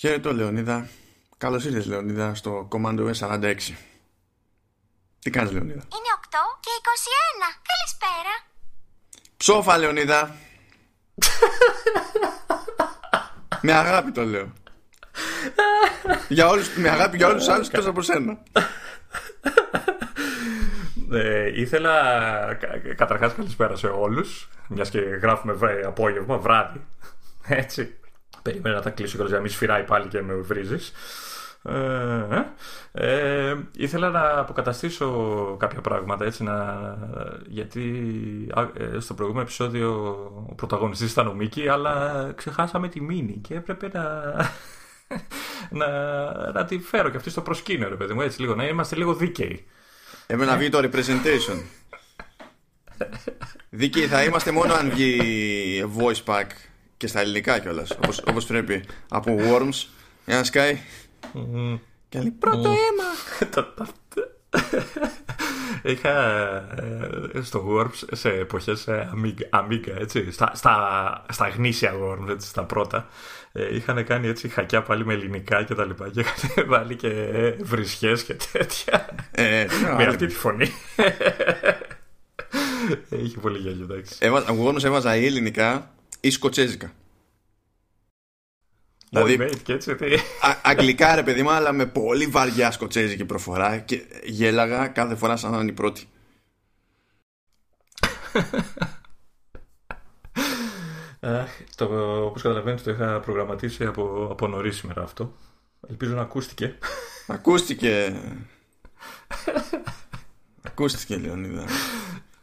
Χαίρετο Λεωνίδα. Καλώς ήρθες Λεωνίδα στο Commando S46. Τι κάνεις Λεωνίδα; Είναι 8 και 21. Καλησπέρα. Ψόφα Λεωνίδα. με αγάπη το λέω. για όλους, με αγάπη για όλους τους άλλους εκτός από σένα. Ε, ήθελα κα- καταρχάς καλησπέρα σε όλους μιας και γράφουμε βρε, απόγευμα, βράδυ έτσι περίμενα να τα κλείσω κιόλας για να μην σφυράει πάλι και με βρίζεις. Ε, ε, ε, ήθελα να αποκαταστήσω κάποια πράγματα έτσι να, γιατί α, ε, στο προηγούμενο επεισόδιο ο πρωταγωνιστής ήταν ο Μίκη αλλά ξεχάσαμε τη Μίνη και έπρεπε να, να, να τη φέρω και αυτή στο προσκήνιο ρε παιδί μου έτσι λίγο να είμαστε λίγο δίκαιοι. Εμένα βγει το representation. Δίκαιοι θα είμαστε μόνο αν βγει voice pack και στα ελληνικά κιόλας. Όπως, όπως πρέπει. Από Worms. Ένα σκάει. Και λέει πρώτο αίμα. Είχα ε, στο Worms σε εποχές ε, Amiga, Amiga, έτσι, στα, στα, στα γνήσια Worms, έτσι, στα πρώτα, ε, είχαν κάνει έτσι χακιά πάλι με ελληνικά και τα λοιπά και είχαν βάλει και ε, βρισχές και τέτοια Ε, με αυτή τη φωνή. Ε, Είχε πολύ γέλιο, εντάξει. Έβα, Worms έβαζα ή ελληνικά ή σκοτσέζικα. Δηλαδή, Δηλαδή- και έτσι, τι... Α, αγγλικά ρε παιδί μου, αλλά με πολύ βαριά σκοτσέζικη προφορά και γέλαγα κάθε φορά σαν να είναι η πρώτη. Αχ, το, όπως καταλαβαίνετε το είχα προγραμματίσει από, από νωρίς σήμερα αυτό. Ελπίζω να ακούστηκε. Ακούστηκε. ακούστηκε, Λεωνίδα.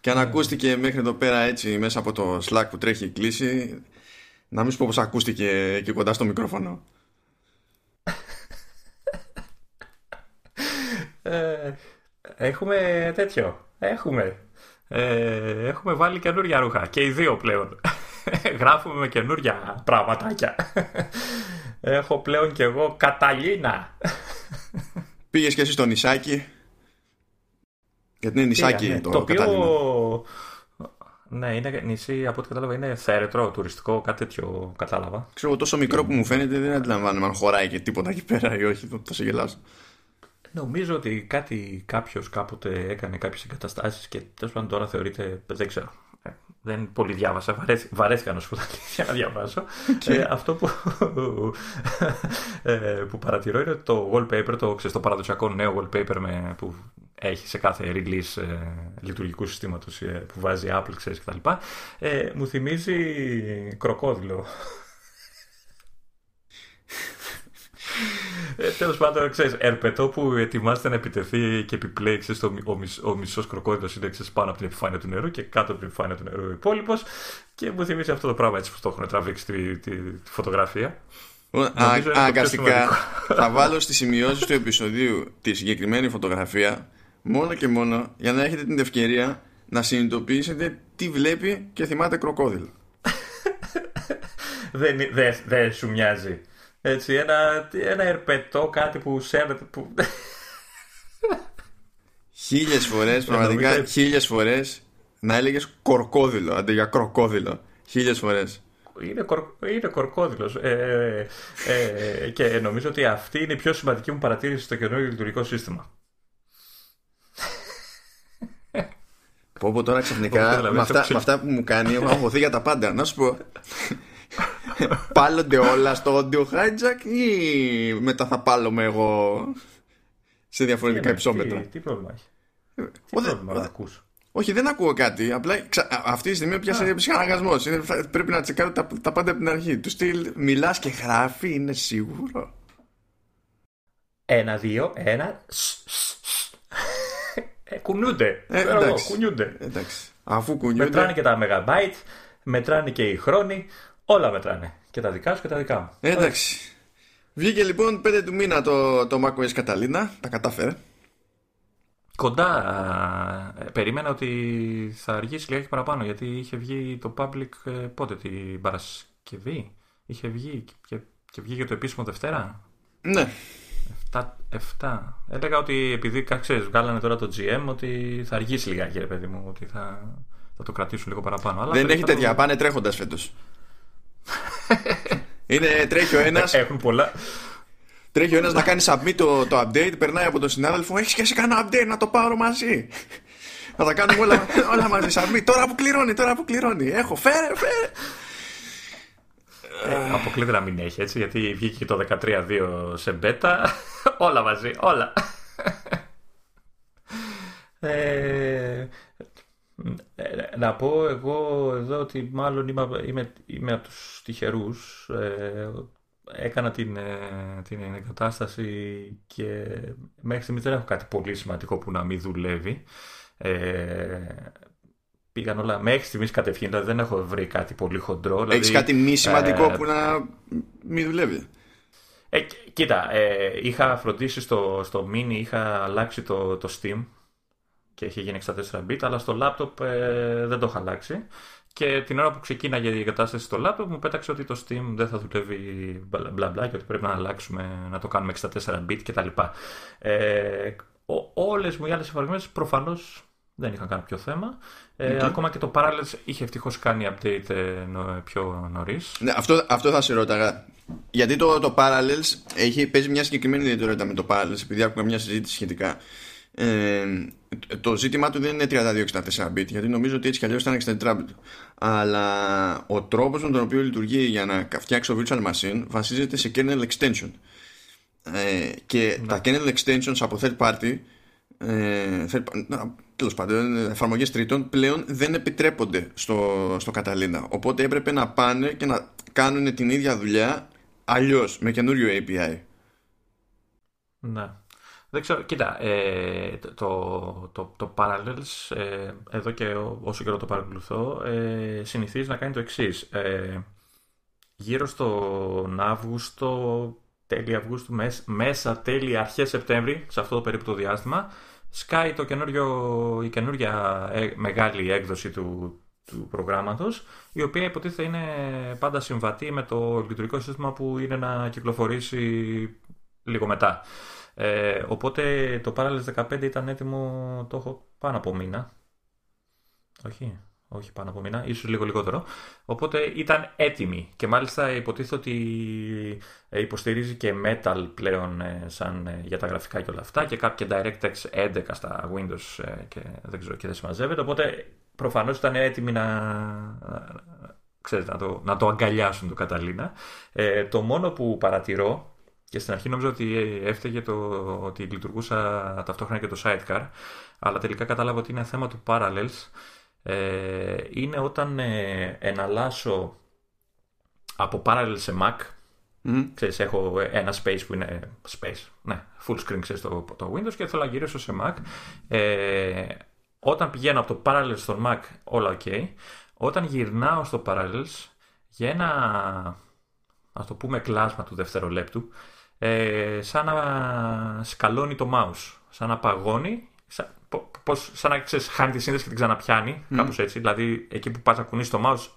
Και αν ακούστηκε μέχρι εδώ πέρα έτσι μέσα από το Slack που τρέχει η κλίση, να μην σου πω πως ακούστηκε εκεί κοντά στο μικρόφωνο. Ε, έχουμε τέτοιο. Έχουμε. Ε, έχουμε βάλει καινούργια ρούχα. Και οι δύο πλέον. Γράφουμε με καινούργια πραγματάκια. Έχω πλέον κι εγώ Καταλίνα. Πήγες και εσύ στο νησάκι. Γιατί είναι νησάκι Πήγα, ναι. το, το οποίο... Καταλήνα. Ναι, είναι νησί, από ό,τι κατάλαβα, είναι θέρετρο, τουριστικό, κάτι τέτοιο κατάλαβα. Ξέρω εγώ τόσο μικρό που μου φαίνεται δεν αντιλαμβάνομαι αν χωράει και τίποτα εκεί πέρα ή όχι. Θα σε γελάσω. Νομίζω ότι κάτι κάποιος κάποτε έκανε κάποιες εγκαταστάσεις και τέλος πάντων τώρα θεωρείται, δεν ξέρω. Ε, Δεν πολύ διάβασα, βαρέθη, βαρέθηκα να σου πω τα αλήθεια να διαβάσω. Ε, αυτό που, ε, που παρατηρώ είναι ότι το wallpaper, το, ξέρεις, το παραδοσιακό νέο wallpaper με, που έχει σε κάθε release ε, λειτουργικού συστήματος ε, που βάζει Apple, ξέρεις κτλ. Ε, μου θυμίζει κροκόδιλο. Ε, Τέλος πάντων, ξέρεις, ερπετό που ετοιμάζεται να επιτεθεί και επιπλέει, ξέρεις, το, ο, μισ, ο μισός κροκόδηλο είναι ξέρεις, πάνω από την επιφάνεια του νερού και κάτω από την επιφάνεια του νερού ο υπόλοιπος. Και μου θυμίζει αυτό το πράγμα έτσι που το έχουν τραβήξει τη, τη, τη φωτογραφία. Νομίζω είναι το πιο Αναγκαστικά σημαντικό. θα βάλω στις σημειώσεις του επεισοδίου τη συγκεκριμένη φωτογραφία μόνο και μόνο για να έχετε την ευκαιρία να συνειδητοποιήσετε τι βλέπει και θυμάται κροκόδιλο. Δεν δεν- δεν σου μοιάζει. Έτσι, ένα, ένα ερπετό, κάτι που σέρνεται. Που... Χίλιες φορές, πραγματικά νομίζω- χίλιες φορές να έλεγες κορκόδιλο αντί για κροκόδιλο. Χίλιες φορές. Είναι, κορ, είναι κορκόδηλος. Ε, ε, και νομίζω ότι αυτή είναι η πιο σημαντική μου παρατήρηση στο καινούργιο λειτουργικό σύστημα. Πω πω τώρα Όπως ξαφνικά καταλαβαίνεις, με αυτά, έχω με αυτά που μου κάνει έχω αγχωθεί για τα πάντα. Να σου πω. Πάλλονται όλα στο audio hijack ή μετά θα πάλλομαι εγώ σε διαφορετικά Ε, υψόμετρα; Τι, τι πρόβλημα έχει; Τι Ο, δε- πρόβλημα ο, να δε- ακούς; Όχι, δεν ακούω κάτι. Απλά ξα- α- αυτή τη στιγμή πιάσε ψυχαναγκασμό. Πρέπει να τσεκάρω τα, τα πάντα από την αρχή. Του στυλ μιλάς και γράφει, είναι σίγουρο. Ένα, δύο, ένα. σ, σ, σ. Ε, κουνιούνται. Ε, Ξέρω εγώ, εντάξει. κουνιούνται. Εντάξει. Αφού Μετράνε κουνιούνται. και τα megabyte, μετράνε και οι χρόνοι, όλα μετράνε. Και τα δικά σου και τα δικά μου. Ε, εντάξει. Βγήκε λοιπόν 5 του μήνα το, το macOS Καταλίνα. Τα κατάφερε. Κοντά ε, περίμενα ότι θα αργήσει λίγα παραπάνω γιατί είχε βγει το public ε, πότε την Παρασκευή; Είχε βγει και, και βγήκε το επίσημο Δευτέρα; Ναι. 7, 7. Έλεγα ότι επειδή ξέρεις, βγάλανε τώρα το GM ότι θα αργήσει λιγάκι ρε παιδί μου, ότι θα, θα το κρατήσουν λίγο παραπάνω. Αλλά δεν έχει περίπου- τέτοια. Πάνε τρέχοντας φέτος. Είναι, τρέχει ο ένας. Έχουν πολλά. Τρέχει ο ένας να κάνει submit το, το update, περνάει από τον συνάδελφο. Έχεις και εσύ κανένα update να το πάρω μαζί. να τα κάνουμε όλα, όλα μαζί submit. Τώρα που κληρώνει, τώρα που κληρώνει. Έχω, φέρε, φέρε. Ε, αποκλείται να μην έχει έτσι, γιατί βγήκε και το 13-2 σε beta. όλα μαζί, όλα. Ε, ε, να πω εγώ εδώ ότι μάλλον είμαι, είμαι, είμαι από τους τυχερούς. Ε, έκανα την, ε, την εγκατάσταση και μέχρι στιγμής δεν έχω κάτι πολύ σημαντικό που να μην δουλεύει. Ε, πήγαν όλα μέχρι στιγμής κατευθείαν, δηλαδή δεν έχω βρει κάτι πολύ χοντρό. Δηλαδή, Έχεις κάτι μη σημαντικό ε, που να μην δουλεύει; Ε, κοίτα, ε, είχα φροντίσει στο, στο mini, είχα αλλάξει το, το Steam και είχε γίνει 64 bit, αλλά στο laptop ε, δεν το είχα αλλάξει. Και την ώρα που ξεκίναγε η εγκατάσταση στο laptop μου πέταξε ότι το Steam δεν θα δουλεύει μπλα μπλα και ότι πρέπει να αλλάξουμε, να το κάνουμε 64 bit κτλ. Ε, όλες μου οι άλλες εφαρμογές προφανώς δεν είχαν κάποιο θέμα. Ε, Ακόμα και το Parallels είχε ευτυχώς κάνει update ε, πιο νωρίς. Ναι, αυτό, αυτό θα σε ρώταγα. Γιατί το, το Parallels έχει, παίζει μια συγκεκριμένη ιδιαιτερότητα με το Parallels, επειδή έχουμε μια συζήτηση σχετικά. Ε, το ζήτημα του δεν είναι 32-64 bit, γιατί νομίζω ότι έτσι κι αλλιώς ήταν 64 bit. Αλλά ο τρόπος με τον οποίο λειτουργεί για να φτιάξει το virtual machine βασίζεται σε kernel extension. Ε, και ναι. τα kernel extensions από third party, ε, τέλος πάντων, εφαρμογές τρίτων πλέον δεν επιτρέπονται στο, στο Καταλήνα. Οπότε έπρεπε να πάνε και να κάνουν την ίδια δουλειά αλλιώς με καινούριο API. Ναι. Δεν ξέρω, κοίτα, ε, το, το, το Parallels, ε, εδώ και όσο καιρό το παρακολουθώ, ε, συνηθίζει να κάνει το εξής. Ε, γύρω στον Αύγουστο, τέλη Αυγούστου, μέσα τέλη αρχές Σεπτέμβρη, σε αυτό το περίπου το διάστημα, σκάει το καινούριο, η καινούργια ε, μεγάλη έκδοση του, του προγράμματος, η οποία υποτίθεται είναι πάντα συμβατή με το λειτουργικό σύστημα που είναι να κυκλοφορήσει λίγο μετά. Ε, οπότε το Parallels 15 ήταν έτοιμο, το έχω πάνω από μήνα. Όχι, όχι πάνω από μήνα, ίσως λίγο λιγότερο. Οπότε ήταν έτοιμη και μάλιστα υποτίθεται ότι ε, υποστηρίζει και Metal πλέον ε, σαν ε, για τα γραφικά και όλα αυτά και κάποια DirectX 11 στα Windows και δεν ξέρω και δεν συμμαζεύεται. Οπότε προφανώς ήταν έτοιμη να, ξέρετε, να, το, να το αγκαλιάσουν το Καταλήνα. το μόνο που παρατηρώ και στην αρχή νόμιζα ότι έφταιγε το ότι λειτουργούσα ταυτόχρονα και το sidecar, αλλά τελικά κατάλαβα ότι είναι θέμα του Parallels. Ε, είναι όταν ε, εναλλάσσω από Parallels σε Mac, mm. ξέρεις, έχω ένα space που είναι space, ναι, full screen ξέρεις, το, το Windows και θέλω να γυρίσω σε Mac. Ε, όταν πηγαίνω από το Parallels στο Mac, όλα ok. Όταν γυρνάω στο Parallels, για ένα, ας το πούμε, κλάσμα του δευτερολέπτου, ε, σαν να σκαλώνει το mouse, σαν να παγώνει, σαν, πώς, σαν να ξέρεις, χάνει τη σύνδεση και την ξαναπιάνει, mm. κάπως έτσι. Δηλαδή εκεί που πας να κουνείς το mouse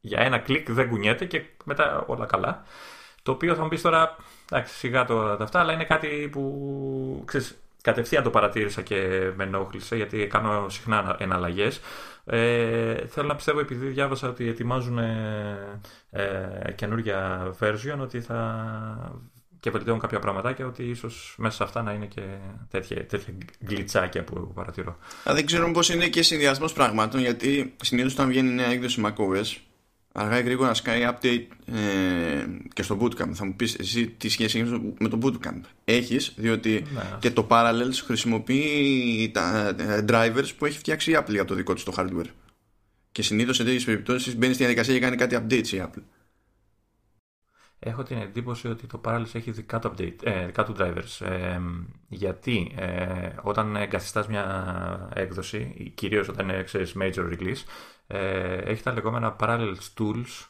για ένα κλικ δεν κουνιέται και μετά όλα καλά. Το οποίο θα μου πεις τώρα, εντάξει, σιγά το αυτά, αλλά είναι κάτι που ξέρεις, κατευθείαν το παρατήρησα και με ενόχλησε γιατί κάνω συχνά εναλλαγές. Ε, θέλω να πιστεύω επειδή διάβασα ότι ετοιμάζουν ε, ε, καινούργια version ότι θα και βελτιώνουν κάποια πραγματάκια ότι ίσως μέσα σε αυτά να είναι και τέτοια, τέτοια γκλιτσάκια που παρατηρώ. Α, δεν ξέρω πώς είναι και συνδυασμός πραγμάτων γιατί συνήθως όταν βγαίνει νέα έκδοση macOS αργά ή γρήγορα σκάει update ε, και στο bootcamp. Θα μου πεις εσύ τι σχέση έχεις με το bootcamp. Έχεις, διότι ναι. και το Parallels χρησιμοποιεί τα ε, drivers που έχει φτιάξει η Apple για το δικό της το hardware. Και συνήθως σε τέτοιες περιπτώσεις μπαίνει στη διαδικασία και κάνει κάτι updates η Apple έχω την εντύπωση ότι το Parallels έχει δικά του, update, ε, δικά του drivers. Ε, γιατί ε, όταν εγκαθιστάς μια έκδοση, κυρίως όταν είναι ξέρεις, major release, ε, έχει τα λεγόμενα Parallels Tools,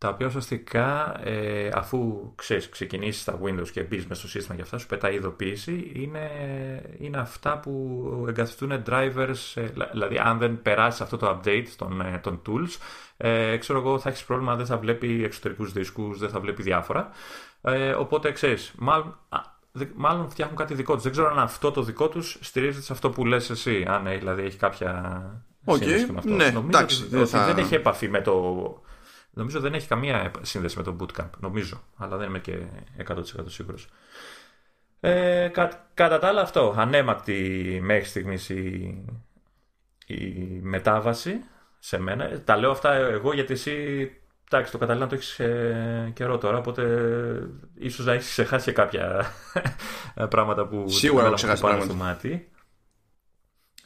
τα οποία ουσιαστικά ε, αφού ξέρεις, ξεκινήσεις στα Windows και μπεις μέσα στο σύστημα και αυτά σου πετάει ειδοποίηση είναι, είναι αυτά που εγκαθιστούν drivers ε, δηλαδή αν δεν περάσεις αυτό το update των, ε, των tools ε, ξέρω εγώ θα έχεις πρόβλημα δεν θα βλέπει εξωτερικούς δίσκους δεν θα βλέπει διάφορα. Ε, οπότε ξέρεις μάλλον, μάλλον φτιάχνουν κάτι δικό τους. Δεν ξέρω αν αυτό το δικό τους στηρίζεται σε αυτό που λες εσύ. Αν δηλαδή έχει κάποια okay, με αυτό. Ναι, Νομίζω εντάξει, ότι, θα... δεν έχει επαφή με το Νομίζω δεν έχει καμία σύνδεση με το bootcamp. Νομίζω. Αλλά δεν είμαι και 100% σίγουρος. Ε, κα, κατά τα άλλα αυτό. Ανέμακτη μέχρι στιγμής η, η μετάβαση σε μένα. Τα λέω αυτά εγώ γιατί εσύ Εντάξει, το καταλαβαίνω το έχεις ε, καιρό τώρα, οπότε ίσως να έχεις ξεχάσει κάποια πράγματα που Σίγουρα έχω ξεχάσει πάνω στο μάτι.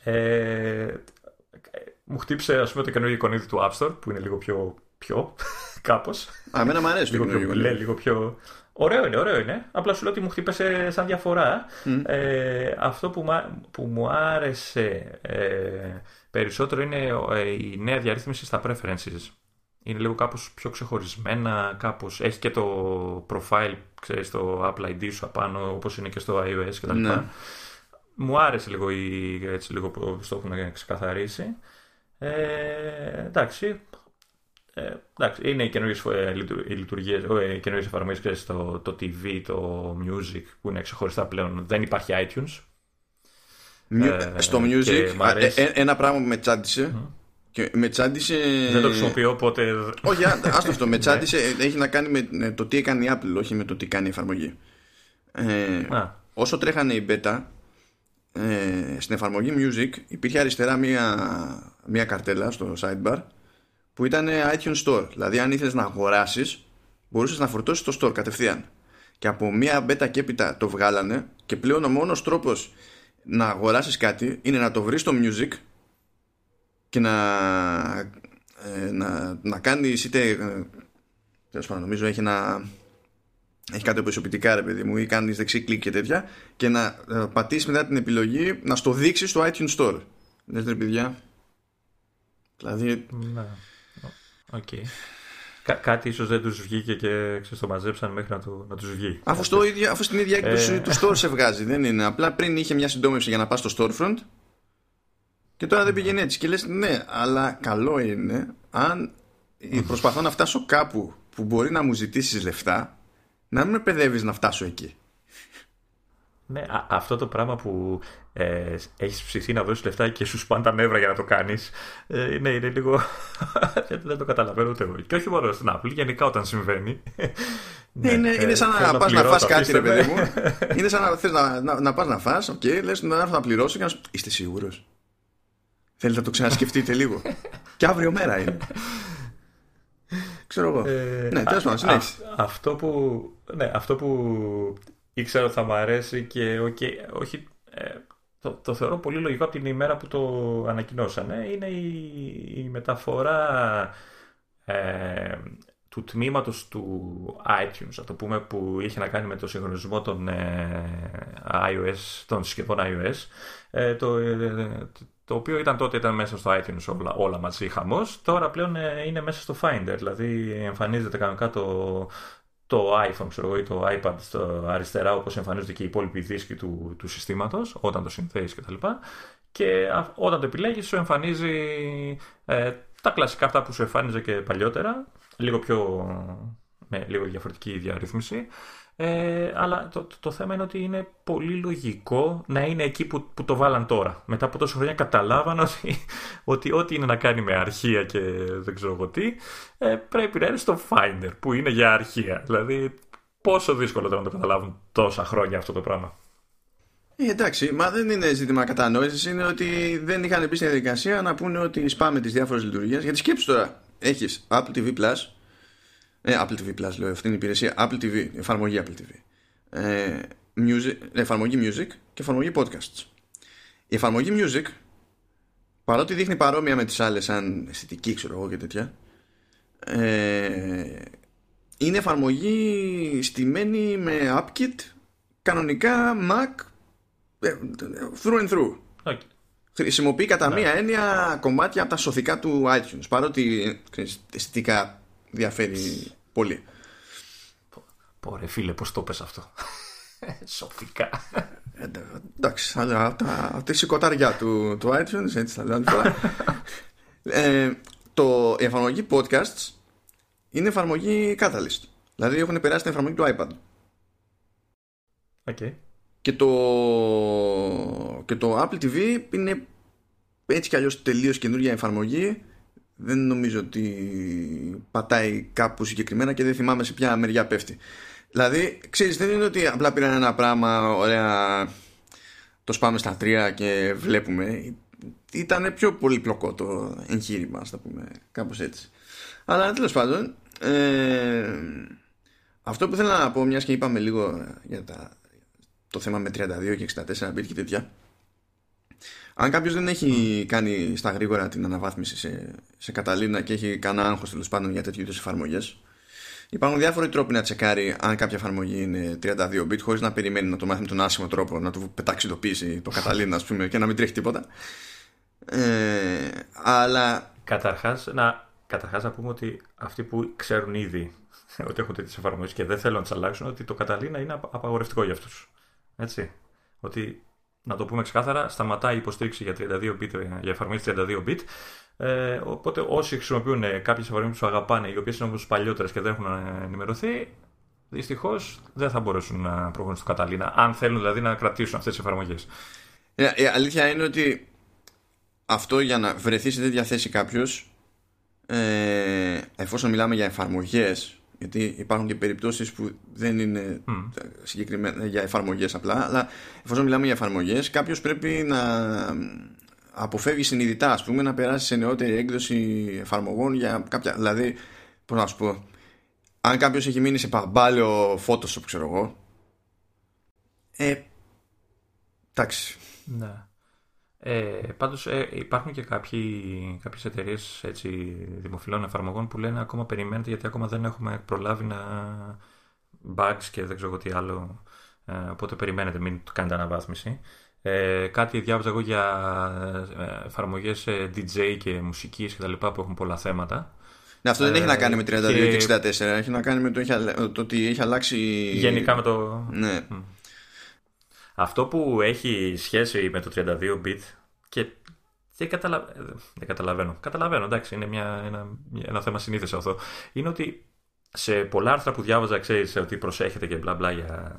Ε, μου χτύπησε ας πούμε το καινούργιο εικονίδι του App Store που είναι λίγο πιο, πιο κάπως. Α, εμένα μου αρέσει λίγο, πιο, λέει, λίγο πιο... Ωραίο είναι, ωραίο είναι. Απλά σου λέω ότι μου χτύπησε σαν διαφορά. Ε, αυτό που, που μου άρεσε ε, περισσότερο είναι ε, η νέα διαρρύθμιση στα preferences είναι λίγο κάπως πιο ξεχωρισμένα, κάπως έχει και το profile, ξέρεις, το Apple ID σου απάνω, όπως είναι και στο iOS κτλ. Ναι. Μου άρεσε λίγο, η, έτσι, λίγο που το έχουν ξεκαθαρίσει. Ε, εντάξει, ε, εντάξει, είναι οι καινούριες ε, λειτουργίες, ε, οι καινούριες εφαρμογές, το, το TV, το Music, που είναι ξεχωριστά πλέον. Δεν υπάρχει iTunes. Ε, στο Music, ε, ένα πράγμα που με τσάντισε, και με τσάντισε. Δεν το χρησιμοποιώ, οπότε. Όχι, άστο αυτό. Με τσάντισε. έχει να κάνει με το τι έκανε η Apple, όχι με το τι κάνει η εφαρμογή. Ε, όσο τρέχανε οι beta, ε, στην εφαρμογή Music υπήρχε αριστερά μία, μία καρτέλα στο sidebar που ήταν iTunes Store. Δηλαδή, αν ήθελες να αγοράσεις, μπορούσες να φορτώσεις το store κατευθείαν. Και από μία beta και έπειτα το βγάλανε και πλέον ο μόνος τρόπος να αγοράσεις κάτι είναι να το βρεις στο Music και να, ε, να, να κάνεις είτε ε, τέλος πάντων νομίζω έχει ένα έχει κάτι οπισθοποιητικά ρε παιδί μου ή κάνεις δεξί κλικ και τέτοια και να ε, πατήσεις μετά την επιλογή να στο δείξεις στο iTunes Store λες ρε παιδιά δηλαδή ναι. Okay. Κά- κάτι ίσως δεν τους βγήκε και ξέρεις, το μαζέψαν μέχρι να, το, να τους βγει. Αφού, στο ίδιο, αφού στην ίδια έκδοση ε... του store σε βγάζει. Δεν είναι. Απλά πριν είχε μια συντόμευση για να πας στο storefront και τώρα δεν πηγαίνει έτσι. Και λες ναι, αλλά καλό είναι αν προσπαθώ να φτάσω κάπου που μπορεί να μου ζητήσεις λεφτά, να μην με παιδεύεις να φτάσω εκεί. Ναι, α, αυτό το πράγμα που ε, έχεις ψηθεί να δώσεις λεφτά και σου σπάνε τα νεύρα για να το κάνεις ε, ναι, είναι λίγο... δεν το καταλαβαίνω ούτε εγώ. Και όχι μόνο στην Apple, γενικά όταν συμβαίνει. Ναι, είναι, ε, είναι σαν να, πας να φας κάτι ρε παιδί μου. είναι σαν να θες να, να, να πας να φας, OK, okay, λες να έρθω να πληρώσω και να σου... Είστε σίγουρος; Θέλετε να το ξανασκεφτείτε λίγο; και αύριο μέρα είναι. Ξέρω εγώ. Ε, ναι, τέλος πάντων, Αυτό που, ναι, αυτό που ήξερα ότι θα μου αρέσει και okay, όχι, ε, το, το θεωρώ πολύ λογικό από την ημέρα που το ανακοινώσανε. Είναι η, η μεταφορά ε, του τμήματος του iTunes, το πούμε, που είχε να κάνει με το συγχρονισμό των, ε, iOS, των συσκευών iOS, ε, το, το οποίο ήταν τότε ήταν μέσα στο iTunes όλα, όλα μαζί χαμός, τώρα πλέον ε, είναι μέσα στο Finder, δηλαδή εμφανίζεται κανονικά το, το iPhone ξέρω, ή το iPad στο αριστερά όπως εμφανίζονται και οι υπόλοιποι δίσκοι του, του συστήματος όταν το συνθέεις κτλ. Και, και όταν το επιλέγεις σου εμφανίζει ε, τα κλασικά αυτά που σου εμφάνιζε και παλιότερα, λίγο πιο με λίγο διαφορετική διαρρύθμιση. Ε, αλλά το, το, θέμα είναι ότι είναι πολύ λογικό να είναι εκεί που, που το βάλαν τώρα. Μετά από τόσα χρόνια καταλάβαν ότι, ότι ό,τι είναι να κάνει με αρχεία και δεν ξέρω εγώ τι, ε, πρέπει να είναι στο Finder που είναι για αρχεία. Δηλαδή, πόσο δύσκολο τώρα να το καταλάβουν τόσα χρόνια αυτό το πράγμα. Ε, εντάξει, μα δεν είναι ζήτημα κατανόησης. Είναι ότι δεν είχαν μπει στη διαδικασία να πούνε ότι σπάμε τις διάφορες λειτουργίες. Γιατί σκέψει τώρα, έχεις Apple TV Plus, ε, Apple TV Plus λέω, αυτή είναι η υπηρεσία Apple TV, εφαρμογή Apple TV. Ε, music, εφαρμογή Music και εφαρμογή Podcasts. Η εφαρμογή Music, παρότι δείχνει παρόμοια με τις άλλες σαν αισθητική ξέρω εγώ και τέτοια, ε, είναι εφαρμογή στημένη με AppKit, κανονικά Mac, ε, through and through. Okay. Χρησιμοποιεί κατά ναι. μία έννοια κομμάτια από τα σωθικά του iTunes, παρότι αισθητικά διαφέρει πολύ. Πόρε φίλε, πώς το πες αυτό; Σοφικά. Ε, εντάξει, αυτή η σηκωτάρια του, του iTunes, έτσι θα λέω τώρα. ε, το, η εφαρμογή podcasts είναι εφαρμογή Catalyst. Δηλαδή έχουν περάσει την εφαρμογή του iPad. Okay. Και το, και το Apple TV είναι έτσι κι αλλιώς τελείως καινούργια εφαρμογή δεν νομίζω ότι πατάει κάπου συγκεκριμένα και δεν θυμάμαι σε ποια μεριά πέφτει. Δηλαδή, ξέρεις, δεν είναι ότι απλά πήραν ένα πράγμα, ωραία, το σπάμε στα τρία και βλέπουμε. Ήταν πιο πολύπλοκο το εγχείρημα, ας το πούμε, κάπως έτσι. Αλλά τέλος πάντων, ε, αυτό που θέλω να πω, μιας και είπαμε λίγο για τα, το θέμα με 32 και 64 bit και τέτοια, αν κάποιος δεν έχει κάνει στα γρήγορα την αναβάθμιση σε, σε Καταλήνα και έχει κανένα άγχος τέλος πάντων για τέτοιου είδους εφαρμογές, υπάρχουν διάφοροι τρόποι να τσεκάρει αν κάποια εφαρμογή είναι 32 bit χωρίς να περιμένει να το μάθει με τον άσχημο τρόπο, να του πετάξει το πίση το Καταλήνα, ας πούμε, και να μην τρέχει τίποτα. Ε, αλλά. Καταρχάς, να, καταρχάς να πούμε ότι αυτοί που ξέρουν ήδη ότι έχουν τέτοιες εφαρμογές και δεν θέλουν να τις αλλάξουν, ότι το Καταλήνα είναι απαγορευτικό για αυτούς. Έτσι. Ότι να το πούμε ξεκάθαρα, σταματάει η υποστήριξη για, 32 bit, για εφαρμογή 32 bit. Ε, οπότε όσοι χρησιμοποιούν κάποιες εφαρμογές που τους αγαπάνε, οι οποίες είναι όμως παλιότερες και δεν έχουν ενημερωθεί, δυστυχώς δεν θα μπορέσουν να προχωρήσουν στο Καταλήνα, αν θέλουν δηλαδή να κρατήσουν αυτές τις εφαρμογές. Ε, η αλήθεια είναι ότι αυτό για να βρεθεί σε τέτοια θέση κάποιος, ε, εφόσον μιλάμε για εφαρμογές γιατί υπάρχουν και περιπτώσεις που δεν είναι mm. συγκεκριμένα για εφαρμογές απλά αλλά εφόσον μιλάμε για εφαρμογές κάποιος πρέπει να αποφεύγει συνειδητά ας πούμε να περάσει σε νεότερη έκδοση εφαρμογών για κάποια δηλαδή πώς να σου πω αν κάποιος έχει μείνει σε παμπάλαιο Photoshop ξέρω εγώ ε, εντάξει ναι. Ε, πάντως ε, υπάρχουν και κάποιοι, κάποιες εταιρείες δημοφιλών εφαρμογών που λένε ακόμα περιμένετε γιατί ακόμα δεν έχουμε προλάβει να bugs και δεν ξέρω τι άλλο ε, οπότε περιμένετε μην κάνετε αναβάθμιση. Ε, κάτι διάβαζα εγώ για ε, εφαρμογές ε, DJ και μουσικής και τα λοιπά που έχουν πολλά θέματα. Ναι, αυτό δεν έχει να κάνει με 32 και 64 έχει να κάνει με το, το ότι έχει αλλάξει γενικά με το... Ναι. Αυτό που έχει σχέση με το 32 bit και δεν, καταλα... δεν καταλαβαίνω. Καταλαβαίνω, εντάξει, είναι μια, ένα, ένα θέμα συνήθως αυτό. Είναι ότι σε πολλά άρθρα που διάβαζα, ξέρεις ότι προσέχετε και μπλα μπλα για,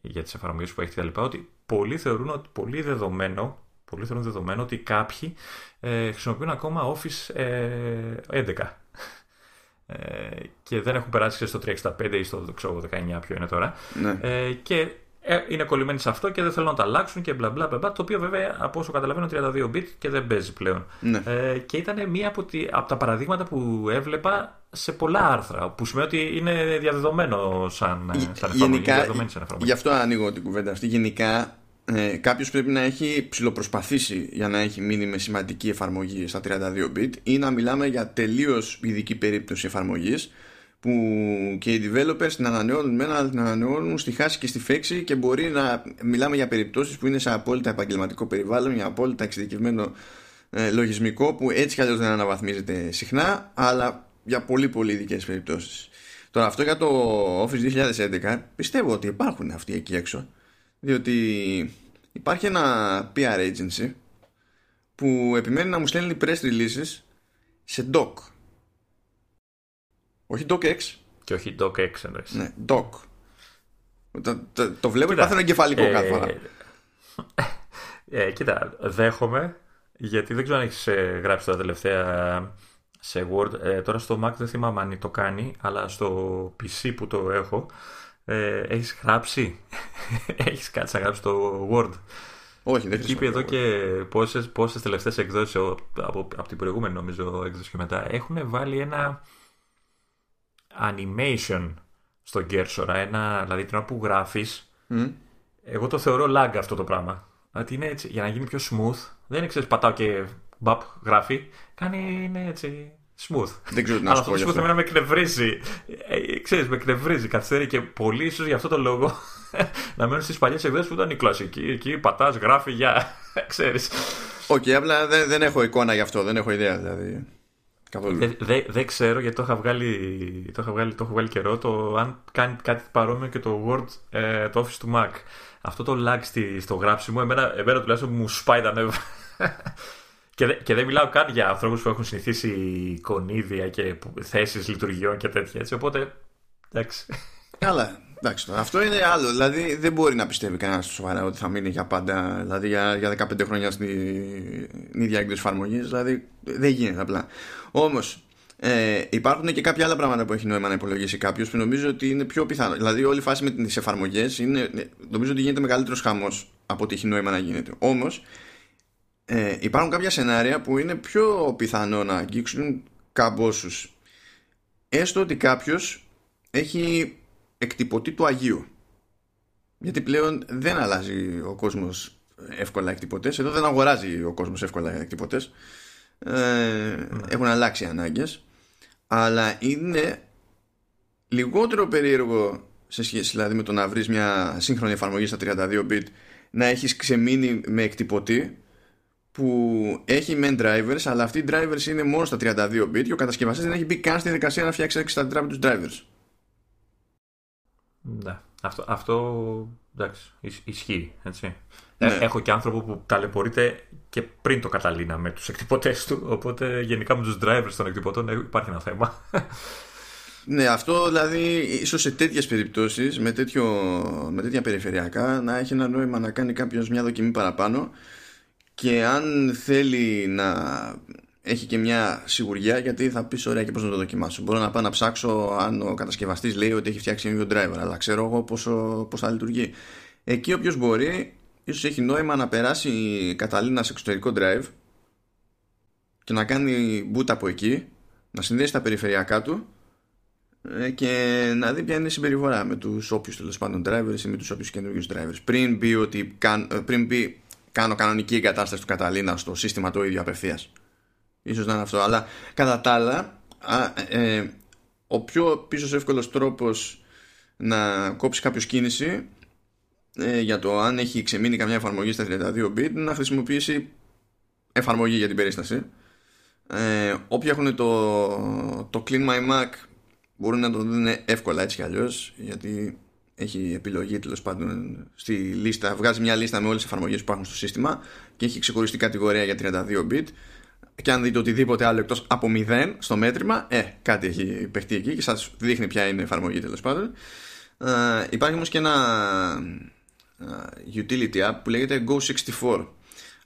για τις εφαρμογές που έχετε κτλ. Ότι πολλοί θεωρούν ότι πολύ δεδομένο, πολλοί θεωρούν δεδομένο ότι κάποιοι ε, χρησιμοποιούν ακόμα Office ε, 11. Ε, και δεν έχουν περάσει στο 365 ή στο 19 ποιο είναι τώρα. Ναι. Ε, και ε, είναι κολλημένοι σε αυτό και δεν θέλουν να τα αλλάξουν και μπλα μπλα μπλα. Το οποίο βέβαια από όσο καταλαβαίνω 32 bit και δεν παίζει πλέον. Ναι. Ε, και ήταν μία από, τη, από τα παραδείγματα που έβλεπα σε πολλά άρθρα. Που σημαίνει ότι είναι διαδεδομένο σαν, σαν Γενικά, σαν Γι' αυτό ανοίγω την κουβέντα αυτή. Γενικά ε, κάποιος πρέπει να έχει ψηλοπροσπαθήσει για να έχει μείνει με σημαντική εφαρμογή στα 32 bit ή να μιλάμε για τελείως ειδική περίπτωση εφαρμογής που και οι developers την ανανεώνουν με ένα, την ανανεώνουν στη χάση και στη φέξη και μπορεί να μιλάμε για περιπτώσεις που είναι σε απόλυτα επαγγελματικό περιβάλλον, για απόλυτα εξειδικευμένο ε, λογισμικό που έτσι κι αλλιώς δεν αναβαθμίζεται συχνά, αλλά για πολύ πολύ ειδικές περιπτώσεις. Τώρα αυτό για το Office 2011 πιστεύω ότι υπάρχουν αυτοί εκεί έξω, διότι υπάρχει ένα PR agency που επιμένει να μου στέλνει press releases σε doc όχι DocX. Και όχι DocX εννοείς. Ναι, Doc. Το, το, το βλέπω και πάθαινε εγκεφαλικό ε, κάθε φορά. Ε, κοίτα, δέχομαι γιατί δεν ξέρω αν έχεις ε, γράψει τα τελευταία σε Word. Ε, τώρα στο Mac δεν θυμάμαι αν το κάνει, αλλά στο PC που το έχω ε, έχεις γράψει. έχεις κάτσει να γράψεις το Word. Όχι, δεν Εκεί εδώ και πόσες, πόσες τελευταίες εκδόσεις από, από την προηγούμενη νομίζω εκδόση και μετά έχουν βάλει ένα animation στον Gersora, ένα, δηλαδή την ώρα που γράφεις, εγώ το θεωρώ lag αυτό το πράγμα. Δηλαδή είναι έτσι, για να γίνει πιο smooth, δεν είναι ξέρεις, πατάω και μπαπ γράφει, κάνει είναι έτσι smooth. Δεν ξέρω τι να σου πω. Αυτό smooth με εκνευρίζει. Ε, ξέρεις, με εκνευρίζει, καθυστερεί και πολύ ίσως για αυτό το λόγο να μένουν στις παλιές εκδόσεις που ήταν η κλασική. Εκεί πατάς, γράφει, για. ξέρεις. OK, okay, απλά δεν, δεν έχω εικόνα γι' αυτό, δεν έχω ιδέα δηλαδή. Δεν δε, δε ξέρω γιατί το είχα, βγάλει, το, είχα βγάλει, το έχω βγάλει καιρό το αν κάνει κάτι παρόμοιο και το Word, ε, το Office του Mac. Αυτό το lag στη, στο γράψιμο, εμένα, εμένα τουλάχιστον μου σπάει τα νεύρα. και, δε, και δεν μιλάω καν για ανθρώπους που έχουν συνηθίσει εικονίδια και θέσεις λειτουργιών και τέτοια έτσι. Οπότε. Εντάξει. Καλά. Εντάξει, αυτό είναι άλλο. Δηλαδή δεν μπορεί να πιστεύει κανένας σοβαρά ότι θα μείνει για πάντα, δηλαδή για, για 15 χρόνια στην ίδια έκδοση εφαρμογής. Δηλαδή δεν γίνεται απλά. Όμως ε, υπάρχουν και κάποια άλλα πράγματα που έχει νόημα να υπολογίσει κάποιος που νομίζω ότι είναι πιο πιθανό. Δηλαδή, όλη η φάση με τις εφαρμογές νομίζω ότι γίνεται μεγαλύτερος χαμός από ότι έχει νόημα να γίνεται. Όμως, ε, υπάρχουν κάποια σενάρια που είναι πιο πιθανό να αγγίξουν καμπόσου. Έστω ότι κάποιος έχει εκτυπωτή του Αγίου. Γιατί πλέον δεν αλλάζει ο κόσμος εύκολα εκτυπωτές. Εδώ δεν αγοράζει ο κόσμος εύκολα εκτυπωτές. Ε, ναι. Έχουν αλλάξει οι ανάγκες αλλά είναι λιγότερο περίεργο σε σχέση δηλαδή με το να βρεις μια σύγχρονη εφαρμογή στα 32 bit να έχεις ξεμείνει με εκτυπωτή που έχει men drivers αλλά αυτοί οι drivers είναι μόνο στα 32 bit και ο κατασκευαστής δεν έχει μπει καν στη διαδικασία να φτιάξει 64 bit drivers ναι. Αυτό, αυτό εντάξει, ισχύει. Έτσι. Ε, ναι. Έχω και άνθρωπο που ταλαιπωρείται και πριν το καταλήνα με τους εκτυπωτές του, οπότε γενικά με τους drivers των εκτυπωτών υπάρχει ένα θέμα. Ναι, αυτό δηλαδή ίσως σε τέτοιες περιπτώσεις, με, με τέτοια περιφερειακά, να έχει ένα νόημα να κάνει κάποιος μια δοκιμή παραπάνω και αν θέλει να έχει και μια σιγουριά γιατί θα πεις ωραία και πώς να το δοκιμάσω. Μπορώ να πάω να ψάξω αν ο κατασκευαστής λέει ότι έχει φτιάξει ένα driver, αλλά ξέρω εγώ πώς θα λειτουργεί. Εκεί όποιος μπορεί ίσως έχει νόημα να περάσει η Καταλήνα σε εξωτερικό drive και να κάνει boot από εκεί, να συνδέσει τα περιφερειακά του ε, και να δει ποια είναι η συμπεριφορά με τους όποιους τέλος πάντων drivers ή με τους όποιους καινούργιους drivers. Πριν πει ότι ε, πριν πει κάνω κανονική εγκατάσταση του Καταλήνα στο σύστημα το ίδιο απευθείας. Ίσως να είναι αυτό. Αλλά κατά τα άλλα, ε, ο πιο πίσω εύκολος τρόπος να κόψει κάποιος κίνηση ε, για το αν έχει ξεμείνει καμιά εφαρμογή στα 32 bit να χρησιμοποιήσει εφαρμογή για την περίσταση ε, όποιοι έχουν το, το Clean My Mac μπορούν να το δουν εύκολα έτσι κι αλλιώς γιατί έχει επιλογή τέλος πάντων στη λίστα, βγάζει μια λίστα με όλες τις εφαρμογές που υπάρχουν στο σύστημα και έχει ξεχωριστή κατηγορία για 32 bit και αν δείτε οτιδήποτε άλλο εκτός από 0 στο μέτρημα, ε, κάτι έχει παιχτεί εκεί και σας δείχνει ποια είναι η εφαρμογή τέλος πάντων. Ε, υπάρχει όμως και ένα utility app που λέγεται Go64.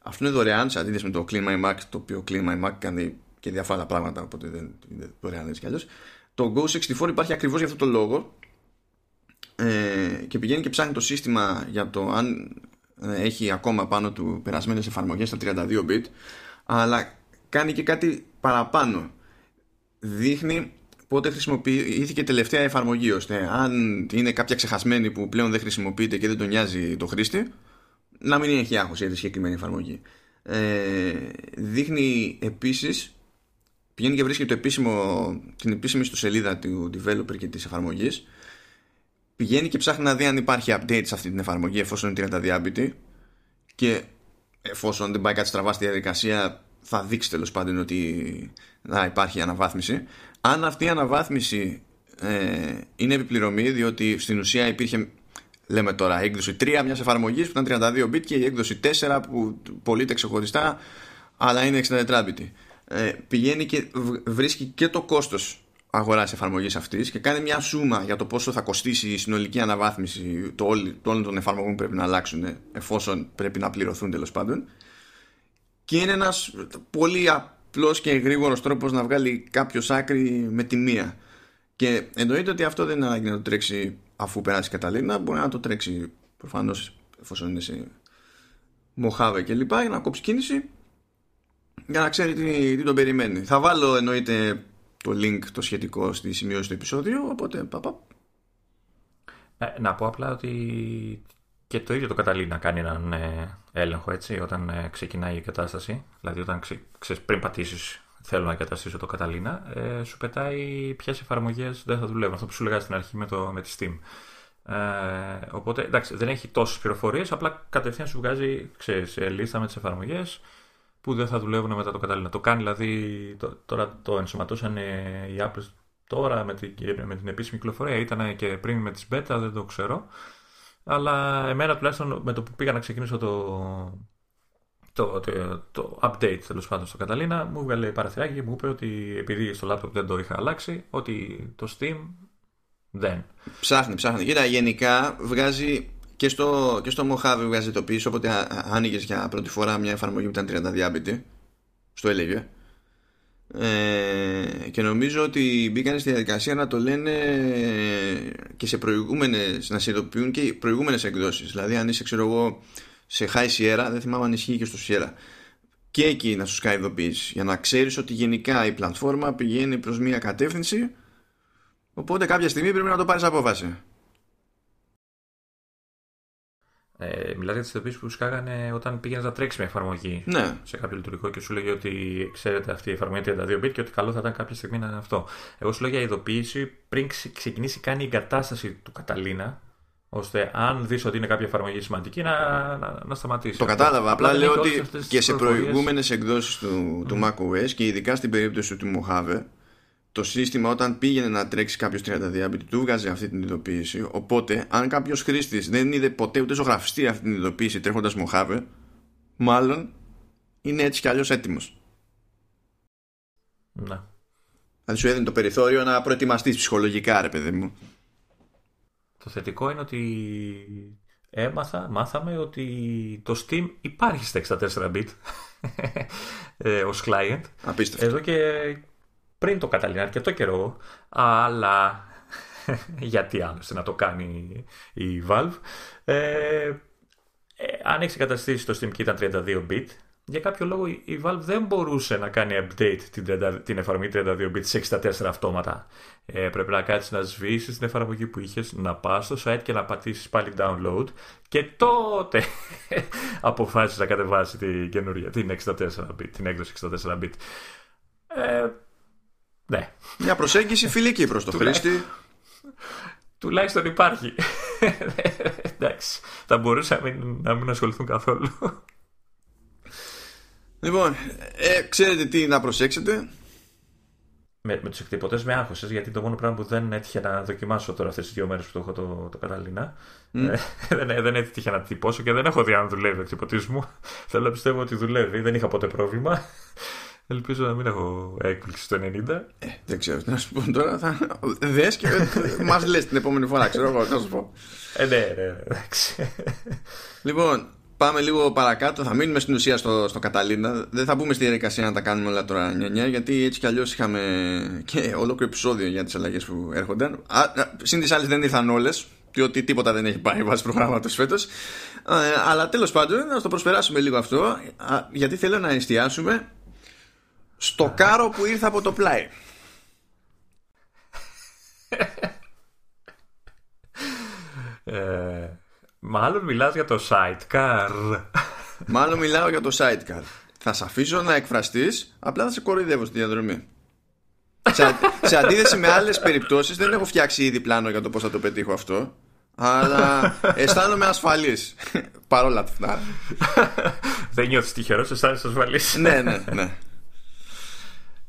Αυτό είναι δωρεάν σε αντίθεση με το Clean My Mac, το οποίο Clean My Mac κάνει και διάφορα πράγματα, οπότε δεν είναι δωρεάν έτσι κι αλλιώς. Το Go64 υπάρχει ακριβώς για αυτό το λόγο ε, και πηγαίνει και ψάχνει το σύστημα για το αν ε, έχει ακόμα πάνω του περασμένες εφαρμογές στα 32 bit αλλά κάνει και κάτι παραπάνω. Δείχνει πότε χρησιμοποιήθηκε τελευταία εφαρμογή ώστε αν είναι κάποια ξεχασμένη που πλέον δεν χρησιμοποιείται και δεν τον νοιάζει το χρήστη να μην έχει άγχος για τη συγκεκριμένη εφαρμογή. Ε, δείχνει επίσης πηγαίνει και βρίσκει το επίσημο, την επίσημη στο σελίδα του developer και της εφαρμογής. Πηγαίνει και ψάχνει να δει αν υπάρχει update σε αυτή την εφαρμογή εφόσον είναι 30 διάμπητη και εφόσον δεν πάει κάτι στραβά στη διαδικασία θα δείξει τέλος πάντων ότι να υπάρχει αναβάθμιση. Αν αυτή η αναβάθμιση ε, είναι επιπληρωμή, διότι στην ουσία υπήρχε, λέμε τώρα, έκδοση 3 μιας εφαρμογής που ήταν 32 bit και η έκδοση 4 που πωλείται ξεχωριστά, αλλά είναι 64 bit. Ε, πηγαίνει και βρίσκει και το κόστος αγοράς εφαρμογής αυτής και κάνει μια σούμα για το πόσο θα κοστίσει η συνολική αναβάθμιση το όλων των εφαρμογών που πρέπει να αλλάξουν εφόσον πρέπει να πληρωθούν τέλος πάντων και είναι ένας πολύ απλός και γρήγορος τρόπος να βγάλει κάποιος άκρη με τη μία. Και εννοείται ότι αυτό δεν είναι ανάγκη να το τρέξει αφού περάσει η Καταλήνα. Μπορεί να το τρέξει προφανώς εφόσον είναι σε Μοχάβε και λοιπά για να κόψει κίνηση για να ξέρει τι, τι τον περιμένει. Θα βάλω εννοείται το link το σχετικό στη σημειώση του επεισόδιου οπότε παπα. Ε, να πω απλά ότι και το ίδιο το καταλήγει να κάνει έναν ε, έλεγχο έτσι, όταν ε, ξεκινάει η κατάσταση. Δηλαδή, όταν ξε, πριν πατήσεις, θέλω να εγκαταστήσω το Καταλήνα, ε, σου πετάει ποιες εφαρμογές δεν θα δουλεύουν. Αυτό που σου λέγα στην αρχή με, το, με τη Steam. Ε, οπότε, εντάξει, δεν έχει τόσες πληροφορίες, απλά κατευθείαν σου βγάζει ξέρεις, λίστα με τις εφαρμογές που δεν θα δουλεύουν μετά το Καταλήνα. Το κάνει δηλαδή, το, τώρα το ενσωματώσαν οι Apple τώρα με την, με την επίσημη κυκλοφορία, ήταν και πριν με τις beta, δεν το ξέρω. Αλλά εμένα τουλάχιστον με το που πήγα να ξεκινήσω το, το, το, το update τέλος πάντων στο Καταλήνα, μου έβγαλε παραθυράκι και μου είπε ότι επειδή στο laptop δεν το είχα αλλάξει, ότι το Steam Δεν. Ψάχνει, ψάχνει. Κοίτα, γενικά βγάζει και στο, και στο Mojave βγάζει το πίσω. Όποτε άνοιγες για πρώτη φορά μια εφαρμογή που ήταν 30 διάμπητη, στο έλεγε. Ε, και νομίζω ότι μπήκαν στη διαδικασία να το λένε και σε προηγούμενες να συνειδητοποιούν και προηγούμενες εκδόσεις. Δηλαδή αν είσαι ξέρω εγώ σε High Sierra δεν θυμάμαι αν ισχύει και στο Sierra. Και εκεί να σου σκάει ειδοποίηση για να ξέρεις ότι γενικά η πλατφόρμα πηγαίνει προς μια κατεύθυνση. Οπότε κάποια στιγμή πρέπει να το πάρεις απόφαση ε, μιλάτε για τις ειδοποιήσεις που σκάγανε όταν πήγαινε να τρέξεις μια εφαρμογή ναι. σε κάποιο λειτουργικό και σου λέγει ότι ξέρετε αυτή η εφαρμογή 32 bit και ότι καλό θα ήταν κάποια στιγμή να είναι αυτό. Εγώ σου λέω για ειδοποίηση πριν ξεκινήσει καν η εγκατάσταση του Καταλήνα, ώστε αν δεις ότι είναι κάποια εφαρμογή σημαντική να, να, να σταματήσεις. Το κατάλαβα. Απλά λέω ότι και σε προηγούμενες εκδόσεις του, του macOS και ειδικά στην περίπτωση του Mojave το σύστημα όταν πήγαινε να τρέξει κάποιος 32 bit του βγάζει αυτή την ειδοποίηση. Οπότε, αν κάποιος χρήστης δεν είδε ποτέ ούτε ζωγραφιστεί αυτή την ειδοποίηση τρέχοντας Mojave, μάλλον είναι έτσι κι αλλιώς έτοιμος. Ναι. Δηλαδή σου έδινε το περιθώριο να προετοιμαστείς ψυχολογικά, ρε παιδί μου. Το θετικό είναι ότι έμαθα, μάθαμε ότι το Steam υπάρχει στα 64 bit ε, ως client. Απίστευτο. Εδώ και πριν το καταλήγει αρκετό καιρό, αλλά γιατί άλλωστε να το κάνει η Valve. Ε, ε, αν έχεις εγκαταστήσει το Steam και ήταν 32 bit, για κάποιο λόγο η Valve δεν μπορούσε να κάνει update την, 30, την εφαρμογή 32 bit σε 64 αυτόματα. Ε, πρέπει να κάτσεις να σβήσεις την εφαρμογή που είχες, να πας στο site και να πατήσεις πάλι download και τότε αποφάσισες να κατεβάσεις την καινούργια, την 64 bit, την έκδοση 64 bit. Ε, ναι. Μια προσέγγιση φιλική προς το χρήστη. Τουλάχιστον υπάρχει. Εντάξει. Θα μπορούσα να μην ασχοληθούν καθόλου. Λοιπόν, ε, ξέρετε τι να προσέξετε; Με, με τους εκτυπωτές με άγχωσες, γιατί το μόνο πράγμα που δεν έτυχε να δοκιμάσω τώρα αυτές τις δύο μέρες που το έχω το, το Καταλήνα. Mm. Ε, δεν, δεν έτυχε να τυπώσω και δεν έχω δει αν δουλεύει ο εκτυπωτής μου. Θέλω να πιστεύω ότι δουλεύει, δεν είχα ποτέ πρόβλημα. Ελπίζω να μην έχω έκπληξη στο 90. Ε, δεν ξέρω τι να σου πω τώρα. Θα... Δες και μας λες την επόμενη φορά, ξέρω εγώ, να σου πω. Ε, ναι, ναι, εντάξει. Λοιπόν, πάμε λίγο παρακάτω. Θα μείνουμε στην ουσία στο, στο Καταλήνα. Δεν θα μπούμε στη διαδικασία να τα κάνουμε όλα τώρα νιανιά, γιατί έτσι κι αλλιώς είχαμε και ολόκληρο επεισόδιο για τις αλλαγές που έρχονταν. Συν τις άλλες δεν ήρθαν όλες, διότι τίποτα δεν έχει πάει βάσει προγράμματος φέτος. Ε, αλλά τέλος πάντων, να το προσπεράσουμε λίγο αυτό, γιατί θέλω να εστιάσουμε στο κάρο που ήρθε από το πλάι. Ε, μάλλον μιλάς για το sidecar. Μάλλον μιλάω για το sidecar. Θα σε αφήσω να εκφραστείς, απλά θα σε κοροϊδεύω στη διαδρομή. σε, σε αντίθεση με άλλες περιπτώσεις δεν έχω φτιάξει ήδη πλάνο για το πώς θα το πετύχω αυτό. Αλλά αισθάνομαι ασφαλής Παρόλα αυτά Δεν νιώθεις τυχερός, αισθάνεσαι ασφαλής Ναι, ναι, ναι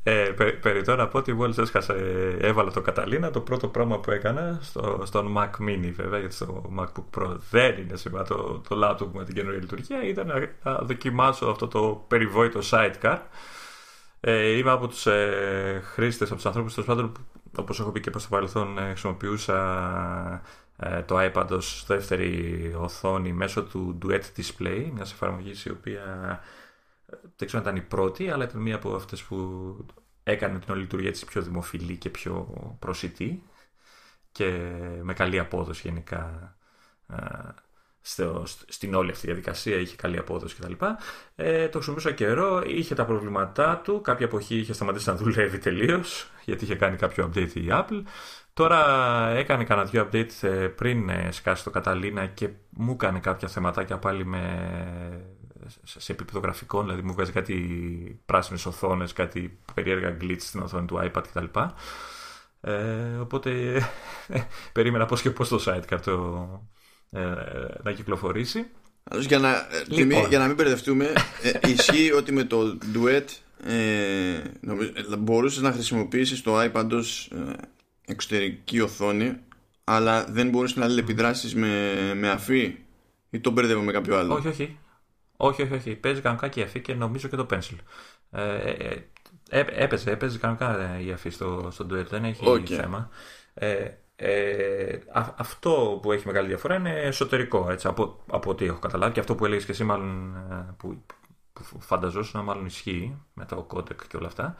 ε, περι, να πω ότι μόλι έσκασε, έβαλα το Καταλήνα. Το πρώτο πράγμα που έκανα στο, στον Mac Mini, βέβαια, γιατί στο MacBook Pro δεν είναι σήμερα το, το laptop με την καινούργια λειτουργία, ήταν να, να δοκιμάσω αυτό το περιβόητο sidecar. Ε, είμαι από τους ε, χρήστες, από τους ανθρώπους τέλος πάντων, όπως έχω πει και προς το παρελθόν, ε, χρησιμοποιούσα ε, το iPad ως δεύτερη οθόνη μέσω του Duet Display, μιας εφαρμογής η οποία δεν ξέρω αν ήταν η πρώτη, αλλά ήταν μία από αυτές που έκανε την όλη λειτουργία της πιο δημοφιλή και πιο προσιτή και με καλή απόδοση γενικά στο, στην όλη αυτή τη διαδικασία, είχε καλή απόδοση κτλ. Ε, το χρησιμοποιούσα καιρό, είχε τα προβλήματά του, κάποια εποχή είχε σταματήσει να δουλεύει τελείως, γιατί είχε κάνει κάποιο update η Apple. Τώρα έκανε κανένα δύο update ε, πριν ε, σκάσει το Καταλήνα και μου έκανε κάποια θεματάκια πάλι με σε επίπεδο γραφικών, δηλαδή μου βγάζει κάτι πράσινες οθόνες, κάτι περίεργα glitch στην οθόνη του iPad κτλ. Ε, οπότε περίμενα πώς και πώς το site το, ε, να κυκλοφορήσει. Για να, ε, λοιπόν. για να μην μπερδευτούμε, ε, ισχύει ότι με το Duet ε, νομίζω, μπορούσες να χρησιμοποιήσεις το iPad ως εξωτερική οθόνη αλλά δεν μπορείς να αλληλεπιδράσεις με, με αφή ή το μπερδεύω με κάποιο άλλο; Όχι, όχι. Όχι, όχι, όχι. Παίζει κανονικά και η αφή και νομίζω και το pencil. Ε, ε, ε έπαιζε, έπαιζε κανονικά η αφή στο, στο Duet, δεν έχει θέμα. Ε, Ε, αυτό που έχει μεγάλη διαφορά είναι εσωτερικό, έτσι, από, από ό,τι έχω καταλάβει και αυτό που έλεγες και εσύ μάλλον ε, που, που φανταζόσουν μάλλον ισχύει με το codec και όλα αυτά.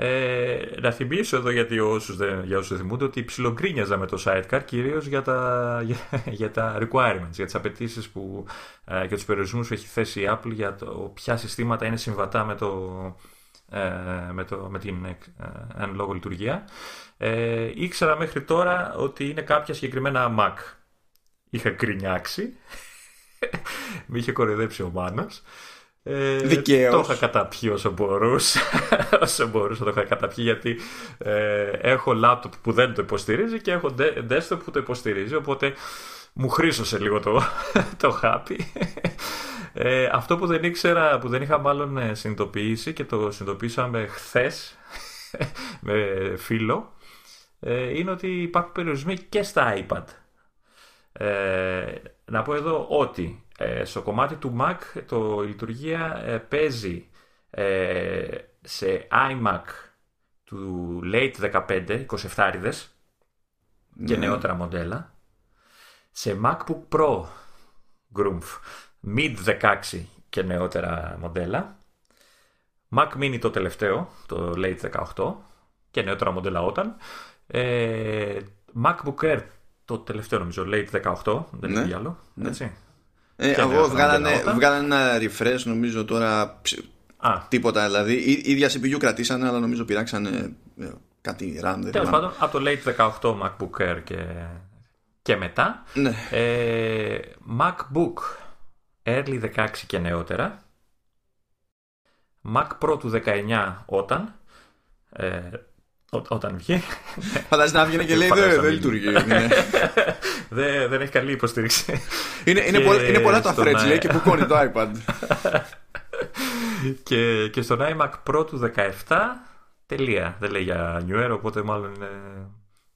Ε, να θυμίσω εδώ γιατί όσους δεν, για όσους θυμούνται ότι ψιλογκρίνιαζα με το sidecar κυρίως για τα, για, για τα requirements, για τις απαιτήσεις που ε, και τους περιορισμούς που έχει θέσει η Apple για το ποια συστήματα είναι συμβατά με, το, ε, με, το, με την ε, εν λόγω λειτουργία. Ε, ήξερα μέχρι τώρα ότι είναι κάποια συγκεκριμένα Mac. Είχα γκρινιάξει. Με είχε κοροϊδέψει ο Μάνος. Ε, Δικαίως. Το είχα καταπιεί όσο μπορούσα. όσο μπορούσα το είχα καταπιεί γιατί ε, έχω laptop που δεν το υποστηρίζει και έχω desktop που το υποστηρίζει. Οπότε μου χρήσωσε λίγο το, το χάπι. Ε, αυτό που δεν ήξερα, που δεν είχα μάλλον ε, συνειδητοποιήσει και το συνειδητοποίησαμε χθες με φίλο, ε, είναι ότι υπάρχουν περιορισμοί και στα iPad. Ε, να πω εδώ ότι ε, στο κομμάτι του Mac το, η λειτουργία ε, παίζει σε iMac του late 15, 27 ριδες και ναι. νεότερα μοντέλα. Σε MacBook Pro Groomf mid 16 και νεότερα μοντέλα. Mac Mini το τελευταίο, το late 18 και νεότερα μοντέλα όταν. Ε, MacBook Air το τελευταίο νομίζω, late 18, δεν ναι. είναι άλλο. Ναι. Έτσι. Ε, εγώ βγάλανε, βγάλανε ένα refresh νομίζω τώρα Α. τίποτα δηλαδή. Ή, ίδια CPU κρατήσανε αλλά νομίζω πειράξανε ε, κάτι random. Τέλος πάντων από το late 18 MacBook Air και, και μετά. Ναι. Ε, MacBook Early 16 και νεότερα. Mac Pro του 19 όταν. Ε, όταν βγει. Φαντάζεσαι να βγαίνει και λέει δεν λειτουργεί. Ναι. Δεν έχει καλή υποστήριξη. Είναι πολλά τα threads λέει και που το iPad. Και στον iMac Pro του 17 τελεία. Δεν λέει για New Era οπότε μάλλον είναι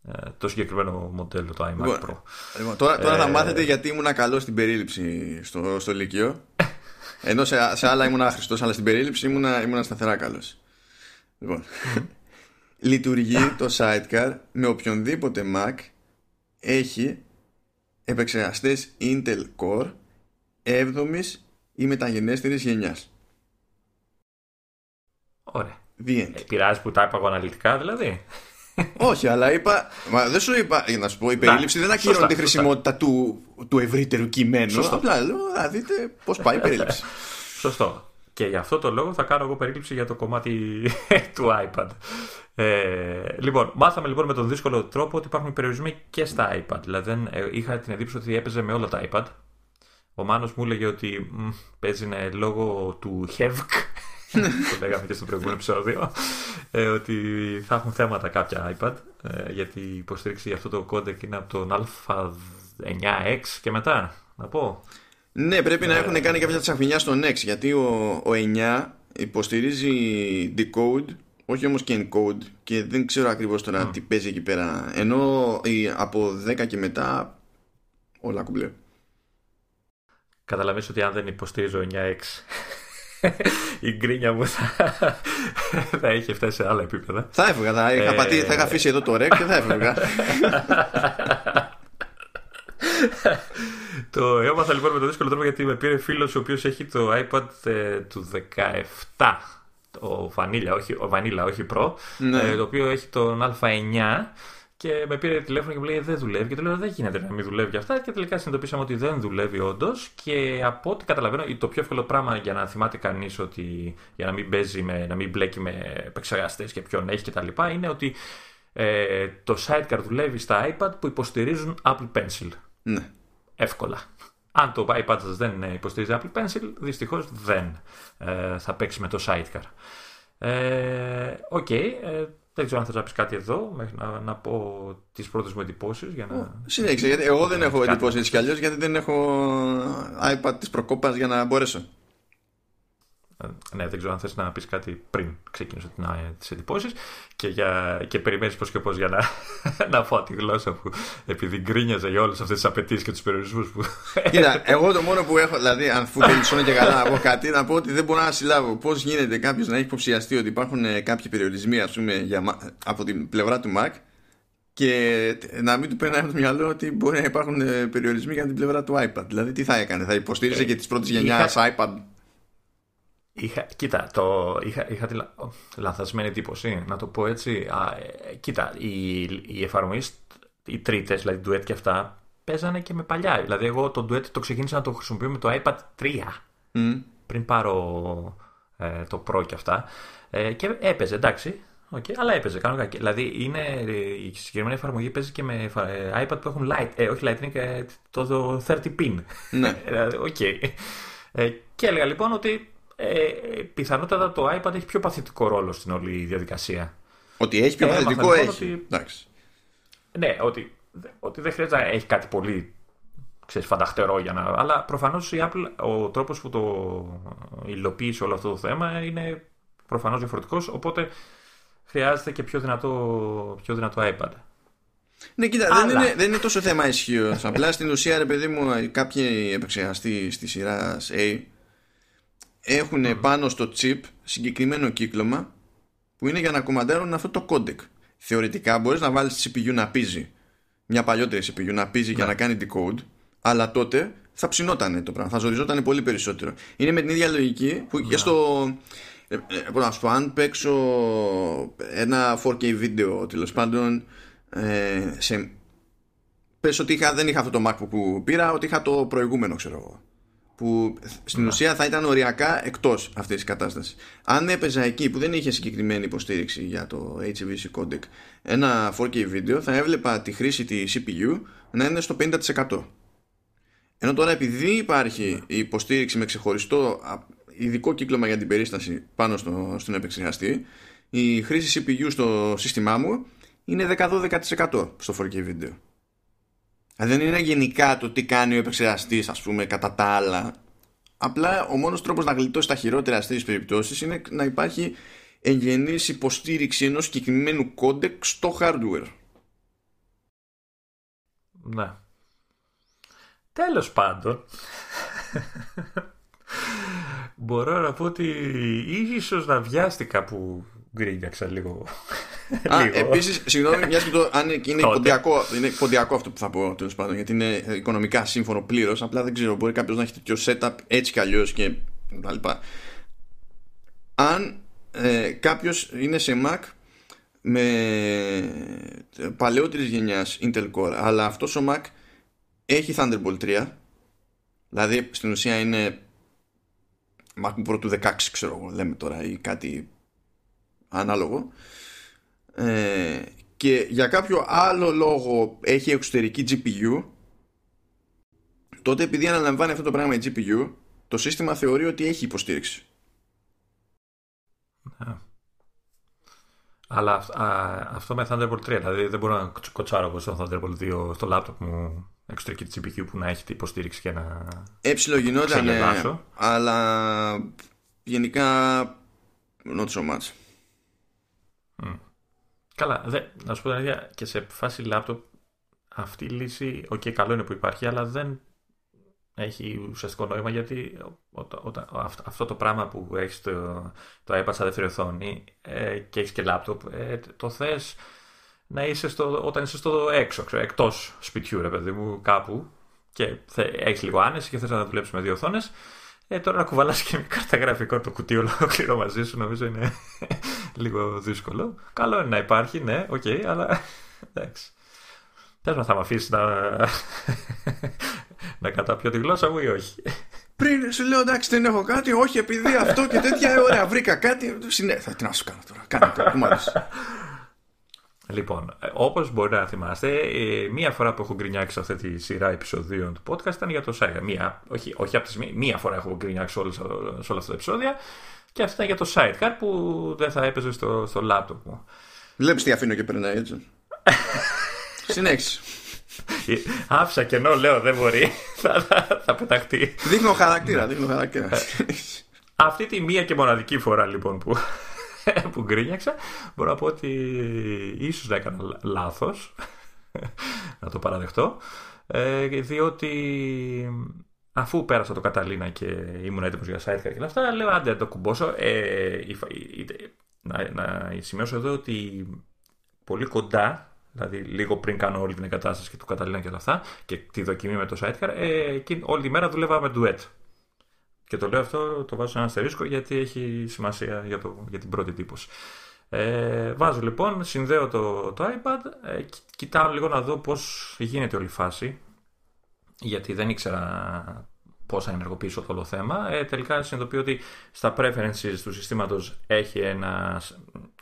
ε, το συγκεκριμένο μοντέλο το iMac λοιπόν, Pro. Λοιπόν, τώρα, τώρα θα ε, μάθετε γιατί ήμουν καλό στην περίληψη στο, στο Λύκειο. Ενώ σε, σε άλλα ήμουν άχρηστος, αλλά στην περίληψη ήμουν, ήμουν σταθερά καλός. Λοιπόν, λειτουργεί το Sidecar με οποιονδήποτε Mac έχει επεξεργαστές Intel Core 7ης ή μεταγενέστερης γενιάς. Ωραία. Ε, πειράζει που τα είπα αναλυτικά δηλαδή. Όχι, αλλά είπα. Μα δεν σου είπα. Για να σου πω, η περίληψη δεν ακύρωνε τη χρησιμότητα του, του ευρύτερου κειμένου. Σωστό. Απλά λέω να δείτε πώς πάει η περίληψη. Σωστό. Και γι' αυτό το λόγο θα κάνω εγώ περίληψη για το κομμάτι του iPad. Ε, λοιπόν, μάθαμε λοιπόν με τον δύσκολο τρόπο ότι υπάρχουν περιορισμοί και στα iPad. Δηλαδή, ε, είχα την εντύπωση ότι έπαιζε με όλα τα iPad. Ο Μάνος μου έλεγε ότι μ, παίζει λόγω του HEVC το λέγαμε και στο προηγούμενο επεισόδιο, ε, ότι θα έχουν θέματα κάποια iPad, ε, γιατί η υποστήριξη για αυτό το codec είναι από τον Α9X και μετά, να πω. Ναι, πρέπει να ε, έχουν κάνει κάποια τσαχπινιά στο X, γιατί ο, ο 9 υποστηρίζει decode, όχι όμως και encode, και δεν ξέρω ακριβώς τώρα τι παίζει εκεί πέρα. Ενώ από 10 και μετά όλα κουμπλέ. Καταλαβαίνεις ότι αν δεν υποστηρίζω 9X η γκρίνια μου θα, θα είχε φτάσει σε άλλα επίπεδα. Θα έφευγα, θα είχα, πατή, θα είχα αφήσει εδώ το ρεκ και θα έφευγα. το έμαθα λοιπόν με τον δύσκολο τρόπο γιατί με πήρε φίλος ο οποίος έχει το iPad ε, του 17 ο Vanilla, όχι, ο Vanilla, όχι Pro, ναι. ε, το οποίο έχει τον Α9 και με πήρε τηλέφωνο και μου λέει δεν δουλεύει. Και του λέω δεν γίνεται να μην δουλεύει αυτά. Και τελικά συνειδητοποίησαμε ότι δεν δουλεύει όντως. Και από ό,τι καταλαβαίνω, το πιο εύκολο πράγμα για να θυμάται κανείς ότι για να μην παίζει με, να μην μπλέκει με επεξεργαστές και ποιον έχει κτλ. είναι ότι ε, το sidecar δουλεύει στα iPad που υποστηρίζουν Apple Pencil. Ναι. Εύκολα. Αν το iPad σας δεν υποστηρίζει Apple Pencil, δυστυχώς δεν ε, θα παίξει με το sidecar. Ε, οκ. Ε, okay, δεν ξέρω αν θες να πεις κάτι εδώ, μέχρι να, να πω τις πρώτες μου εντυπώσεις. Για να... Συνέχισε, γιατί εγώ δεν έχω εντυπώσεις έτσι κι αλλιώς, γιατί δεν έχω iPad της προκόπας για να μπορέσω. Ε, ναι, δεν ξέρω αν θες να πεις κάτι πριν ξεκινήσω τις εντυπώσεις και, για, και περιμένεις πώς και πώς για να, να φάω τη γλώσσα που επειδή γκρίνιαζε για όλες αυτές τις απαιτήσεις και τους περιορισμούς που... Κοίτα, εγώ το μόνο που έχω, δηλαδή αν φουτελισώνω και καλά να πω κάτι, να πω ότι δεν μπορώ να συλλάβω πώς γίνεται κάποιος να έχει υποψιαστεί ότι υπάρχουν κάποιοι περιορισμοί ας πούμε, για, από την πλευρά του Mac και να μην του περνάει από το μυαλό ότι μπορεί να υπάρχουν ε, περιορισμοί για την πλευρά του iPad. Δηλαδή, τι θα έκανε, θα υποστήριζε Ε, και τη πρώτη γενιάς είχα- iPad. Είχα, κοίτα, το, είχα, είχα τη λα- λανθασμένη εντύπωση, να το πω έτσι. Α, ε, κοίτα, οι, οι εφαρμογές, οι τρίτες, δηλαδή Duet και αυτά, παίζανε και με παλιά. Δηλαδή, εγώ το Duet το ξεκίνησα να το χρησιμοποιώ με το iPad 3 Μμ. πριν πάρω ε, το Pro και αυτά. Ε, και έπαιζε, εντάξει. Okay, αλλά έπαιζε κανονικά. Και- Δηλαδή είναι, ε, η συγκεκριμένη εφαρμογή παίζει και με εφα- ε, iPad που έχουν light, ε, όχι lightning, ε, το, το 30 pin. Ναι. Δηλαδή, οκ. Ε, και έλεγα λοιπόν ότι ε, πιθανότατα το iPad έχει πιο παθητικό ρόλο στην όλη διαδικασία. Ότι έχει πιο Ε, παθητικό, έμαθα λοιπόν έχει. ότι- Εντάξει. Ναι, ότι, ότι δεν χρειάζεται να έχει κάτι πολύ ξέρεις, φανταχτερό για να. Αλλά προφανώς η Apple, ο τρόπος που το υλοποίησε όλο αυτό το θέμα είναι προφανώς διαφορετικός. Οπότε χρειάζεται και πιο δυνατό, πιο δυνατό iPad. Ναι, κοίτα, Αλλά- δεν, είναι, δεν είναι τόσο θέμα ισχύω. Απλά στην ουσία, ρε παιδί μου, κάποιοι επεξεργαστοί στη σειρά A έχουν πάνω στο chip συγκεκριμένο κύκλωμα που είναι για να κομμαντάρουν αυτό το codec. Θεωρητικά μπορείς να βάλεις τη CPU να πίζει, μια παλιότερη CPU να πίζει για να κάνει decode, αλλά τότε θα ψινότανε το πράγμα, θα ζοριζόταν πολύ περισσότερο. Είναι με την ίδια λογική που και στο. ε, ε, πώς να σου πω, αν παίξω ένα 4K βίντεο τέλος πάντων ε, σε, πες ότι είχα, δεν είχα αυτό το MacBook που πήρα, ότι είχα το προηγούμενο ξέρω εγώ που στην ουσία θα ήταν οριακά εκτός αυτής της κατάστασης. Αν έπαιζα εκεί που δεν είχε συγκεκριμένη υποστήριξη για το HEVC codec ένα 4K βίντεο θα έβλεπα τη χρήση της CPU να είναι στο 50%. Ενώ τώρα επειδή υπάρχει η υποστήριξη με ξεχωριστό α, ειδικό κύκλωμα για την περίσταση πάνω στο, στον επεξεργαστή η χρήση CPU στο σύστημά μου είναι 10-12% στο 4K βίντεο. Δεν είναι γενικά το τι κάνει ο επεξεργαστής, ας πούμε, κατά τα άλλα. Απλά ο μόνος τρόπος να γλιτώσει τα χειρότερα στις περιπτώσεις είναι να υπάρχει εγγενής υποστήριξη ενός συγκεκριμένου codec στο hardware. Ναι. Τέλος πάντων, μπορώ να πω ότι ίσως να βιάστηκα που γκρίνιαξα λίγο. Α, λίγο. επίσης, συγγνώμη, μιας και το. Αν είναι, είναι, Τότε. ποντιακό, είναι ποντιακό αυτό που θα πω τέλος πάντων, γιατί είναι οικονομικά σύμφωνο πλήρως. Απλά δεν ξέρω, μπορεί κάποιος να έχει τέτοιο setup έτσι κι αλλιώς και τα λοιπά. Αν ε, κάποιος είναι σε Mac με παλαιότερης γενιάς Intel Core αλλά αυτός ο Mac έχει Thunderbolt 3 δηλαδή στην ουσία είναι MacBook Pro του 16 ξέρω εγώ λέμε τώρα ή κάτι ανάλογο. Ε, και για κάποιο άλλο λόγο έχει εξωτερική GPU τότε επειδή αναλαμβάνει αυτό το πράγμα η GPU το σύστημα θεωρεί ότι έχει υποστήριξη. Αλλά αυ- α, αυτό με Thunderbolt 3, δηλαδή δεν μπορώ να κοτσάρω εγώ στο Thunderbolt 2 στο laptop μου εξωτερική της GPU που να έχει την υποστήριξη και να... Ε, ψιλογινόταν Ξεγελάσω. αλλά γενικά not so much Καλά, δε, να σου πω την αλήθεια, και σε φάση laptop αυτή η λύση, οκ, καλό είναι που υπάρχει, αλλά δεν έχει ουσιαστικό νόημα γιατί όταν, όταν, αυτό, αυτό το πράγμα που έχεις το, το iPad σαν δεύτερη οθόνη ε, και έχεις και laptop, ε, το θες να είσαι στο, όταν είσαι στο έξω, ξέρω, εκτός σπιτιού, ρε παιδί μου, κάπου και έχεις λίγο άνεση και θες να δουλέψεις με δύο οθόνες, ε, τώρα να κουβαλάς και μια κάρτα γραφικών το κουτί ολόκληρο μαζί σου νομίζω είναι λίγο δύσκολο. Καλό είναι να υπάρχει, ναι, οκ, αλλά εντάξει. Πες μας θα με αφήσεις να, να καταπιώ τη γλώσσα μου ή όχι; Πριν σου λέω εντάξει δεν έχω κάτι, όχι επειδή αυτό και τέτοια, ε, ωραία βρήκα κάτι. Συνέχεια, τι να σου κάνω τώρα, κάνε το κομμάτι σου. Λοιπόν, ε, όπως μπορεί να θυμάστε, ε, μία φορά που έχω γκρινιάξει σε αυτή τη σειρά επεισοδίων του podcast ήταν για το Sega. Μία, όχι, όχι από τις μία, μία φορά έχω γκρινιάξει σε, όλες- σε όλα αυτά τα επεισόδια και αυτή ήταν για το sidecar που δεν θα έπαιζε στο, στο laptop μου. Βλέπεις τι αφήνω και περνάει έτσι. Συνέχισε. Ε, Άφησα κενό, λέω, δεν μπορεί. θα, θα, θα πεταχτεί. Δείχνω χαρακτήρα, δείχνω χαρακτήρα. Αυτή τη μία και μοναδική φορά λοιπόν που, που γκρίνιαξα, μπορώ να πω ότι ίσως να έκανα λα- λάθος, να το παραδεχτώ, ε, διότι αφού πέρασα το Καταλίνα και ήμουν έτοιμος για sidecar και όλα αυτά, λέω άντε να το κουμπώσω. Ε, η φα- η- η- να, να σημειώσω εδώ ότι πολύ κοντά δηλαδή λίγο πριν κάνω όλη την εγκατάσταση και του καταλήγαν και όλα αυτά, και τη δοκιμή με το sidecar, ε, όλη τη μέρα δούλευα με duet. Και το λέω αυτό, το βάζω σε ένα αστερίσκο γιατί έχει σημασία για, το, για την πρώτη τύπωση. Ε, βάζω λοιπόν, συνδέω το, το iPad, ε, κοιτάω λίγο να δω πώς γίνεται όλη η φάση, γιατί δεν ήξερα πώς θα ενεργοποιήσω το όλο θέμα. Ε, τελικά συνειδητοποιώ ότι στα preferences του συστήματος έχει ένα,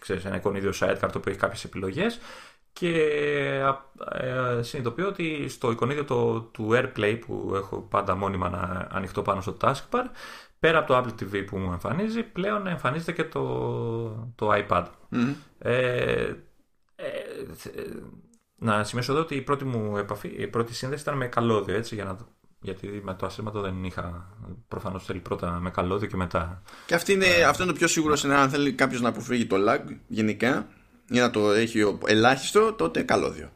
ξέρεις, ένα εικονίδιο sidecar το οποίο έχει κάποιες επιλογές και ε, συνειδητοποιώ ότι στο εικονίδιο το, του AirPlay που έχω πάντα μόνιμα να ανοιχτό πάνω στο taskbar πέρα από το Apple TV που μου εμφανίζει πλέον εμφανίζεται και το, το iPad. Ε, ε, να σημειώσω εδώ ότι η πρώτη μου επαφή, η πρώτη σύνδεση ήταν με καλώδιο, έτσι, για να, γιατί με το ασύρματο δεν είχα. Προφανώς θέλει πρώτα με καλώδιο και μετά. Και αυτή είναι, αυτό είναι το πιο σίγουρο σενάριο. Αν θέλει κάποιος να αποφύγει το lag γενικά, για να το έχει ελάχιστο, τότε καλώδιο.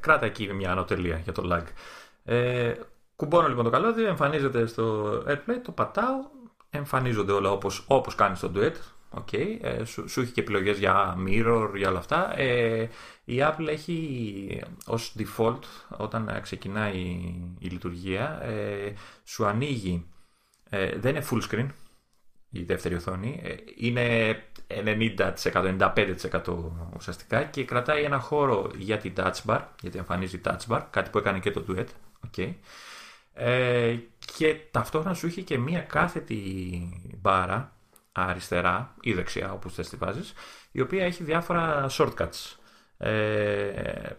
Κράτα εκεί μια ανωτελεία για το lag. Ε, κουμπώνω λοιπόν το καλώδιο, εμφανίζεται στο AirPlay, το πατάω, εμφανίζονται όλα όπως, όπως κάνει στο Duet. Okay. Ε, σου, σου έχει και επιλογές για mirror, για όλα αυτά. Ε, η Apple έχει ως default, όταν ξεκινάει η, λειτουργία, ε, σου ανοίγει, ε, δεν είναι full screen, η δεύτερη οθόνη. Ε, είναι 90%, 95% ουσιαστικά και κρατάει ένα χώρο για την touch bar, γιατί εμφανίζει touch bar, κάτι που έκανε και το duet. Okay. Ε, και ταυτόχρονα σου είχε και μία κάθετη μπάρα αριστερά ή δεξιά, όπως θες τη βάζεις, η οποία έχει διάφορα shortcuts. Ε,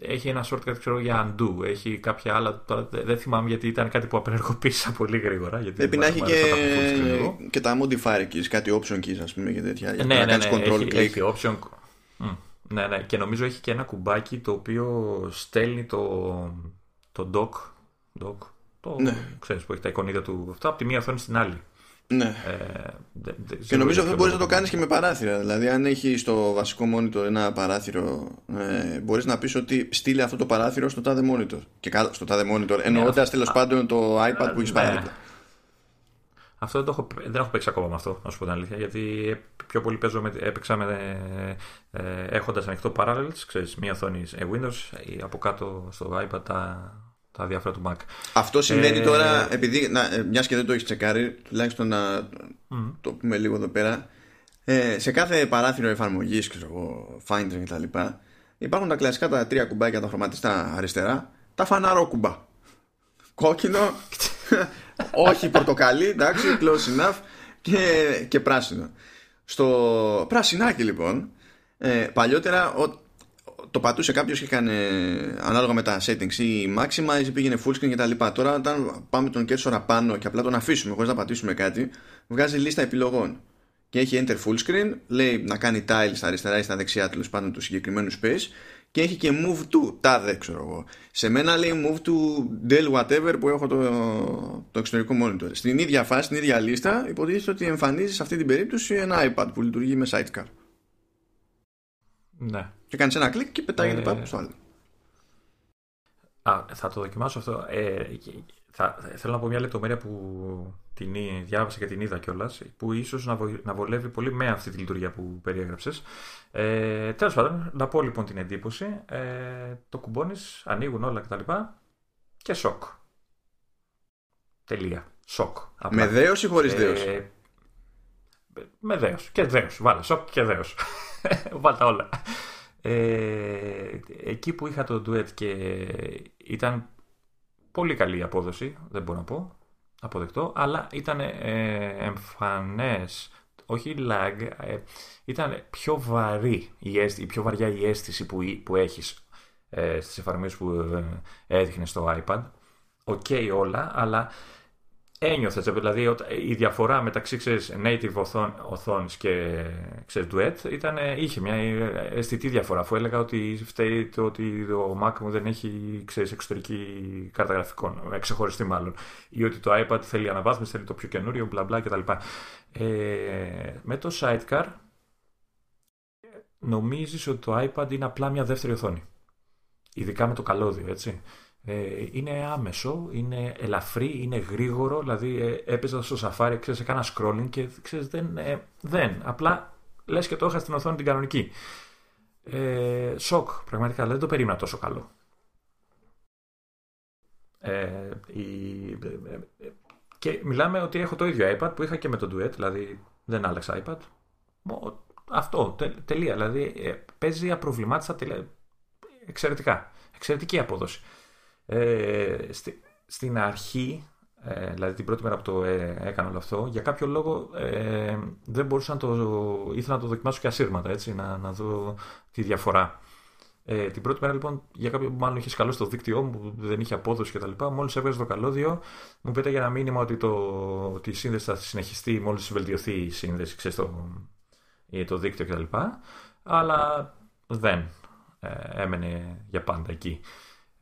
έχει ένα shortcut ξέρω, για undo, έχει κάποια άλλα, τώρα δεν θυμάμαι γιατί ήταν κάτι που απενεργοποίησα πολύ γρήγορα. Γιατί Πρέπει να έχει και, και τα modifier keys, κάτι option keys ας πούμε και τέτοια. Ναι, ναι, ναι, ναι, control έχει, έχει option, ναι, ναι, και νομίζω έχει και ένα κουμπάκι το οποίο στέλνει το, το dock, dock το, ναι. ξέρεις που έχει τα εικονίδια του αυτά από τη μία οθόνη στην άλλη. Ναι. Ε, και νομίζω αυτό μπορείς να το κάνεις και με παράθυρα. Δηλαδή, αν έχει στο βασικό monitor ένα παράθυρο, ε, μπορείς να πεις ότι στείλει αυτό το παράθυρο στο τάδε monitor. Και στο τάδε monitor, εννοώντας ναι, τέλος πάντων το iPad που έχεις ναι. παράδειγμα. Αυτό δεν, το έχω, δεν έχω παίξει ακόμα με αυτό, να σου πω την αλήθεια. Γιατί πιο πολύ παίζω με, έπαιξα με, ε, ε έχοντας ανοιχτό Parallels, ξέρεις, μία οθόνη Windows ή από κάτω στο iPad τα, τα διάφορα του Mac. Αυτό σημαίνει ε... τώρα, επειδή ε, μιας και δεν το έχεις τσεκάρει, τουλάχιστον να το πούμε λίγο εδώ πέρα, ε, σε κάθε παράθυρο εφαρμογής, ξέρω εγώ, Finder κτλ., υπάρχουν τα κλασικά τα τρία κουμπάκια τα χρωματιστά αριστερά, τα φαναρό κουμπά. Κόκκινο, όχι πορτοκαλί, εντάξει, close enough και, και πράσινο. Στο πράσινάκι λοιπόν, ε, παλιότερα το πατούσε κάποιος και έκανε ανάλογα με τα settings ή maximize ή πήγαινε full screen κτλ. Τώρα, όταν πάμε τον cursor απάνω και απλά τον αφήσουμε χωρίς να πατήσουμε κάτι, βγάζει λίστα επιλογών. Και έχει enter full screen, λέει να κάνει tile στα αριστερά ή στα δεξιά τέλος πάντων του συγκεκριμένου space και έχει και move to τάδε, ξέρω εγώ. Σε μένα λέει move to del whatever που έχω το, το εξωτερικό monitor. Στην ίδια φάση, στην ίδια λίστα, υποτίθεται ότι εμφανίζεις σε αυτή την περίπτωση ένα iPad που λειτουργεί με sidecar. Ναι. Και κάνεις ένα κλικ και πετάγεται ε... πάνω στο άλλο. Α, θα το δοκιμάσω αυτό. Ε, θα, θέλω να πω μια λεπτομέρεια που την διάβασα και την είδα κιόλας, που ίσως να, να βολεύει πολύ με αυτή τη λειτουργία που περιέγραψες. Ε, Τέλος πάντων, να πω λοιπόν την εντύπωση. Ε, το κουμπώνεις, ανοίγουν όλα κτλ. Και σοκ. Τελεία. Σοκ. Με δέος ή χωρίς ε, δέος; Με δέος. Και δέος. Βάλε σοκ και δέος. Βάλτε όλα. Ε, εκεί που είχα το duet και ήταν πολύ καλή η απόδοση, δεν μπορώ να πω, αποδεκτό, αλλά ήταν ε, εμφανές, όχι lag, ε, ήταν πιο βαρύ η αίσθηση, πιο βαριά η αίσθηση που, που έχεις ε, στις εφαρμογές που ε, έδειχνες στο iPad. OK okay, όλα, αλλά ένιωθες, δηλαδή η διαφορά μεταξύ ξέρεις, native οθόν, και ξέρεις, duet ήταν, είχε μια αισθητή διαφορά αφού έλεγα ότι φταίει το ότι ο Mac μου δεν έχει ξέρεις, εξωτερική κάρτα γραφικών, ε, ξεχωριστή μάλλον ή ότι το iPad θέλει αναβάθμιση, θέλει το πιο καινούριο, μπλα μπλα κτλ. Ε, με το Sidecar νομίζεις ότι το iPad είναι απλά μια δεύτερη οθόνη. Ειδικά με το καλώδιο, έτσι. Ε, είναι άμεσο, είναι ελαφρύ, είναι γρήγορο. Δηλαδή ε, έπαιζα στο σαφάρι, ξέρεις, έκανα scrolling και ξέρεις, δεν, ε, δεν. Απλά λες και το είχα στην οθόνη την κανονική. Ε, σοκ, πραγματικά, δεν το περίμενα τόσο καλό. Ε, η, και μιλάμε ότι έχω το ίδιο iPad που είχα και με το Duet, δηλαδή δεν άλλαξα iPad. Αυτό, τε, τελεία. Δηλαδή ε, παίζει απροβλημάτιστα τελεία. Εξαιρετικά. Εξαιρετική απόδοση. Ε, στη, στην αρχή, ε, δηλαδή την πρώτη μέρα που το ε, έκανα όλο αυτό, για κάποιο λόγο ε, δεν μπορούσα να το. ήθελα να το δοκιμάσω και ασύρματα, έτσι, να, να δω τη διαφορά. Ε, την πρώτη μέρα λοιπόν, για κάποιο που μάλλον είχες σκαλώσει το δίκτυό μου, που δεν είχε απόδοση κτλ. Μόλις έβγαζε το καλώδιο, μου πέταγε ένα μήνυμα ότι, το, ότι η σύνδεση θα συνεχιστεί μόλις βελτιωθεί η σύνδεση, ξέρεις, το, το δίκτυο κτλ. Αλλά δεν ε, έμενε για πάντα εκεί.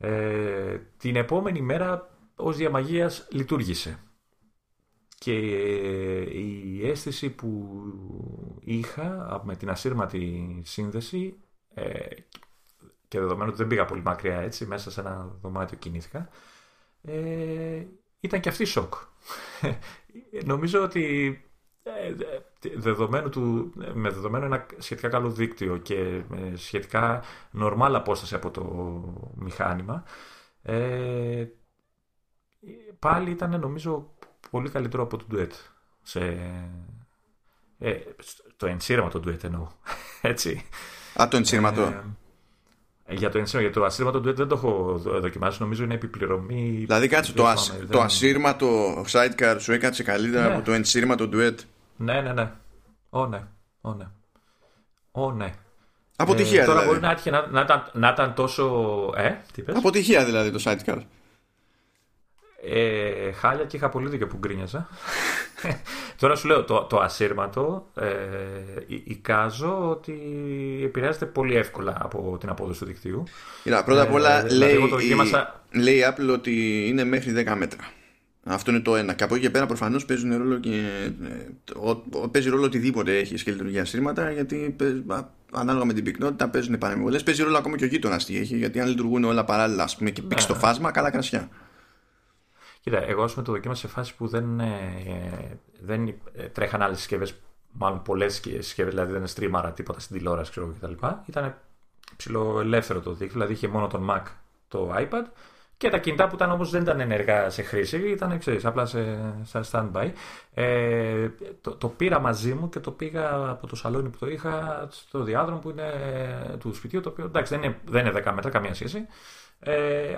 Ε, την επόμενη μέρα ως διαμαγείας λειτουργήσε. Και η αίσθηση που είχα με την ασύρματη σύνδεση ε, και δεδομένου ότι δεν πήγα πολύ μακριά έτσι, μέσα σε ένα δωμάτιο κινήθηκα, ε, ήταν και αυτή σοκ. Νομίζω ότι ε, δεδομένου του, με δεδομένο ένα σχετικά καλό δίκτυο και με σχετικά νορμάλ απόσταση από το μηχάνημα, ε, πάλι ήταν νομίζω πολύ καλύτερο από το Duet. Σε, ε, το ενσύρμα το Duet εννοώ. Έτσι. Α, το ενσύρματο. Για το ενσύρματο, για το ασύρματο Duet δεν το έχω δοκιμάσει. Νομίζω είναι επιπληρωμή. Δηλαδή, κάτσε, το, ασ, δεν... το ασύρματο sidecar σου έκατσε καλύτερα ναι. από το ενσύρματο Duet. Ναι, ναι, ναι. Ω, ναι. Ω, ναι. Ω, ναι. Αποτυχία ε, τώρα δηλαδή. μπορεί να, να, να, να, ήταν τόσο. Ε, τι πες; Αποτυχία δηλαδή το sidecar. Ε, χάλια και είχα πολύ δίκιο που γκρίνιαζα. Τώρα σου λέω το, το ασύρματο ε, εικάζω ότι επηρεάζεται πολύ εύκολα από την απόδοση του δικτύου. Κοίτα, πρώτα απ' όλα ε, λέει, δηλαδή η, λέει η Apple ότι είναι μέχρι 10 μέτρα. Αυτό είναι το ένα. Και από εκεί και πέρα προφανώς παίζουν ρόλο και. Ε, παίζει ρόλο οτιδήποτε έχει και λειτουργία σύρματα, γιατί ανάλογα με την πυκνότητα παίζουν επανεμβολέ. Παίζει ρόλο ακόμα και ο γείτονας τι έχει, γιατί αν λειτουργούν όλα παράλληλα, ας πούμε, και πήξει το ναι. φάσμα, καλά κρασιά. Κοίτα, εγώ πούμε το δοκίμασα σε φάση που δεν, ε, δεν ε, τρέχαν άλλες συσκευές, μάλλον πολλές συσκευές, δηλαδή δεν στρίμαρα τίποτα στην τηλεόραση ξέρω, κτλ. Ήταν ψηλό ελεύθερο το δίκτυο, δηλαδή είχε μόνο τον Mac, το iPad και τα κινητά που ήταν όμως δεν ήταν ενεργά σε χρήση, ήταν ξέρεις, απλά σε, σε stand-by. Ε, το, το πήρα μαζί μου και το πήγα από το σαλόνι που το είχα στο διάδρομο που είναι του σπιτιού, το οποίο εντάξει δεν είναι, δεν είναι 10 μέτρα, καμία σχέση. Ε,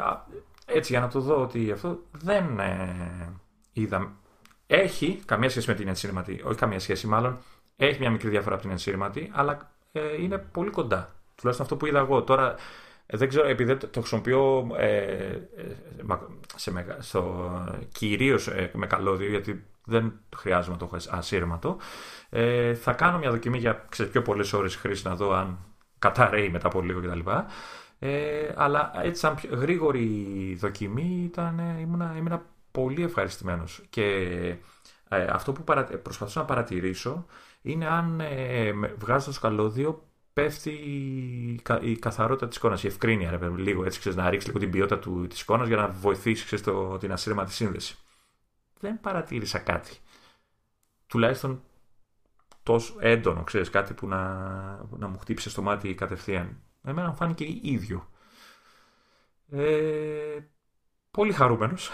έτσι για να το δω ότι αυτό δεν ε, είδα. Έχει καμία σχέση με την ενσύρματη, όχι καμία σχέση μάλλον, έχει μια μικρή διαφορά από την ενσύρματη, αλλά ε, είναι πολύ κοντά. Τουλάχιστον αυτό που είδα εγώ. Τώρα ε, δεν ξέρω, επειδή το, χρησιμοποιώ ε, ε σε, στο, κυρίως με καλώδιο, γιατί δεν χρειάζομαι να το έχω ασύρματο, ε, θα κάνω μια δοκιμή για ξέρεις, πιο πολλές ώρες χρήση να δω αν καταραίει μετά από λίγο κτλ. Ε, αλλά έτσι σαν γρήγορη δοκιμή ήταν, ήμουνα, ήμουνα πολύ ευχαριστημένος. Και ε, αυτό που παρα, προσπαθούσα να παρατηρήσω είναι αν ε, βγάζοντας το καλώδιο πέφτει η, καθαρότητα της εικόνας, η ευκρίνεια, ρε, λίγο έτσι, ξέρεις, να ρίξεις λίγο την ποιότητα του, της εικόνας για να βοηθήσεις ξέρεις, το, την ασύρματη σύνδεση. Δεν παρατήρησα κάτι. Τουλάχιστον τόσο έντονο, ξέρεις, κάτι που να, να μου χτύπησε στο μάτι κατευθείαν. Εμένα μου φάνηκε ίδιο. Ε, πολύ χαρούμενος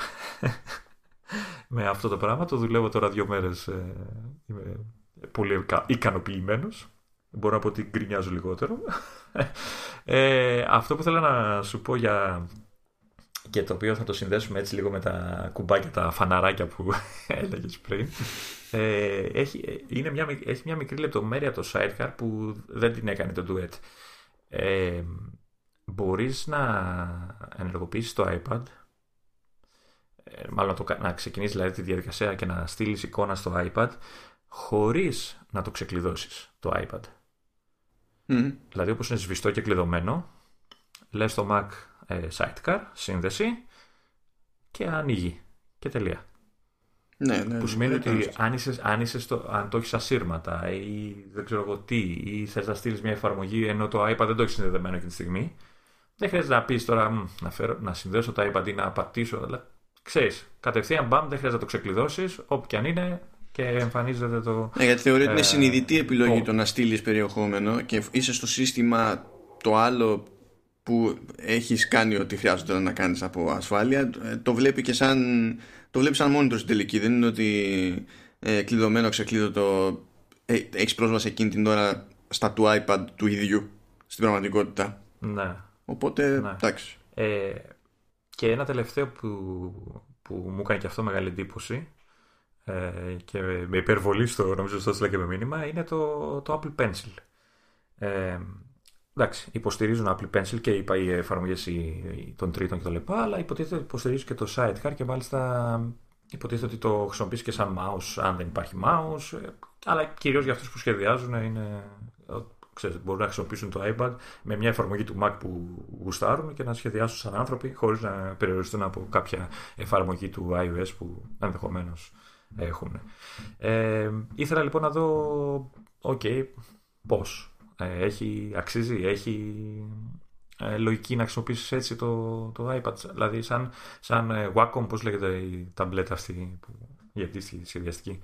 με αυτό το πράγμα. Το δουλεύω τώρα δύο μέρες. Ε, είμαι πολύ ικανοποιημένος. Μπορώ να πω ότι γκρινιάζω λιγότερο. Ε, αυτό που θέλω να σου πω για και το οποίο θα το συνδέσουμε έτσι λίγο με τα κουμπάκια, τα φαναράκια που έλεγες πριν. Ε, έχει, είναι μια, έχει μια μικρή λεπτομέρεια το sidecar που δεν την έκανε το duet ε, μπορείς να ενεργοποιήσεις το iPad; Ε, μάλλον να, το, να ξεκινήσεις δηλαδή τη διαδικασία και να στείλεις εικόνα στο iPad χωρίς να το ξεκλειδώσεις το iPad. Δηλαδή όπως είναι σβηστό και κλειδωμένο λες στο Mac ε, Sidecar, σύνδεση και ανοίγει και τελεία. Ναι, ναι, που σημαίνει ότι αν, είσαι, αν, είσαι στο, αν το έχεις ασύρματα ή δεν ξέρω εγώ τι, ή θες να στείλεις μια εφαρμογή ενώ το iPad δεν το έχεις συνδεδεμένο εκείνη τη στιγμή, δεν χρειάζεται να πεις τώρα να, φέρω, να συνδέσω το iPad ή να πατήσω. Αλλά ξέρεις, κατευθείαν μπαμ, δεν χρειάζεται να το ξεκλειδώσεις, όπου και αν είναι και εμφανίζεται το. Ναι, γιατί θεωρεί ότι είναι ε, συνειδητή επιλογή το... το να στείλεις περιεχόμενο και είσαι στο σύστημα το άλλο που έχεις κάνει ό,τι χρειάζεται να κάνεις από ασφάλεια ε, το βλέπει και σαν το βλέπει σαν monitor στην τελική δεν είναι ότι ε, κλειδωμένο ξεκλείδωτο ε, έχεις πρόσβαση εκείνη την ώρα στα του iPad του ίδιου στην πραγματικότητα Ναι. οπότε Ναι. εντάξει Ε, και ένα τελευταίο που, που μου έκανε και αυτό μεγάλη εντύπωση ε, και με υπερβολή στο, νομίζω στο έστειλα και με μήνυμα, είναι το, το Apple Pencil. Ε, εντάξει, υποστηρίζουν Apple Pencil και είπα οι εφαρμογές των τρίτων κτλ. Αλλά υποτίθεται ότι υποστηρίζουν και το Sidecar και μάλιστα υποτίθεται ότι το χρησιμοποιείς και σαν mouse αν δεν υπάρχει mouse. ε, Αλλά κυρίως για αυτούς που σχεδιάζουν είναι ε, ξέρεις, μπορούν να χρησιμοποιήσουν το iPad με μια εφαρμογή του Mac που γουστάρουν και να σχεδιάσουν σαν άνθρωποι χωρίς να περιοριστούν από κάποια εφαρμογή του iOS που ενδεχομένως έχουν. Ε, ήθελα λοιπόν να δω, οκ, πώς. Ε, έχει, αξίζει, έχει ε, λογική να χρησιμοποιήσεις έτσι το, το iPad. Δηλαδή σαν, σαν ε, Wacom, πώς λέγεται η ταμπλέτα αυτή που, η αντίστοιχη σχεδιαστική.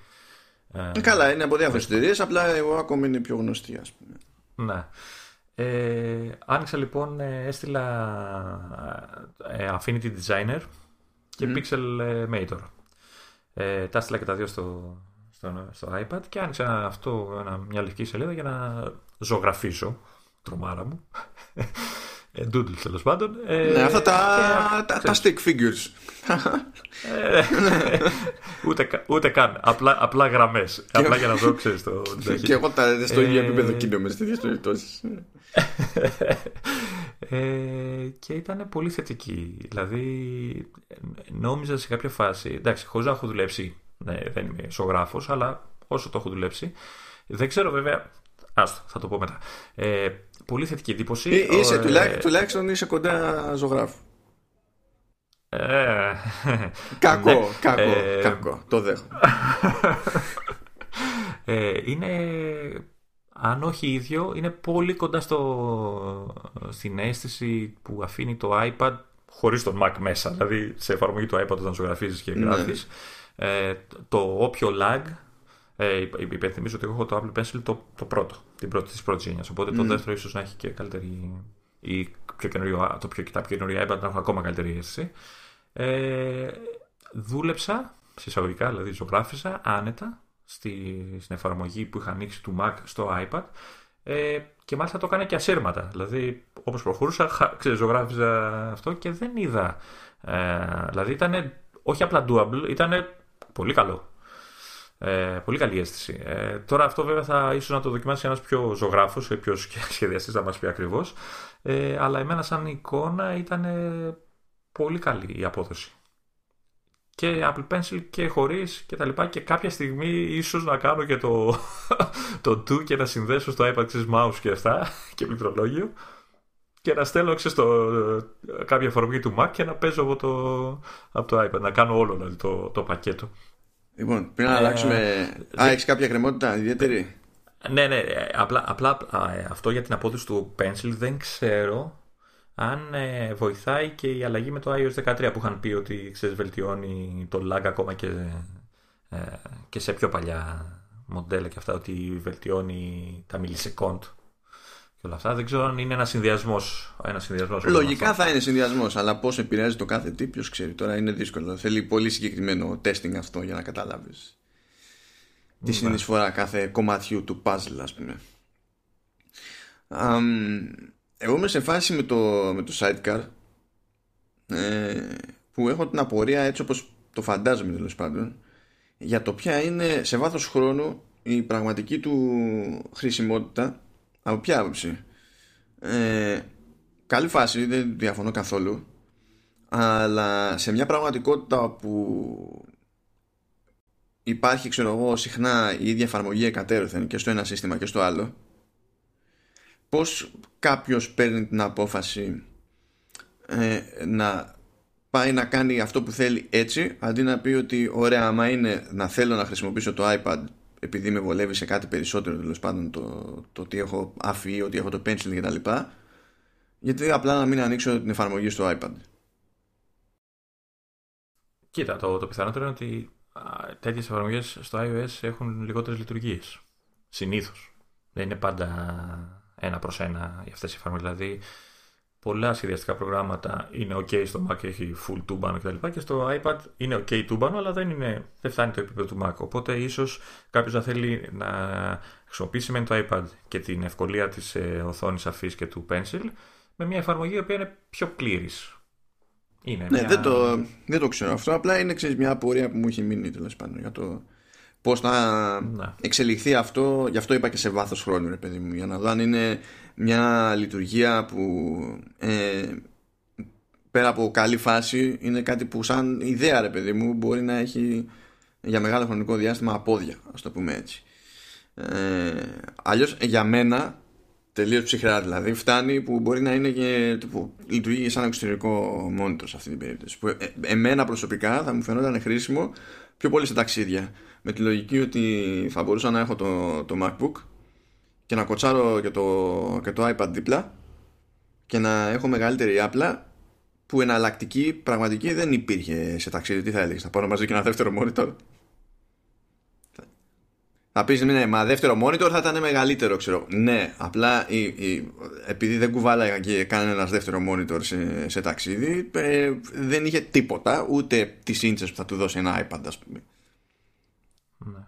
Ε, Ε, καλά είναι από διάφορες εταιρείες απλά εγώ ακόμα είναι πιο γνωστή ας πούμε ναι. Ε, άνοιξα λοιπόν, ε, έστειλα ε, Affinity Designer και Pixel ε, Mator. Ε, τα έστειλα και τα δύο στο, στο, στο iPad και άνοιξα αυτό ένα, μια λευκή σελίδα για να ζωγραφίσω. Τρομάρα μου. Ε, doodle τέλος πάντων. Ε, ναι, αυτά τα, και- τα, τα stick figures ε, ούτε, κα- ούτε καν. Απλά, απλά γραμμές. απλά για να δω, ξέρεις το. την αρχή. και εγώ τα στο ίδιο Ε, επίπεδο κίνδυνο σε τέτοιες περιπτώσεις ε, και ήταν πολύ θετική. Δηλαδή, ε, νόμιζα σε κάποια φάση, εντάξει, χωρίς να έχω δουλέψει, ναι, δεν είμαι ζωγράφο, αλλά όσο το έχω δουλέψει, δεν ξέρω βέβαια. Άστο, θα το πω μετά. Ε, πολύ θετική εντύπωση. Ή- είσαι, Ε, τουλάχιστον, τουλάχιστον είσαι κοντά ζωγράφου ε, Κακό, ναι. κακό, Ε, κακό. Το δέχομαι. Ε, είναι, αν όχι ίδιο, είναι πολύ κοντά στο, στην αίσθηση που αφήνει το iPad χωρίς τον Mac μέσα. Δηλαδή σε εφαρμογή του iPad όταν ζωγραφίζεις και Ναι. γράφεις. Ε, το όποιο lag, ε, υπ- υπ- υπενθυμίζω ότι εγώ έχω το Apple Pencil το, το πρώτο, την πρώτη της πρώτης γενιάς. Οπότε το δεύτερο ίσως να έχει και καλύτερη ή πιο καινούριο, το πιο, τα πιο καινούργια iPad να έχουν ακόμα καλύτερη αίσθηση. Ε, δούλεψα, σε εισαγωγικά δηλαδή ζωγράφιζα άνετα στη, στην εφαρμογή που είχα ανοίξει του Mac στο iPad ε, και μάλιστα το έκανα και ασύρματα. Δηλαδή όπως προχωρούσα χα- ξέρεις, ζωγράφιζα αυτό και δεν είδα. Ε, δηλαδή ήταν όχι απλά doable, ήταν πολύ καλό. Ε, πολύ καλή αίσθηση. Ε, τώρα αυτό βέβαια θα ίσως να το δοκιμάσει ένας πιο ζωγράφος, ή πιο σχε- σχεδιαστής να μας πει ακριβώς. Ε, αλλά εμένα σαν εικόνα ήταν ε, πολύ καλή η απόδοση. Και Apple Pencil και χωρίς και τα λοιπά και κάποια στιγμή ίσως να κάνω και το, το do και να συνδέσω στο iPad ξέρεις, mouse και αυτά και πληκτρολόγιο και να στέλνω ξέρεις, το, κάποια εφαρμογή του Mac και να παίζω από το, από το iPad, να κάνω όλο δηλαδή, το, το πακέτο. Λοιπόν, πριν να Ε, αλλάξουμε. Α, έχεις κάποια κρεμότητα ιδιαίτερη; Ναι, ναι, ε, απλά, απλά α, ε, αυτό για την απόδοση του Pencil δεν ξέρω αν ε, βοηθάει και η αλλαγή με το iOS 13 που είχαν πει ότι ξέρεις, βελτιώνει το lag ακόμα και, ε, και σε πιο παλιά μοντέλα και αυτά ότι βελτιώνει τα millisecond και όλα αυτά. Δεν ξέρω αν είναι ένας συνδυασμός. Ένας συνδυασμός όλων Λογικά αυτών. θα είναι συνδυασμός, αλλά πώς επηρεάζει το κάθε τι, ποιος ξέρει. Τώρα είναι δύσκολο. Θέλει πολύ συγκεκριμένο testing αυτό για να καταλάβεις τη συνεισφορά κάθε κομματιού του puzzle, ας πούμε. Αμ, εγώ είμαι σε φάση με το, με το sidecar ε, που έχω την απορία έτσι όπως το φαντάζομαι τέλος πάντων για το ποια είναι σε βάθος χρόνου η πραγματική του χρησιμότητα από ποια άποψη. Ε, καλή φάση δεν διαφωνώ καθόλου αλλά σε μια πραγματικότητα που υπάρχει ξέρω εγώ συχνά η ίδια εφαρμογή εκατέρωθεν και στο ένα σύστημα και στο άλλο πως κάποιος παίρνει την απόφαση ε, να πάει να κάνει αυτό που θέλει έτσι αντί να πει ότι ωραία άμα είναι να θέλω να χρησιμοποιήσω το iPad επειδή με βολεύει σε κάτι περισσότερο τέλος πάντων το, το ότι έχω αφή, ότι έχω το pencil και τα λοιπά γιατί απλά να μην ανοίξω την εφαρμογή στο iPad Κοίτα, το, το πιθανότερο είναι ότι τέτοιες εφαρμογές στο iOS έχουν λιγότερες λειτουργίες. Συνήθως. Δεν είναι πάντα ένα προς ένα για αυτές οι εφαρμογές. Δηλαδή, πολλά σχεδιαστικά προγράμματα είναι OK στο Mac, έχει full τούμπανο κτλ. Και στο iPad είναι OK τούμπανο, αλλά δεν, είναι, δεν φτάνει το επίπεδο του Mac. Οπότε ίσως κάποιος να θέλει να χρησιμοποιήσει με το iPad και την ευκολία της ε, οθόνης αφής και του Pencil με μια εφαρμογή η οποία είναι πιο πλήρης. Είναι ναι, μια... δεν, το, δεν το ξέρω αυτό. Απλά είναι ξέρεις, μια απορία που μου έχει μείνει τέλος πάντων για το πώς θα ναι. εξελιχθεί αυτό. Γι' αυτό είπα και σε βάθος χρόνου, ρε παιδί μου, για να δω αν είναι μια λειτουργία που ε, πέρα από καλή φάση είναι κάτι που σαν ιδέα ρε παιδί μου μπορεί να έχει για μεγάλο χρονικό διάστημα απόδια ας το πούμε έτσι ε, αλλιώς για μένα τελείως ψυχρά δηλαδή φτάνει που μπορεί να είναι και που λειτουργεί σαν εξωτερικό monitor σε αυτή την περίπτωση που ε, εμένα προσωπικά θα μου φαινόταν χρήσιμο πιο πολύ σε ταξίδια με τη λογική ότι θα μπορούσα να έχω το, το MacBook και να κοτσάρω και το, και το iPad δίπλα και να έχω μεγαλύτερη άπλα που εναλλακτική πραγματική δεν υπήρχε σε ταξίδι. Τι θα έλεγες, θα πάρω μαζί και ένα δεύτερο monitor; Θα πεις ναι, μα δεύτερο monitor θα ήταν μεγαλύτερο, ξέρω. Ναι, απλά η, η, επειδή δεν κουβάλαγα και κανένας δεύτερο monitor σε, σε ταξίδι, ε, δεν είχε τίποτα, ούτε τις ίντσε που θα του δώσει ένα iPad, ας πούμε. Ναι.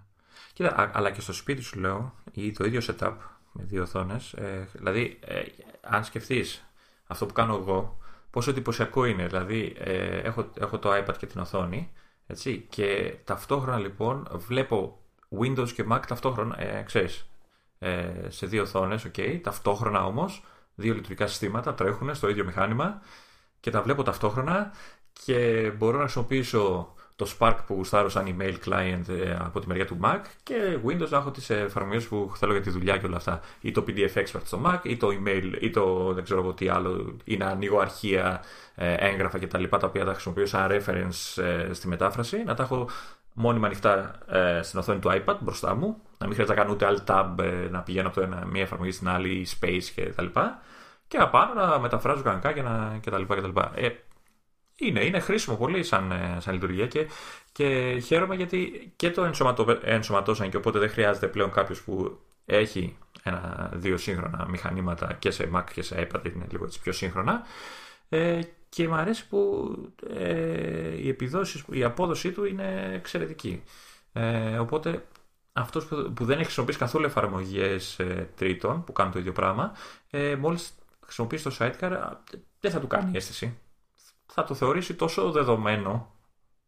Κοίτα, αλλά και στο σπίτι σου λέω, ή το ίδιο setup με δύο οθόνες. Ε, δηλαδή, ε, αν σκεφτείς αυτό που κάνω εγώ, πόσο εντυπωσιακό είναι. Δηλαδή, ε, έχω, έχω το iPad και την οθόνη, έτσι, και ταυτόχρονα λοιπόν βλέπω Windows και Mac ταυτόχρονα, ε, ξέρεις, ε, σε δύο οθόνες, okay, ταυτόχρονα όμως, δύο λειτουργικά συστήματα τρέχουν στο ίδιο μηχάνημα και τα βλέπω ταυτόχρονα και μπορώ να χρησιμοποιήσω το Spark που γουστάρω σαν email client ε, από τη μεριά του Mac και Windows να έχω τις εφαρμογές που θέλω για τη δουλειά και όλα αυτά. Ή το PDF Expert στο Mac ή το email ή το δεν ξέρω εγώ τι άλλο ή να ανοίγω αρχεία, ε, έγγραφα κτλ. Τα, τα οποία τα χρησιμοποιώ σαν reference ε, στη μετάφραση. Να τα έχω μόνιμα ανοιχτά στην οθόνη του iPad μπροστά μου. Να μην χρειάζεται να κάνω ούτε alt tab, να πηγαίνω από το ένα, μία εφαρμογή στην άλλη, space κτλ. Και, και απάνω να μεταφράζω κανονικά και, να, και Ε, είναι, είναι χρήσιμο πολύ σαν, ε, σαν λειτουργία και, και χαίρομαι γιατί και το ενσωματω, ενσωματώσαν και οπότε δεν χρειάζεται πλέον κάποιος που έχει ένα, δύο σύγχρονα μηχανήματα και σε Mac και σε iPad είναι λίγο έτσι πιο σύγχρονα ε, και μου αρέσει που ε, η επιδόσεις, η απόδοσή του είναι εξαιρετική. Ε, οπότε αυτός που, που δεν έχει χρησιμοποιήσει καθόλου εφαρμογές ε, τρίτων που κάνουν το ίδιο πράγμα, ε, μόλις χρησιμοποιήσει το Sidecar δεν θα του κάνει αίσθηση θα το θεωρήσει τόσο δεδομένο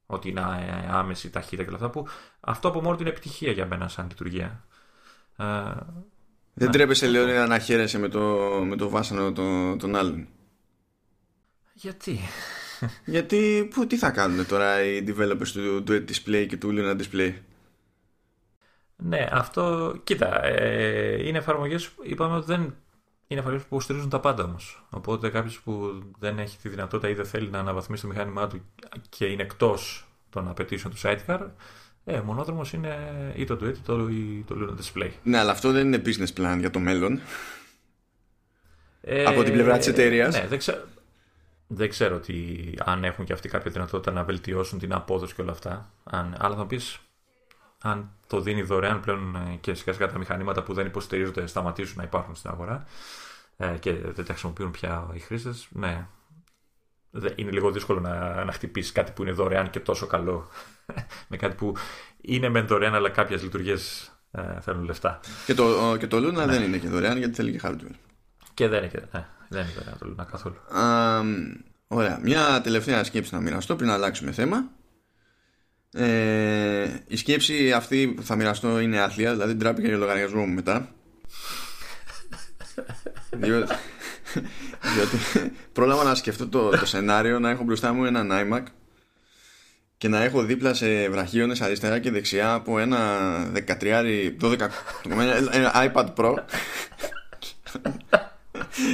ότι είναι άμεση ταχύτητα και όλα αυτά που αυτό από μόνο του είναι επιτυχία για μένα σαν λειτουργία. Ε, δεν ναι. τρέπεσαι λέω να χαίρεσαι με το, με το βάσανο των, των άλλων. Γιατί; Γιατί που, τι θα κάνουν τώρα οι developers του Duet Display και του Luna Display; Ναι, αυτό, κοίτα, ε, είναι εφαρμογές που είπαμε ότι δεν είναι εφαρμογές που υποστηρίζουν τα πάντα όμως. Οπότε κάποιος που δεν έχει τη δυνατότητα ή δεν θέλει να αναβαθμίσει το μηχάνημά του και είναι εκτός των απαιτήσεων του sidecar, ε, μονόδρομος είναι ή το Duet ή το, ή το Luna Display. Ναι, αλλά αυτό δεν είναι business plan για το μέλλον. Ε, Από την πλευρά της εταιρείας. Ναι, δεν ξέρω, δεν ξέρω ότι αν έχουν και αυτοί κάποια δυνατότητα να βελτιώσουν την απόδοση και όλα αυτά. Αν, αλλά θα πεις, αν το δίνει δωρεάν πλέον ε, και σιγά σιγά τα μηχανήματα που δεν υποστηρίζονται σταματήσουν να υπάρχουν στην αγορά ε, και δεν τα χρησιμοποιούν πια οι χρήστες, ναι. Είναι λίγο δύσκολο να, να χτυπήσεις κάτι που είναι δωρεάν και τόσο καλό με κάτι που είναι μεν δωρεάν, αλλά κάποιες λειτουργίες ε, θέλουν λεφτά. Και το, και το Luna ναι. δεν είναι και δωρεάν γιατί θέλει και hardware. Και δεν είναι, ναι, δεν είναι δωρεάν το Luna καθόλου. ωραία. Μια τελευταία σκέψη να μοιραστώ πριν να αλλάξουμε θέμα. Ε, η σκέψη αυτή που θα μοιραστώ είναι άθλια, δηλαδή τράπηκε για λογαριασμό μου μετά. διότι, διότι πρόλαβα να σκεφτώ το, το σενάριο να έχω μπροστά μου έναν iMac και να έχω δίπλα σε βραχίονες αριστερά και δεξιά από ένα 13, 12, ένα iPad Pro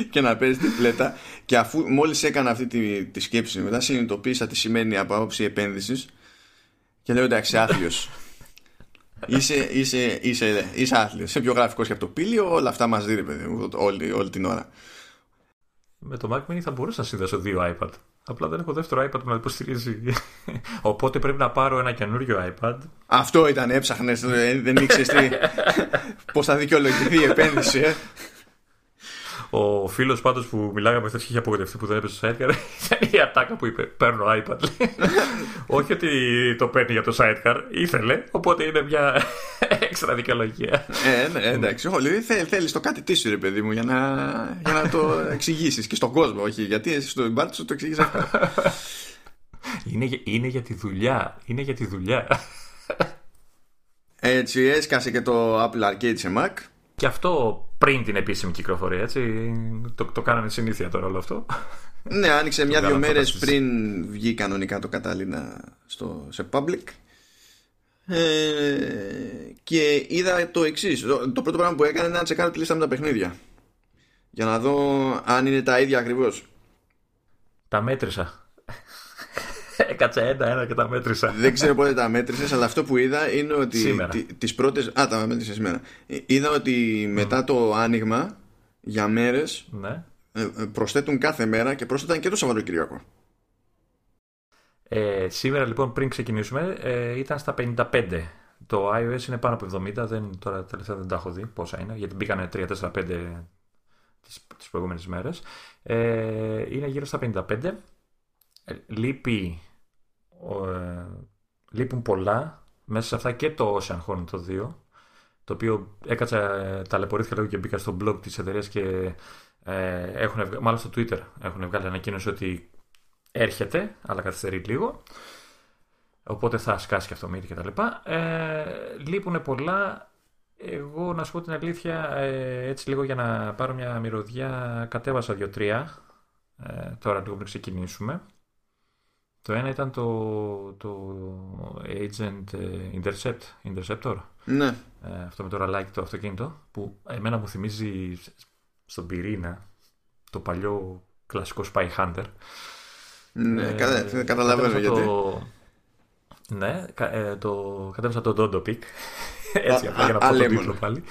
και να παίζει την πλέτα και αφού μόλις έκανα αυτή τη, τη σκέψη μετά συνειδητοποίησα τι σημαίνει από άποψη επένδυσης και λέω εντάξει, άθλιος. είσαι, είσαι, είσαι, είσαι άθλιος. Είσαι πιο γραφικός και από το πήλιο, όλα αυτά μας δίνει, παιδί μου, όλη, όλη την ώρα. Με το Mac Mini θα μπορούσα να συνδέσω δύο iPad. Απλά δεν έχω δεύτερο iPad που να υποστηρίζει. Οπότε πρέπει να πάρω ένα καινούριο iPad. Αυτό ήταν, έψαχνες. Δεν ήξερες πώς θα δικαιολογηθεί η επένδυση, ε. Ο φίλος πάντως που μιλάγαμε χθες και είχε απογοητευτεί που δεν έπαιζε στο sidecar ήταν η ατάκα που είπε: Παίρνω iPad. Όχι ότι το παίρνει για το sidecar, ήθελε, οπότε είναι μια έξτρα δικαιολογία. ε, ναι, εντάξει. Όχι, θέλει, θέλεις το κάτι τίσου, ρε παιδί μου, για να, για να το εξηγήσεις και στον κόσμο. Όχι, γιατί εσύ στο μπάρτι σου το εξηγείς αυτό. είναι, είναι για τη δουλειά. Είναι για τη δουλειά. Έτσι έσκασε και το Apple Arcade σε Mac. Και αυτό πριν την επίσημη κυκλοφορία, έτσι. Το, το κάνανε συνήθεια τώρα όλο αυτό. Ναι, άνοιξε μια-δυο μέρες πριν βγει κανονικά το Καταλήνα στο, σε public. Ε, και είδα το εξής. Το, το, πρώτο πράγμα που έκανε είναι να τσεκάρω τη λίστα με τα παιχνίδια. Για να δω αν είναι τα ίδια ακριβώς. Τα μέτρησα. Έκατσα ένα-ένα και τα μέτρησα. Δεν ξέρω πότε τα μέτρησες, αλλά αυτό που είδα είναι ότι. Τις πρώτε. Α, τα μέτρησες σήμερα. Είδα ότι μετά το άνοιγμα για μέρες ναι. Ε, ε, προσθέτουν κάθε μέρα και πρόσθεταν και το Σαββατοκύριακο. Ε, σήμερα λοιπόν πριν ξεκινήσουμε ε, ήταν στα 55. Το iOS είναι πάνω από 70, δεν, τώρα τελευταία δεν τα έχω δει πόσα είναι, γιατί μπήκανε 3, 4, 5 τις, τις προηγούμενες μέρες. Ε, είναι γύρω στα 55 ε, λείπει, ε, λείπουν πολλά μέσα σε αυτά και το Ocean Horn το 2 το οποίο έκατσα, ε, ταλαιπωρήθηκα λίγο και μπήκα στο blog της εταιρείας και ε, έχουν, μάλλον στο Twitter έχουν βγάλει ανακοίνωση ότι έρχεται, αλλά καθυστερεί λίγο. Οπότε θα σκάσει και αυτό μύτη και τα λοιπά. Ε, λείπουν πολλά. Εγώ να σου πω την αλήθεια, ε, έτσι λίγο για να πάρω μια μυρωδιά, κατέβασα δύο-τρία. Ε, τώρα λίγο πριν ξεκινήσουμε. Το ένα ήταν το, το Agent ε, Intercept, Interceptor. Ναι. Ε, αυτό με το ραλάκι το αυτοκίνητο που εμένα μου θυμίζει στον πυρήνα το παλιό κλασικό Spy Hunter. Ναι, ε, καταλαβαίνω γιατί. Το, ναι, ε, το, κατέβασα το Dodo Peak. Έτσι, απλά για να πω το τίτλο πάλι.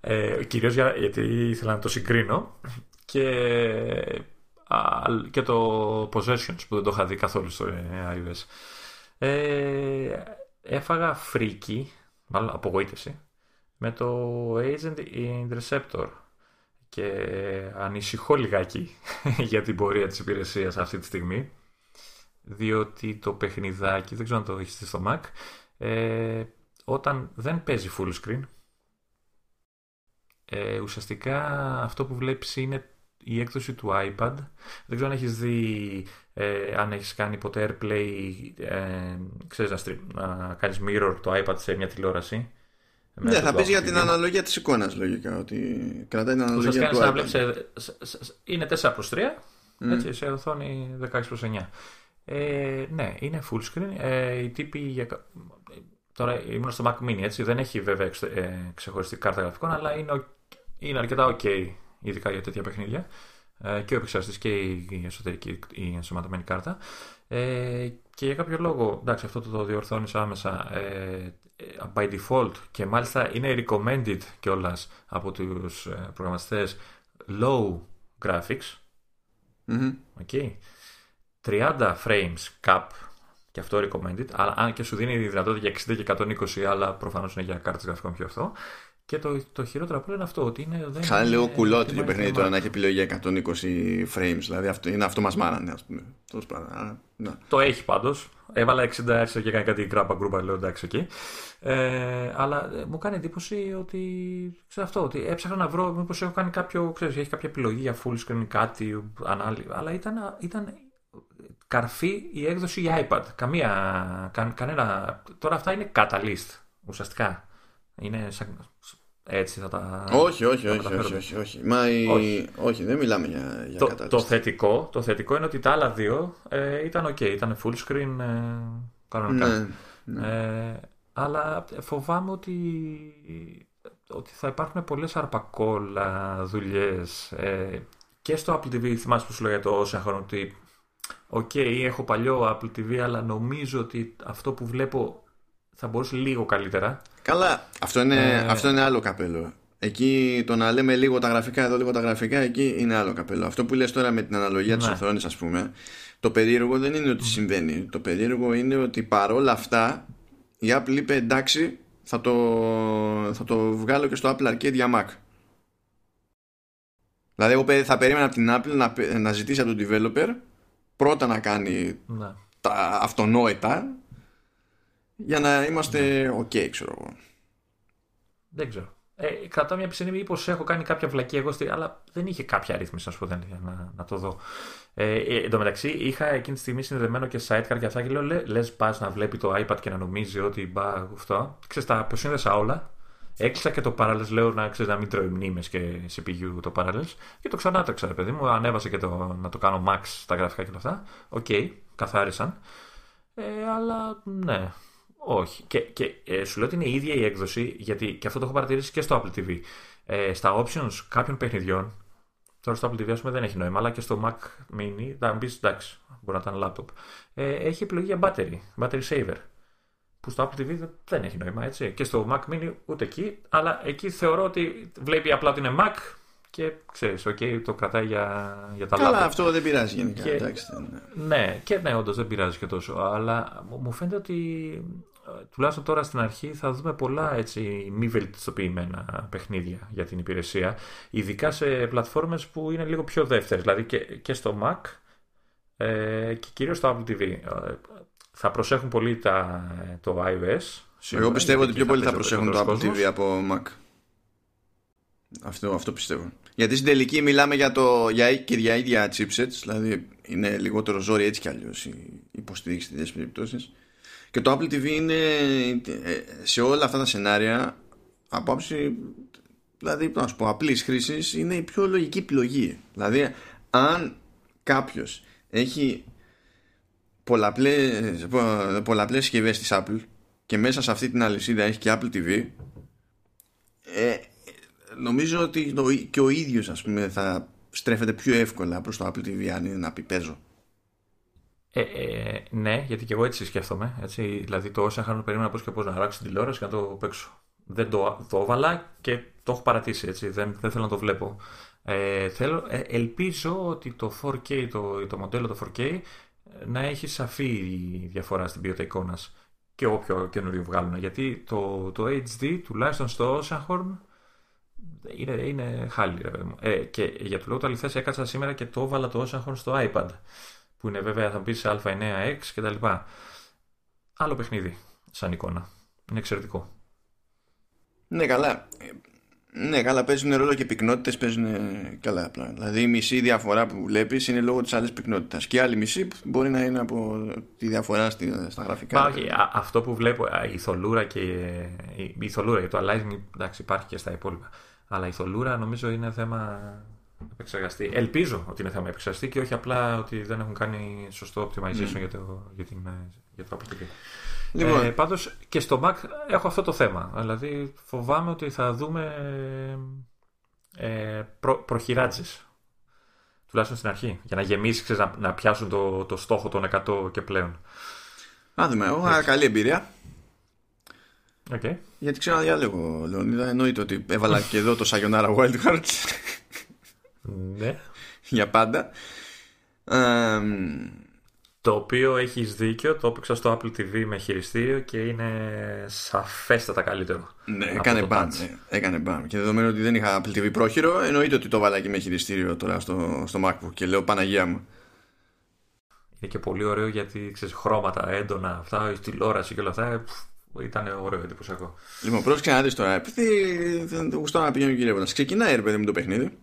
Ε, κυρίως για, γιατί ήθελα να το συγκρίνω και και το Possessions που δεν το είχα δει καθόλου στο iOS. Ε, έφαγα φρίκι, μάλλον απογοήτευση, με το Agent Interceptor και ανησυχώ λιγάκι για την πορεία της υπηρεσίας αυτή τη στιγμή διότι το παιχνιδάκι, δεν ξέρω αν το έχεις στο Mac, ε, όταν δεν παίζει full screen ε, ουσιαστικά αυτό που βλέπεις είναι η έκδοση του iPad. Δεν ξέρω αν έχεις δει, ε, αν έχεις κάνει ποτέ AirPlay, ε, ξέρεις να, να κάνεις mirror το iPad σε μια τηλεόραση. Ναι, θα πεις για την αναλογία της εικόνας λογικά, ότι κρατάει την αναλογία του iPad. Βλέπεις, είναι 4 προς 3, mm. έτσι, σε οθόνη 16 προς 9. Ε, ναι, είναι full screen. Ε, οι τύποι για... Τώρα ήμουν στο Mac Mini, έτσι, δεν έχει βέβαια ε, ξεχωριστή κάρτα γραφικών, αλλά είναι, είναι αρκετά ok ειδικά για τέτοια παιχνίδια. Ε, και ο επεξεργαστής και η εσωτερική, η ενσωματωμένη κάρτα. Ε, και για κάποιο λόγο, εντάξει, αυτό το διορθώνεις άμεσα ε, by default και μάλιστα είναι recommended κιόλας από τους προγραμματιστές low graphics. Mm-hmm. Okay. 30 frames cap και αυτό recommended, αλλά αν και σου δίνει η δυνατότητα για 60 και 120, αλλά προφανώς είναι για κάρτες γραφικών πιο αυτό. Και το, το χειρότερο από όλα είναι αυτό. Ότι είναι, δεν Χάνε λίγο κουλό το παιχνίδι τώρα να έχει επιλογή 120 frames. Δηλαδή αυτό, είναι αυτό μας μάρανε, ας πούμε. Ναι. Το έχει πάντως. Έβαλα 60 έρθει και έκανε κάτι γκράμπα γκρούπα, λέω εντάξει, εκεί. Ε, αλλά ε, μου κάνει εντύπωση ότι. ξέρω αυτό, ότι έψαχνα να βρω μήπως έχω κάνει κάποιο. Ξέρεις, έχει κάποια επιλογή για full screen κάτι, ανάλυση. Αλλά ήταν, ήταν καρφή η έκδοση για iPad. Καμία. Κα, κανένα. Τώρα αυτά είναι catalyst ουσιαστικά. Είναι σαν... Έτσι θα τα. Όχι, όχι, όχι, όχι, όχι, όχι. Μα η... όχι. όχι. δεν μιλάμε για, για το, το, θετικό, το θετικό είναι ότι τα άλλα δύο ε, ήταν ok, ήταν full screen ε, κανονικά. Ναι, ναι. Ε, αλλά φοβάμαι ότι, ότι θα υπάρχουν πολλές αρπακόλα δουλειές ε, και στο Apple TV, θυμάσαι που σου λέω για το χρόνο ότι OK, okay, έχω παλιό Apple TV, αλλά νομίζω ότι αυτό που βλέπω θα μπορούσε λίγο καλύτερα. Καλά, αυτό είναι, ε... αυτό είναι άλλο καπέλο. Εκεί το να λέμε λίγο τα γραφικά, εδώ λίγο τα γραφικά, εκεί είναι άλλο καπέλο. Αυτό που λες τώρα με την αναλογία ναι. της οθόνης ας πούμε, το περίεργο δεν είναι ότι συμβαίνει. Το περίεργο είναι ότι παρόλα αυτά η Apple είπε εντάξει, θα το, θα το βγάλω και στο Apple Arcade για Mac. Δηλαδή, εγώ θα περίμενα από την Apple να, να ζητήσει από τον developer πρώτα να κάνει Ναι. τα αυτονόητα για να είμαστε ok, ξέρω εγώ. Δεν ξέρω. Ε, κρατάω μια πιστή μήπως έχω κάνει κάποια βλακία εγώ, στη... αλλά δεν είχε κάποια ρύθμιση, να σου πω, δεν, για να, να το δω. Ε, ε, εν τω μεταξύ, είχα εκείνη τη στιγμή συνδεδεμένο και sidecar και αυτά και λέω: Λε, πας να βλέπει το iPad και να νομίζει ότι μπα αυτό. Ξέρεις, τα αποσύνδεσα όλα. Έκλεισα και το Parallels, λέω να, ξέρεις, να μην τρώει μνήμες και CPU το Parallels. Και το ξανά το ρε παιδί μου. Ανέβασα και το, να το κάνω max τα γραφικά και όλα αυτά. OK, okay, καθάρισαν. Ε, αλλά ναι, όχι. Και, και ε, σου λέω ότι είναι η ίδια η έκδοση, γιατί και αυτό το έχω παρατηρήσει και στο Apple TV. Ε, στα options κάποιων παιχνιδιών, τώρα στο Apple TV ας πούμε, δεν έχει νόημα, αλλά και στο Mac Mini, θα μπεις εντάξει, μπορεί να ήταν laptop. Ε, έχει επιλογή για battery, battery saver. Που στο Apple TV δεν έχει νόημα, έτσι. Και στο Mac Mini ούτε εκεί, αλλά εκεί θεωρώ ότι βλέπει απλά ότι είναι Mac και ξέρεις, OK, το κρατάει για, για τα Καλά, laptop. αυτό δεν πειράζει γενικά. Και- εντάξει, δεν- Ναι, και ναι, όντως δεν πειράζει και τόσο. Αλλά μου- μου φαίνεται ότι ε, τουλάχιστον τώρα στην αρχή θα δούμε πολλά έτσι μη βελτιστοποιημένα παιχνίδια για την υπηρεσία. Ειδικά σε πλατφόρμες που είναι λίγο πιο δεύτερες. Δηλαδή και, και στο Mac ε, και κυρίως στο Apple TV. Ε, θα προσέχουν πολύ τα, το iOS. σίγουρα, Εγώ πιστεύω ότι γιατί πιο εκεί πολύ θα παίζει ο προσέχουν το περισσότερος Apple TV κόσμος. από Mac. Αυτό, αυτό πιστεύω. Γιατί στην τελική μιλάμε για, το, για, και για ίδια chipsets, δηλαδή είναι λιγότερο ζόρι έτσι κι αλλιώς η υποστήριξη σε τέτοιε περιπτώσεις. Και το Apple TV είναι ε, σε όλα αυτά τα σενάρια από άψη, δηλαδή να σου πω, απλής χρήσης είναι η πιο λογική επιλογή. Δηλαδή, αν κάποιος έχει πολλαπλές, πο- πολλαπλές συσκευές της Apple και μέσα σε αυτή την αλυσίδα έχει και Apple TV ε, νομίζω ότι το- και ο ίδιος ας πούμε θα στρέφεται πιο εύκολα προς το Apple TV αν είναι να πει παίζω. Ε, ε, ναι, γιατί και εγώ έτσι σκέφτομαι. Έτσι, δηλαδή το όσα είχαν περίμενα πώς και πώς να αλλάξω την τηλεόραση και να το παίξω. Δεν το, το έβαλα και το έχω παρατήσει. Έτσι, δεν, δεν θέλω να το βλέπω. Ε, θέλω, ε, ελπίζω ότι το 4K, το, το μοντέλο το 4K ε, να έχει σαφή διαφορά στην ποιότητα εικόνας και όποιο καινούριο βγάλουν. Γιατί το, το HD τουλάχιστον στο Oceanhorn είναι, είναι χάλι. ρε παιδί μου. Ε, και για το λόγο του αληθές έκατσα σήμερα και το έβαλα το Oceanhorn στο iPad που είναι βέβαια θα μπεις σε α9X και τα λοιπά. Άλλο παιχνίδι σαν εικόνα. Είναι εξαιρετικό. Ναι καλά Ε, ναι καλά παίζουν ρόλο και πυκνότητες παίζουν καλά απλά. Δηλαδή η μισή διαφορά που βλέπεις είναι λόγω της άλλης πυκνότητας και η άλλη μισή μπορεί να είναι από τη διαφορά στη- στα γραφικά. Μα όχι, α- αυτό που βλέπω, α, η θολούρα και η, η θολούρα και το aliasing εντάξει υπάρχει και στα υπόλοιπα. Αλλά η θολούρα νομίζω είναι θέμα επεξεργαστή. Ελπίζω ότι είναι θέμα επεξεργαστή και όχι απλά ότι δεν έχουν κάνει σωστό optimization για, το, για, την, ε, για το Apple TV. Λοιπόν. Ε, πάντως και στο Mac έχω αυτό το θέμα. Δηλαδή φοβάμαι ότι θα δούμε ε, προ, προχειράτζες. Τουλάχιστον στην αρχή. Για να γεμίσει, ξέρεις, να, να πιάσουν το, το στόχο των 100 και πλέον. Α, δούμε. Εγώ είχα καλή εμπειρία. Okay. Γιατί ξέρω να διάλεγω, Λεωνίδα. Εννοείται ότι έβαλα και εδώ το Sayonara Wild Hearts Ναι. για πάντα. Ε, Το οποίο έχεις δίκιο, το έπαιξα στο Apple TV με χειριστήριο και είναι σαφέστατα καλύτερο. ναι, από έκανε το μπαμ. touch. ε, έκανε μπαμ. Και δεδομένου ότι δεν είχα Apple TV πρόχειρο, εννοείται ότι το βάλα και με χειριστήριο τώρα στο, στο MacBook και λέω Παναγία μου. Είναι και πολύ ωραίο γιατί ξέρεις, χρώματα έντονα, αυτά, η τηλεόραση και όλα αυτά. ε, πφ, Ήταν ωραίο εντυπωσιακό. Λοιπόν, πρόσεξε να δεις τώρα. Επειδή δεν το γουστάω να πηγαίνω γυρεύοντας. Ξεκινάει ρε παιδί μου το παιχνίδι.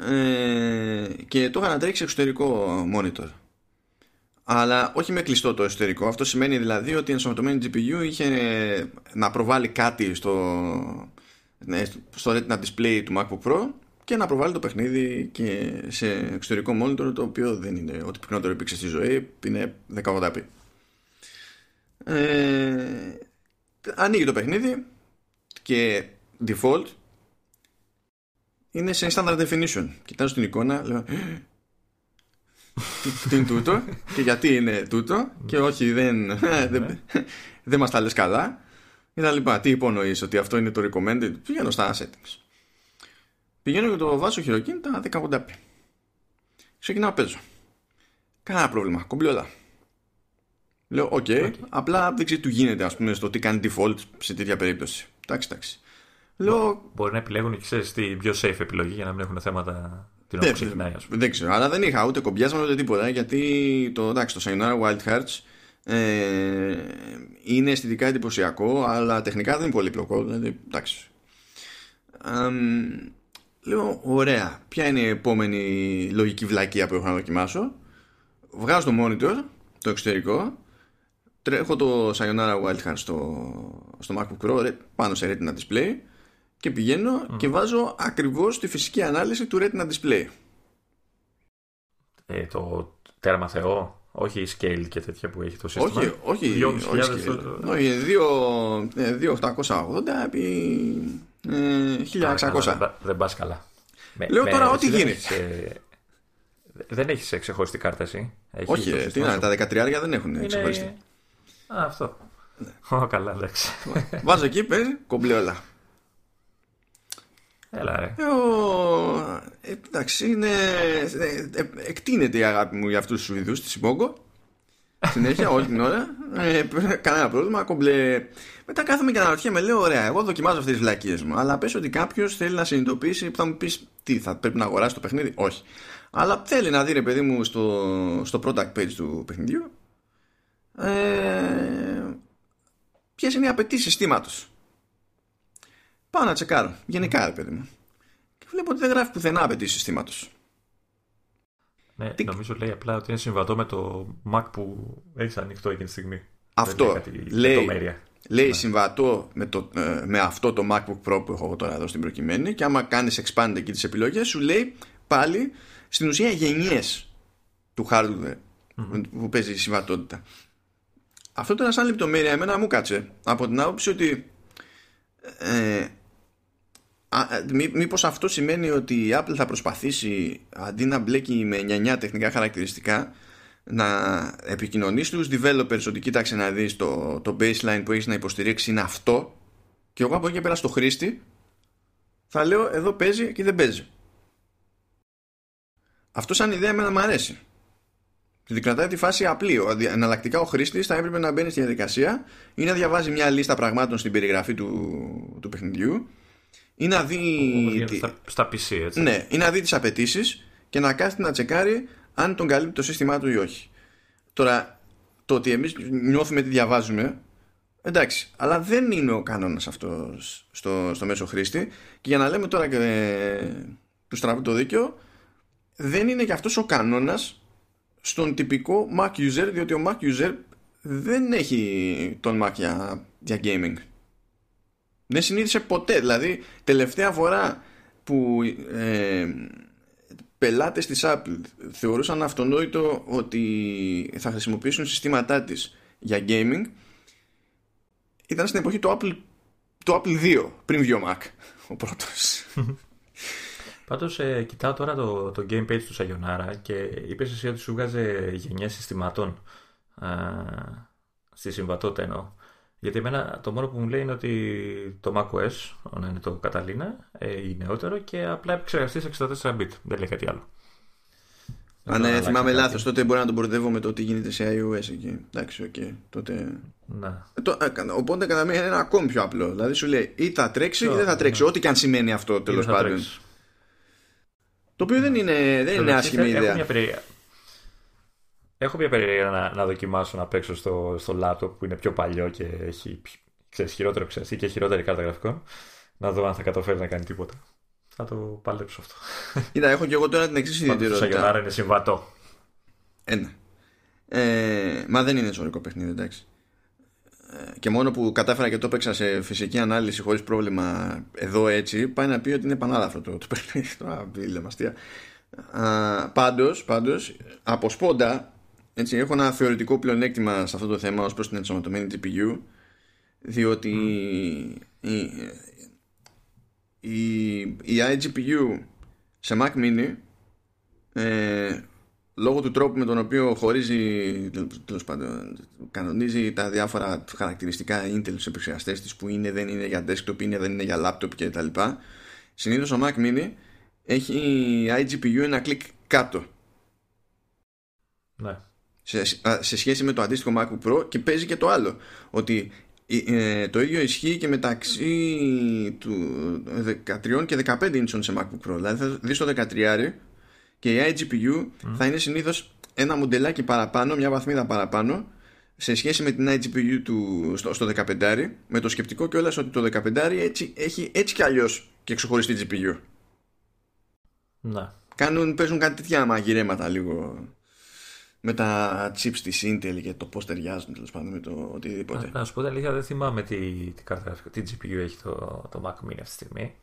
Ε, και το είχα να τρέξει εξωτερικό monitor. Αλλά όχι με κλειστό το εσωτερικό. Αυτό σημαίνει δηλαδή ότι η ενσωματωμένη GPU είχε να προβάλλει κάτι στο, ναι, στο Retina display του MacBook Pro και να προβάλλει το παιχνίδι και σε εξωτερικό monitor το οποίο δεν είναι ό,τι πυκνότερο υπήρξε στη ζωή. Είναι 1080p. Ε, ανοίγει το παιχνίδι και default είναι σε standard definition. Κοιτάζω την εικόνα, λέω «Ε, τι, τι είναι τούτο και γιατί είναι τούτο και όχι δεν, δεν, δεν μας τα λες καλά και τα λοιπά. Τι υπονοείς ότι αυτό είναι το recommended; Πηγαίνω στα settings. Πηγαίνω και το βάζω χειροκίνητα 1080p. Ξεκινάω παίζω. Κανένα πρόβλημα. Κομπλιόλα. Λέω, οκ, απλά δεν ξέρω τι του γίνεται, ας πούμε, στο τι κάνει default σε τέτοια περίπτωση. Εντάξει, εντάξει. Λέω, Μπορεί να επιλέγουν και ξέρεις τι πιο safe επιλογή για να μην έχουν θέματα την ώρα που ξεκινάει. ας πούμε. δεν ξέρω, αλλά δεν είχα ούτε κομπιάσμα ούτε τίποτα γιατί το, εντάξει, το Sayonara Wild Hearts ε, είναι αισθητικά εντυπωσιακό αλλά τεχνικά δεν είναι πολύπλοκο δηλαδή, εντάξει Αμ, λέω ωραία ποια είναι η επόμενη λογική βλακεία που έχω να δοκιμάσω; Βγάζω το monitor το εξωτερικό τρέχω το Sayonara Wild Hearts στο, στο MacBook Pro ρε, πάνω σε Retina Display και πηγαίνω και βάζω ακριβώς τη φυσική ανάλυση του Retina Display Ε, το τέρμα Θεό, όχι η scale και τέτοια που έχει το σύστημα. Όχι, όχι, 2.500 όχι, το- όχι, δύο- ε, 2.880 επί ε, 1600. Α, Δεν, δεν πας καλά. Με- Λέω τώρα εσύ ό,τι δεν γίνει. έχεις, ε, δεν έχεις ξεχωριστή κάρτα εσύ; Έχεις Όχι, το ε, τι σύστημα να, σου; τα 13 δεν έχουν Είναι- ξεχωριστεί. Α, αυτό. Ω, καλά, εντάξει. Βάζω εκεί, παίζει, κομπλέ όλα. Έλα, ρε. Ε, ο- ε, εντάξει, είναι, ε, ε, εκτείνεται η αγάπη μου για αυτούς τους Σουηδούς τη Σιμπόγκο. Συνέχεια, όλη την ώρα. Ε, κανένα πρόβλημα, κομπλέ. Μετά κάθομαι και αναρωτιέμαι, λέω: Ωραία, εγώ δοκιμάζω αυτές τις βλακίες μου. Αλλά πες ότι κάποιος θέλει να συνειδητοποιήσει, που θα μου πεις τι, θα πρέπει να αγοράσει το παιχνίδι; Όχι. Αλλά θέλει να δει, ρε παιδί μου, στο, στο product page του παιχνιδιού ε, ποιες είναι οι απαιτήσεις συστήματος. Πάω να τσεκάρω. Γενικά, ρε παιδί μου. Και βλέπω ότι δεν γράφει πουθενά απαιτήσεις συστήματος. Ναι, Τι- νομίζω λέει απλά ότι είναι συμβατό με το Mac που έχει ανοιχτό εκείνη τη στιγμή. Αυτό Δεν λέει κάτι λέει, λεπτομέρεια. λέει συμβατό με, το, ε, με αυτό το MacBook Pro που έχω εγώ τώρα εδώ στην προκειμένη και άμα κάνεις expand εκεί τις επιλογές σου λέει πάλι στην ουσία γενιές του hardware που παίζει η συμβατότητα. Αυτό τώρα σαν λεπτομέρεια εμένα μου κάτσε από την άποψη ότι ε, α, ε, μή, μήπως αυτό σημαίνει ότι η Apple θα προσπαθήσει αντί να μπλέκει με 9 τεχνικά χαρακτηριστικά να επικοινωνήσει στους developers ότι κοίταξε να δεις το, το baseline που έχεις να υποστηρίξεις είναι αυτό και εγώ από εκεί και πέρα στο χρήστη θα λέω εδώ παίζει και δεν παίζει. Αυτό σαν ιδέα εμένα μου αρέσει. Γιατί κρατάει τη φάση απλή. Ο- Εναλλακτικά ο χρήστης θα έπρεπε να μπαίνει στη διαδικασία ή να διαβάζει μια λίστα πραγμάτων στην περιγραφή του, του παιχνιδιού ή να δει. Όπως γίνεται τι- Στα, στα PC, έτσι. ναι, ή να δει τις απαιτήσεις και να κάθεται να τσεκάρει αν τον καλύπτει το σύστημά του ή όχι. Τώρα, το ότι εμείς νιώθουμε τι διαβάζουμε, εντάξει, αλλά δεν είναι ο κανόνας αυτό στο, στο μέσο χρήστη. Και για να λέμε τώρα και ε, του στραβού το δίκαιο, δεν είναι και αυτός ο κανόνας στον τυπικό Mac user, διότι ο Mac user δεν έχει τον Mac για, για gaming. Δεν συνήθισε ποτέ. Δηλαδή, τελευταία φορά που ε, πελάτες της Apple θεωρούσαν αυτονόητο ότι θα χρησιμοποιήσουν συστήματά της για gaming ήταν στην εποχή του Apple, το Apple 2 πριν βγει ο Mac ο πρώτος Πάντως, ε, κοιτάω τώρα το, το game page του Sayonara και είπες εσύ ότι σου βγάζε γενιές συστηματών α, στη συμβατότητα εννοώ. Γιατί εμένα το μόνο που μου λέει είναι ότι το macOS, να είναι το Catalina, ε, είναι νεότερο και απλά επεξεργαστή σε 64-bit. Δεν λέει κάτι άλλο. Δεν Αν θα ε, αλλάξει θυμάμαι κάτι. λάθος τότε μπορεί να τον μπερδεύω με το τι γίνεται σε iOS εκεί εντάξει οκ τότε Να. Ε, το- ε, κα- οπότε κατά μία είναι ένα ακόμη πιο απλό δηλαδή σου λέει ή θα τρέξει ή Πιο δεν θα απλό, τρέξει ό,τι και αν σημαίνει αυτό Ή δεν τέλος θα πάντων τρέξει. το οποίο δεν είναι, δεν είναι Εντάξει, άσχημη έχω ιδέα μια περιέργεια. Έχω μια περιέργεια να, να δοκιμάσω να παίξω στο, στο laptop που είναι πιο παλιό και έχει ξέρεις, χειρότερο ξεσί και χειρότερη κάρτα γραφικών. Να δω αν θα καταφέρει να κάνει τίποτα. Θα το παλέψω αυτό. Κοίτα έχω και εγώ τώρα την εξής Πάντως το ιδιαιτερότητα Sayonara είναι συμβατό. Ένα. Ε, μα δεν είναι ζωρικό παιχνίδι, εντάξει. Ε, και μόνο που κατάφερα και το έπαιξα σε φυσική ανάλυση χωρίς πρόβλημα εδώ έτσι, πάει να πει ότι είναι πανάλαφρο το, το παιχνίδι. Τώρα λέμε αστεία. Α, πάντως, πάντως, από σπόντα, έτσι, έχω ένα θεωρητικό πλεονέκτημα σε αυτό το θέμα ως προς την ενσωματωμένη GPU, διότι η, η, η iGPU σε Mac Mini ε, λόγω του τρόπου με τον οποίο χωρίζει τέλος πάντων, κανονίζει τα διάφορα χαρακτηριστικά Intel στους επεξεργαστές της που είναι δεν είναι για desktop είναι δεν είναι για laptop και τα λοιπά συνήθως ο Mac Mini έχει iGPU ένα κλικ κάτω Ναι. Σε, σε σχέση με το αντίστοιχο MacBook Pro και παίζει και το άλλο ότι ε, το ίδιο ισχύει και μεταξύ του 13 και 15 inch σε MacBook Pro. Δηλαδή θα δεις το 13 και η iGPU θα είναι συνήθως ένα μοντελάκι παραπάνω, μια βαθμίδα παραπάνω σε σχέση με την iGPU του, στο, στο 15 με το σκεπτικό κιόλας ότι το 15 έτσι, έχει έτσι κι αλλιώς και ξεχωριστή GPU. Ναι. Κάνουν, παίζουν κάτι τέτοια μαγειρέματα λίγο με τα chips της Intel και το πώς ταιριάζουν τέλος πάντων με το οτιδήποτε. Να, να σου πω την αλήθεια, δεν θυμάμαι τι, τι, κάρτα, τι GPU έχει το, το Mac Mini αυτή τη στιγμή.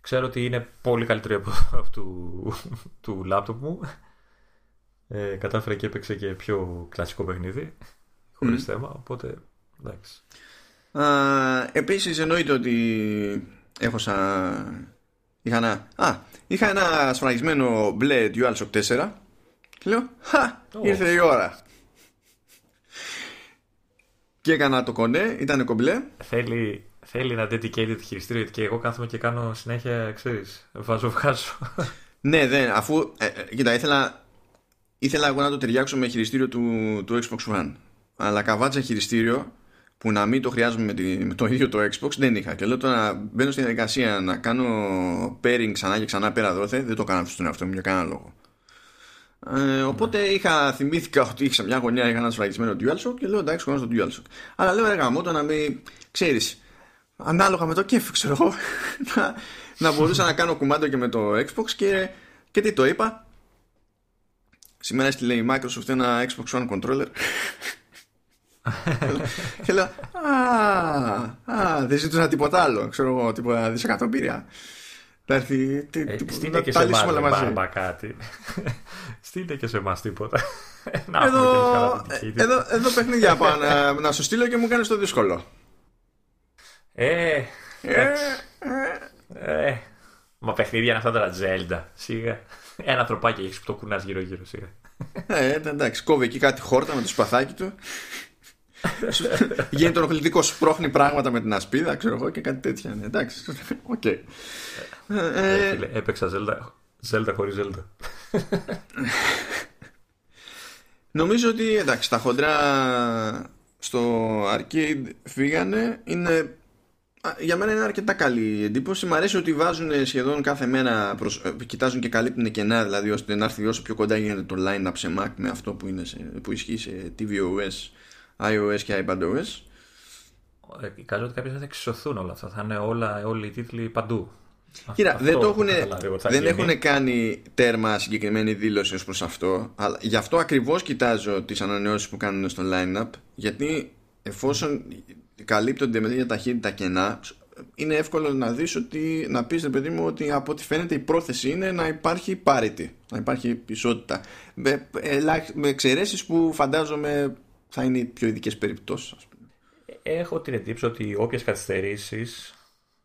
Ξέρω ότι είναι πολύ καλύτερη από αυτού του, του laptop μου. Ε, κατάφερε και έπαιξε και πιο κλασικό παιχνίδι. Χωρίς θέμα, οπότε εντάξει. Α, επίσης εννοείται ότι έχω σαν... Είχα ένα, α, είχα ένα σφραγισμένο μπλε DualShock 4 και λέω, χα, ήρθε η ώρα. Και έκανα το κονέ, ήταν κομπλέ. Θέλει, θέλει ένα dedicated χειριστήριο και εγώ κάθομαι και κάνω συνέχεια, ξέρεις, βάζω βγάζω. ναι, δεν, αφού, ε, ε, κοίτα, ήθελα, ήθελα εγώ να το ταιριάξω με χειριστήριο του, του Xbox One. Αλλά καβάτσα χειριστήριο που να μην το χρειάζομαι με, τη, με το ίδιο το Xbox δεν είχα. Και λέω τώρα μπαίνω στη διαδικασία να κάνω pairing ξανά και ξανά πέρα δόθε, δεν το κάνω στον εαυτό μου για κανένα λόγο. Ε, οπότε είχα, θυμήθηκα ότι είχα μια γωνιά, είχα ένα σφραγισμένο DualShock και λέω εντάξει, χωρίς το DualShock. Αλλά λέω ρε το να μην ξέρεις, ανάλογα με το κέφι, ξέρω εγώ, να, να μπορούσα να κάνω κουμάντο και με το Xbox και, και τι το είπα. Σήμερα στη λέει Microsoft ένα Xbox One controller. και λέω, α, α, δεν ζητούσα τίποτα άλλο, ξέρω εγώ, τίποτα δισεκατομμύρια. Θα έρθει. Ε, στείλτε και σε εμά κάτι. στείλτε και σε εμά τίποτα. να εδώ, εδώ, εδώ παιχνίδια πάω να, να σου στείλω και μου κάνεις το δύσκολο. Ε, ε, ε, Μα παιχνίδια είναι αυτά τα Zelda. Σίγα. Ένα τροπάκι έχεις που το κουνάς γύρω-γύρω. Σίγα. Ε, εντάξει, κόβει εκεί κάτι χόρτα με το σπαθάκι του. Γίνεται οχλητικό, σπρώχνει πράγματα με την ασπίδα, ξέρω εγώ και κάτι τέτοια. Ναι, εντάξει, OK. Okay. Ε, ε, έπαιξα Zelda, Zelda χωρίς Zelda. Νομίζω ότι εντάξει, τα χοντρά στο arcade φύγανε. Είναι, για μένα είναι αρκετά καλή εντύπωση. Μ' αρέσει ότι βάζουν σχεδόν κάθε μέρα, προς, ε, κοιτάζουν και καλύπτουν κενά, δηλαδή ώστε να έρθει όσο πιο κοντά γίνεται το line-up σε Mac με αυτό που, είναι σε, που ισχύει σε tvOS, iOS και iPadOS. Εικάζω ότι κάποιες θα εξισωθούν όλα αυτά. Θα είναι όλα, όλοι οι τίτλοι παντού. Κοίτα, δεν, το δεν έχουν κάνει τέρμα συγκεκριμένη δήλωση ως προς αυτό αλλά γι' αυτό ακριβώς κοιτάζω τις ανανεώσεις που κάνουν στο line-up γιατί εφόσον καλύπτονται με τέτοια ταχύτητα κενά είναι εύκολο να δεις ότι να πεις ρε παιδί μου ότι από ό,τι φαίνεται η πρόθεση είναι να υπάρχει parity να υπάρχει ισότητα. Με, με εξαιρέσεις που φαντάζομαι θα είναι οι πιο ειδικές περιπτώσεις Έχω την εντύπωση ότι όποιες καθυστερήσεις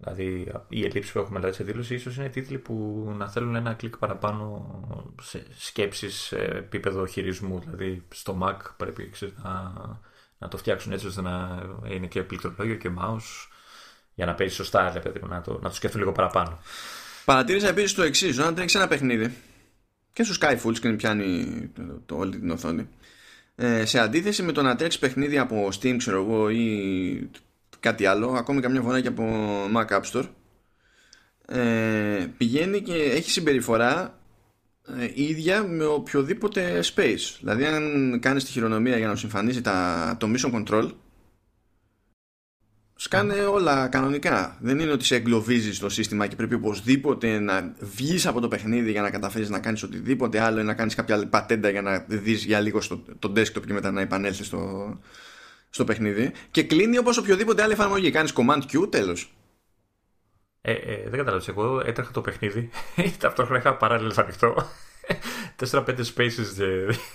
Δηλαδή, οι ελλείψει που έχουμε δηλαδή σε δήλωση ίσως είναι τίτλοι που να θέλουν ένα κλικ παραπάνω σε σκέψεις σε επίπεδο χειρισμού. Δηλαδή, στο Mac πρέπει να, να το φτιάξουν έτσι ώστε να είναι και πληκτρολόγιο και mouse για να παίζει σωστά, δηλαδή, να το, να το σκεφτούν λίγο παραπάνω. Παρατήρησα επίσης το εξής: όταν τρέξει ένα παιχνίδι και στο Sky Full screen πιάνει το, το, όλη την οθόνη. Ε, σε αντίθεση με το να τρέξει παιχνίδι από Steam, ξέρω εγώ, ή κάτι άλλο, ακόμη καμιά φορά και από Mac App Store, ε, πηγαίνει και έχει συμπεριφορά ε, ίδια με οποιοδήποτε space. Δηλαδή, αν κάνεις τη χειρονομία για να σου εμφανίσει τα, το mission control, σκάνε όλα κανονικά. Δεν είναι ότι σε εγκλωβίζεις το σύστημα και πρέπει οπωσδήποτε να βγεις από το παιχνίδι για να καταφέρεις να κάνεις οτιδήποτε άλλο ή να κάνεις κάποια άλλη πατέντα για να δεις για λίγο στο το desktop και μετά να επανέλθεις στο, στο παιχνίδι και κλείνει όπως οποιοδήποτε άλλη εφαρμογή. Κάνεις command Q, τέλος. Ε, ε, δεν κατάλαβες. Εγώ έτρεχα το παιχνίδι. Ταυτόχρονα είχα παράλληλα ανοιχτό. 4-5 spaces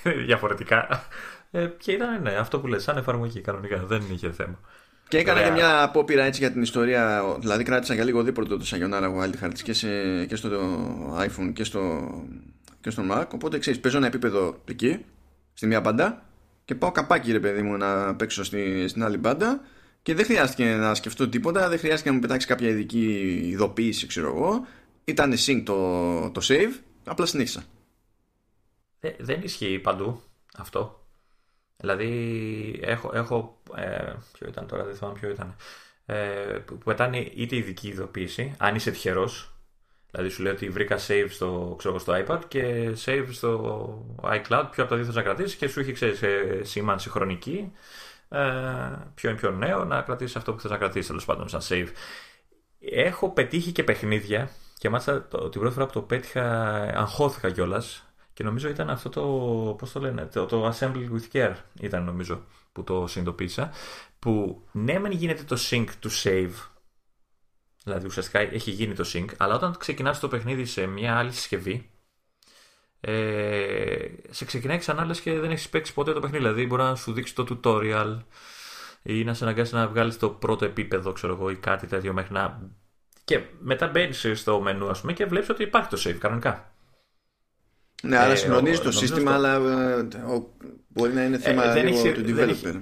διαφορετικά. Ε, και ήταν ναι, αυτό που λες, σαν εφαρμογή κανονικά. Δεν είχε θέμα. Και έκανα και μια απόπειρα έτσι για την ιστορία. Δηλαδή κράτησα για λίγο δίπλα το Sayonara Wild Hearts και, σε, και στο iPhone και στο, και στο Mac. Οπότε ξέρεις, παίζω ένα επίπεδο εκεί, στη μία μπάντα και πάω καπάκι ρε παιδί μου να παίξω στη, στην άλλη μπάντα και δεν χρειάστηκε να σκεφτώ τίποτα, δεν χρειάστηκε να μου πετάξει κάποια ειδική ειδοποίηση, ξέρω εγώ. Ήταν sync το, το save, απλά συνέχισα. Ε, δεν ισχύει παντού αυτό. Δηλαδή, έχω. έχω ε, ποιο ήταν τώρα, δεν θυμάμαι ποιο ήταν. Ε, που πετάνε είτε ειδική ειδοποίηση, αν είσαι τυχερός. Δηλαδή, σου λέει ότι βρήκα save στο, ξέρω, στο iPad και save στο iCloud. Ποιο από τα δύο θα να κρατήσεις και σου έχει ξέρεις, ε, σήμανση χρονική. Ε, ποιο είναι πιο νέο, να κρατήσεις αυτό που θες να κρατήσεις τέλος πάντων σαν save. Έχω πετύχει και παιχνίδια και μάλιστα την πρώτη φορά που το πέτυχα αγχώθηκα κιόλας και νομίζω ήταν αυτό το, πώς το λένε, το, το Assemble with Care ήταν νομίζω που το συνειδητοποίησα, που ναι μεν γίνεται το sync to save, δηλαδή ουσιαστικά έχει γίνει το sync, αλλά όταν ξεκινάς το παιχνίδι σε μια άλλη συσκευή, ε, σε ξεκινάει ξανά λες και δεν έχεις παίξει ποτέ το παιχνίδι, δηλαδή μπορεί να σου δείξει το tutorial ή να σε αναγκάσει να βγάλεις το πρώτο επίπεδο, ξέρω εγώ, ή κάτι τέτοιο μέχρι να... Και μετά μπαίνεις στο μενού, ας πούμε, και βλέπεις ότι υπάρχει το save κανονικά. Ναι, αλλά ε, συγχρονίζει το σύστημα, αλλά ε, μπορεί να είναι ε, θέμα ε, λίγο του developer.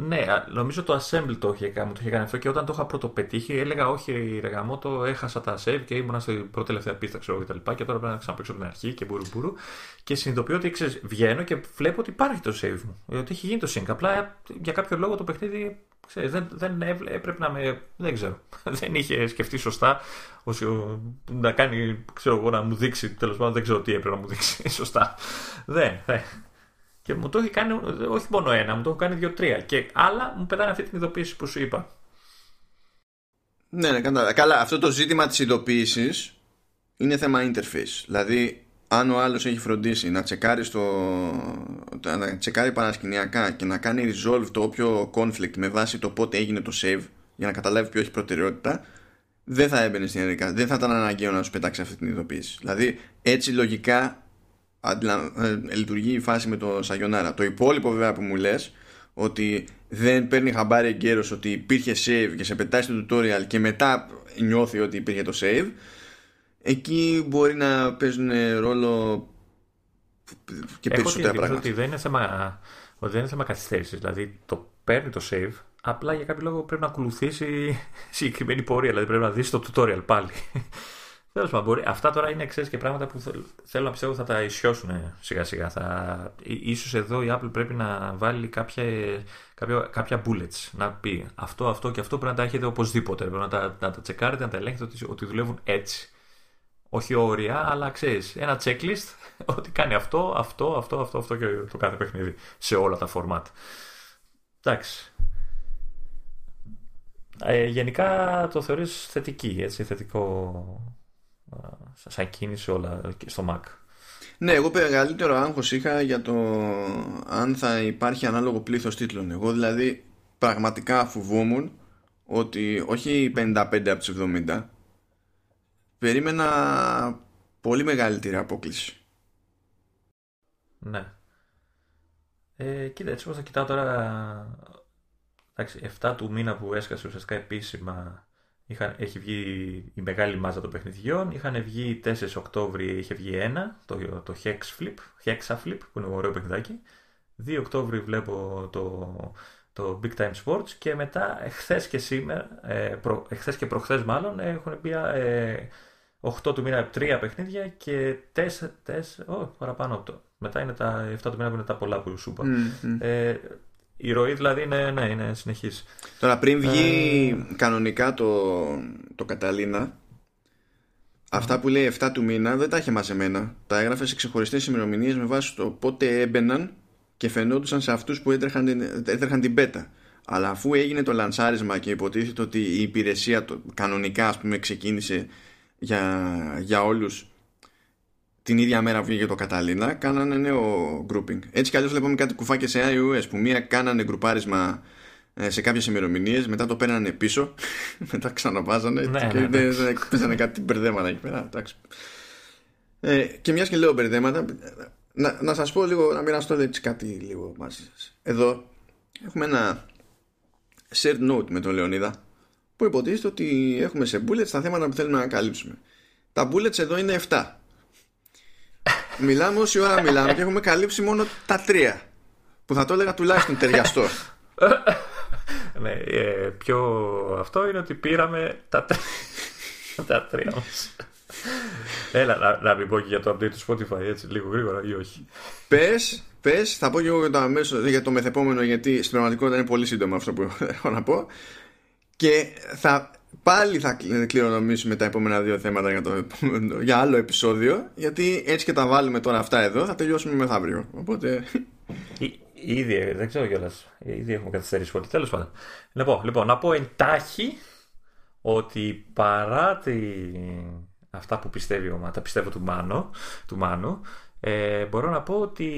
Ναι, νομίζω το Assemble το είχε, κάνει, το είχε κάνει αυτό και όταν το είχα πρώτο πετύχει έλεγα όχι ρε γαμό το έχασα τα save και ήμουν στην πρώτη τελευταία πίστα ξέρω και τα λοιπά και τώρα πρέπει να ξαναπέξω την αρχή και μπουρου μπουρου και συνειδητοποιώ ότι ξέρεις, βγαίνω και βλέπω ότι υπάρχει το save μου, ότι έχει γίνει το sync απλά για κάποιο λόγο το παιχνίδι ξέρεις, δεν, δεν έπρεπε να με, δεν ξέρω, δεν είχε σκεφτεί σωστά όσο, να κάνει, ξέρω εγώ, να μου δείξει, τέλος πάντων δεν ξέρω τι έπρεπε να μου δείξει σωστά. Δεν, δεν. Και μου το έχει κάνει όχι μόνο ένα, μου το έχει κάνει δύο-τρία. Και άλλα μου πετάνε αυτή την ειδοποίηση που σου είπα. Ναι, ναι, καλά. καλά. Αυτό το ζήτημα της ειδοποίησης είναι θέμα interface. Δηλαδή, αν ο άλλος έχει φροντίσει να τσεκάρει, στο, να τσεκάρει παρασκηνιακά και να κάνει resolve το όποιο conflict με βάση το πότε έγινε το save για να καταλάβει ποιο έχει προτεραιότητα, δεν θα έμπαινε στην διαδικασία. Δεν θα ήταν αναγκαίο να σου πετάξει αυτή την ειδοποίηση. Δηλαδή, έτσι λογικά ε, λειτουργεί η φάση με το Σαγιονάρα. Το υπόλοιπο βέβαια που μου λες ότι δεν παίρνει χαμπάρι εγκαίρος ότι υπήρχε save και σε πετάει στο tutorial και μετά νιώθει ότι υπήρχε το save εκεί μπορεί να παίζουν ρόλο και περισσότερα πράγματα. Ότι δεν είναι θέμα, ότι δεν είναι θέμα καθυστέρησης. Δηλαδή το παίρνει το save απλά για κάποιο λόγο πρέπει να ακολουθήσει συγκεκριμένη πορεία. Δηλαδή πρέπει να δεις το tutorial πάλι. Τέλος πάντων, αυτά τώρα είναι ξέρεις και πράγματα που θέλω να πιστεύω θα τα ισιώσουν σιγά σιγά. Θα... Ίσως εδώ η Apple πρέπει να βάλει κάποια, κάποια, κάποια bullets. Να πει αυτό, αυτό και αυτό πρέπει να τα έχετε οπωσδήποτε. Πρέπει να τα, να τα τσεκάρετε, να τα ελέγχετε ότι, ότι δουλεύουν έτσι. Όχι όρια, αλλά ξέρεις, ένα checklist ότι κάνει αυτό, αυτό, αυτό, αυτό, αυτό και το κάθε παιχνίδι σε όλα τα format. Εντάξει. Ε, γενικά το θεωρείς θετική, έτσι, θετικό σαν κίνηση όλα στο Mac. Ναι, εγώ μεγαλύτερο άγχος είχα για το αν θα υπάρχει ανάλογο πλήθος τίτλων. Εγώ δηλαδή πραγματικά φοβόμουν ότι όχι 55 από τις 70 περίμενα πολύ μεγαλύτερη απόκληση. Ναι. Ε, κοίτα, έτσι όπως θα κοιτάω τώρα εντάξει, 7 του μήνα που έσκασε ουσιαστικά επίσημα Είχαν, έχει βγει η μεγάλη μάζα των παιχνιδιών. Είχαν βγει 4 Οκτώβρη, είχε βγει ένα, το, το Hex Flip, Hexa Flip, που είναι ωραίο παιχνιδάκι. 2 Οκτώβρη βλέπω το, το Big Time Sports και μετά εχθές και σήμερα, ε, προ, εχθές και προχθές μάλλον, έχουν πει ε, 8 του μήνα τρία παιχνίδια και 4, 4 oh, παραπάνω από το. Μετά είναι τα 7 του μήνα που είναι τα πολλά που σου είπα. Mm, Ε, η ροή δηλαδή είναι, ναι, είναι συνεχής. Τώρα πριν βγει ε... κανονικά το, το Καταλίνα Αυτά που λέει 7 του μήνα δεν τα είχε μαζεμένα. Τα έγραφε σε ξεχωριστές ημερομηνίες με βάση το πότε έμπαιναν και φαινόντουσαν σε αυτούς που έτρεχαν, έτρεχαν την πέτα. Αλλά αφού έγινε το λανσάρισμα και υποτίθεται ότι η υπηρεσία το, κανονικά ας πούμε ξεκίνησε για, για όλους την ίδια μέρα που βγήκε το Καταλήνα, κάνανε νέο grouping. Έτσι κι αλλιώς βλέπουμε κάτι κουφάκια σε iOS που μία κάνανε γκρουπάρισμα ε, σε κάποιες ημερομηνίες, μετά το παίρνανε πίσω, μετά ξαναβάζανε ναι, και ναι, ναι. παίζανε κάτι μπερδέματα εκεί πέρα. Ε, και μιας και λέω μπερδέματα, να, να σας πω λίγο, να μοιραστώ έτσι κάτι λίγο μαζί σας. Εδώ έχουμε ένα shared note με τον Λεωνίδα που υποτίθεται ότι έχουμε σε bullets τα θέματα που θέλουμε να καλύψουμε. Τα bullets εδώ είναι 7 Μιλάμε όση ώρα μιλάμε και έχουμε καλύψει μόνο τα τρία. Που θα το έλεγα τουλάχιστον ταιριαστό. ναι, ε, πιο αυτό είναι ότι πήραμε τα, τα τρία μας. Έλα, να, να μην πω και για το update του Spotify έτσι λίγο γρήγορα ή όχι. Πες Πες, θα πω και εγώ για το, αμέσως, για το μεθεπόμενο, γιατί στην πραγματικότητα είναι πολύ σύντομο αυτό που έχω να πω. Και θα, πάλι θα κληρονομήσουμε τα επόμενα δύο θέματα για, το, για άλλο επεισόδιο, γιατί έτσι και τα βάλουμε τώρα αυτά εδώ, θα τελειώσουμε μεθαύριο. Οπότε. Ήδη, δεν ξέρω κιόλας. Ήδη έχουμε καθυστερήσει πολύ. Τέλος πάντων. Λοιπόν, λοιπόν, να πω εντάχει ότι παρά τη... αυτά που πιστεύει ο τα πιστεύω του Μάνου, του Μάνου ε, μπορώ να πω ότι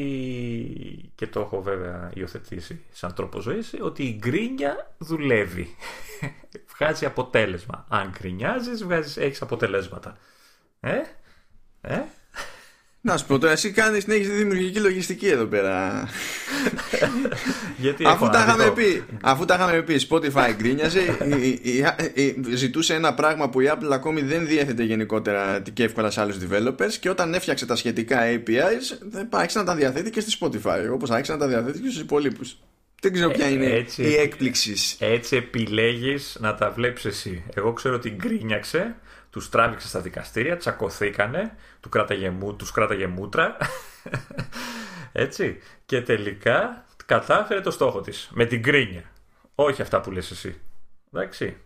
και το έχω βέβαια υιοθετήσει σαν τρόπο ζωής ότι η γκρίνια δουλεύει βγάζει αποτέλεσμα αν γκρινιάζεις βγάζεις, έχεις αποτελέσματα ε, ε να σου πω τώρα, εσύ κάνεις να έχεις δημιουργική λογιστική εδώ πέρα. Γιατί αφού, τα είχαμε πει, αφού τα είχαμε πει, Spotify γκρίνιαζε, ζητούσε ένα πράγμα που η Apple ακόμη δεν διέθετε γενικότερα και εύκολα σε άλλους developers και όταν έφτιαξε τα σχετικά APIs, άρχισε να τα διαθέτει και στη Spotify, όπως άρχισε να τα διαθέτει και στους υπολείπους. Δεν ξέρω ποια είναι έτσι, η έκπληξης. Έτσι επιλέγεις να τα βλέπεις εσύ. Εγώ ξέρω ότι γκρίνιαξε τους τράβηξε στα δικαστήρια, τσακωθήκανε, του κράταγε, τους κράταγε μούτρα. Έτσι. Και τελικά κατάφερε το στόχο της. Με την κρίνια. Όχι αυτά που λες εσύ. Εντάξει.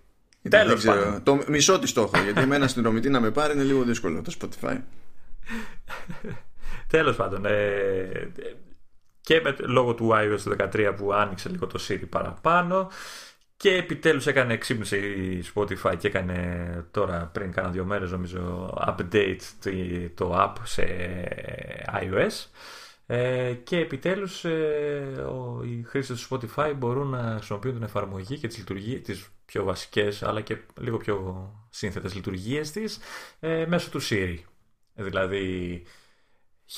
Τέλος πάντων. Το μισό της στόχο. γιατί εμένα στην Ρωμητή να με πάρει είναι λίγο δύσκολο το Spotify. Τέλος πάντων. Ε, και με, λόγω του iOS 13 που άνοιξε λίγο το Siri παραπάνω και επιτέλους έκανε εξύπνηση η Spotify και έκανε τώρα πριν κάνα δύο μέρες νομίζω update το app σε iOS ε, και επιτέλους ε, οι χρήστες του Spotify μπορούν να χρησιμοποιούν την εφαρμογή και τις λειτουργίες, τις πιο βασικές αλλά και λίγο πιο σύνθετες λειτουργίες της ε, μέσω του Siri. Δηλαδή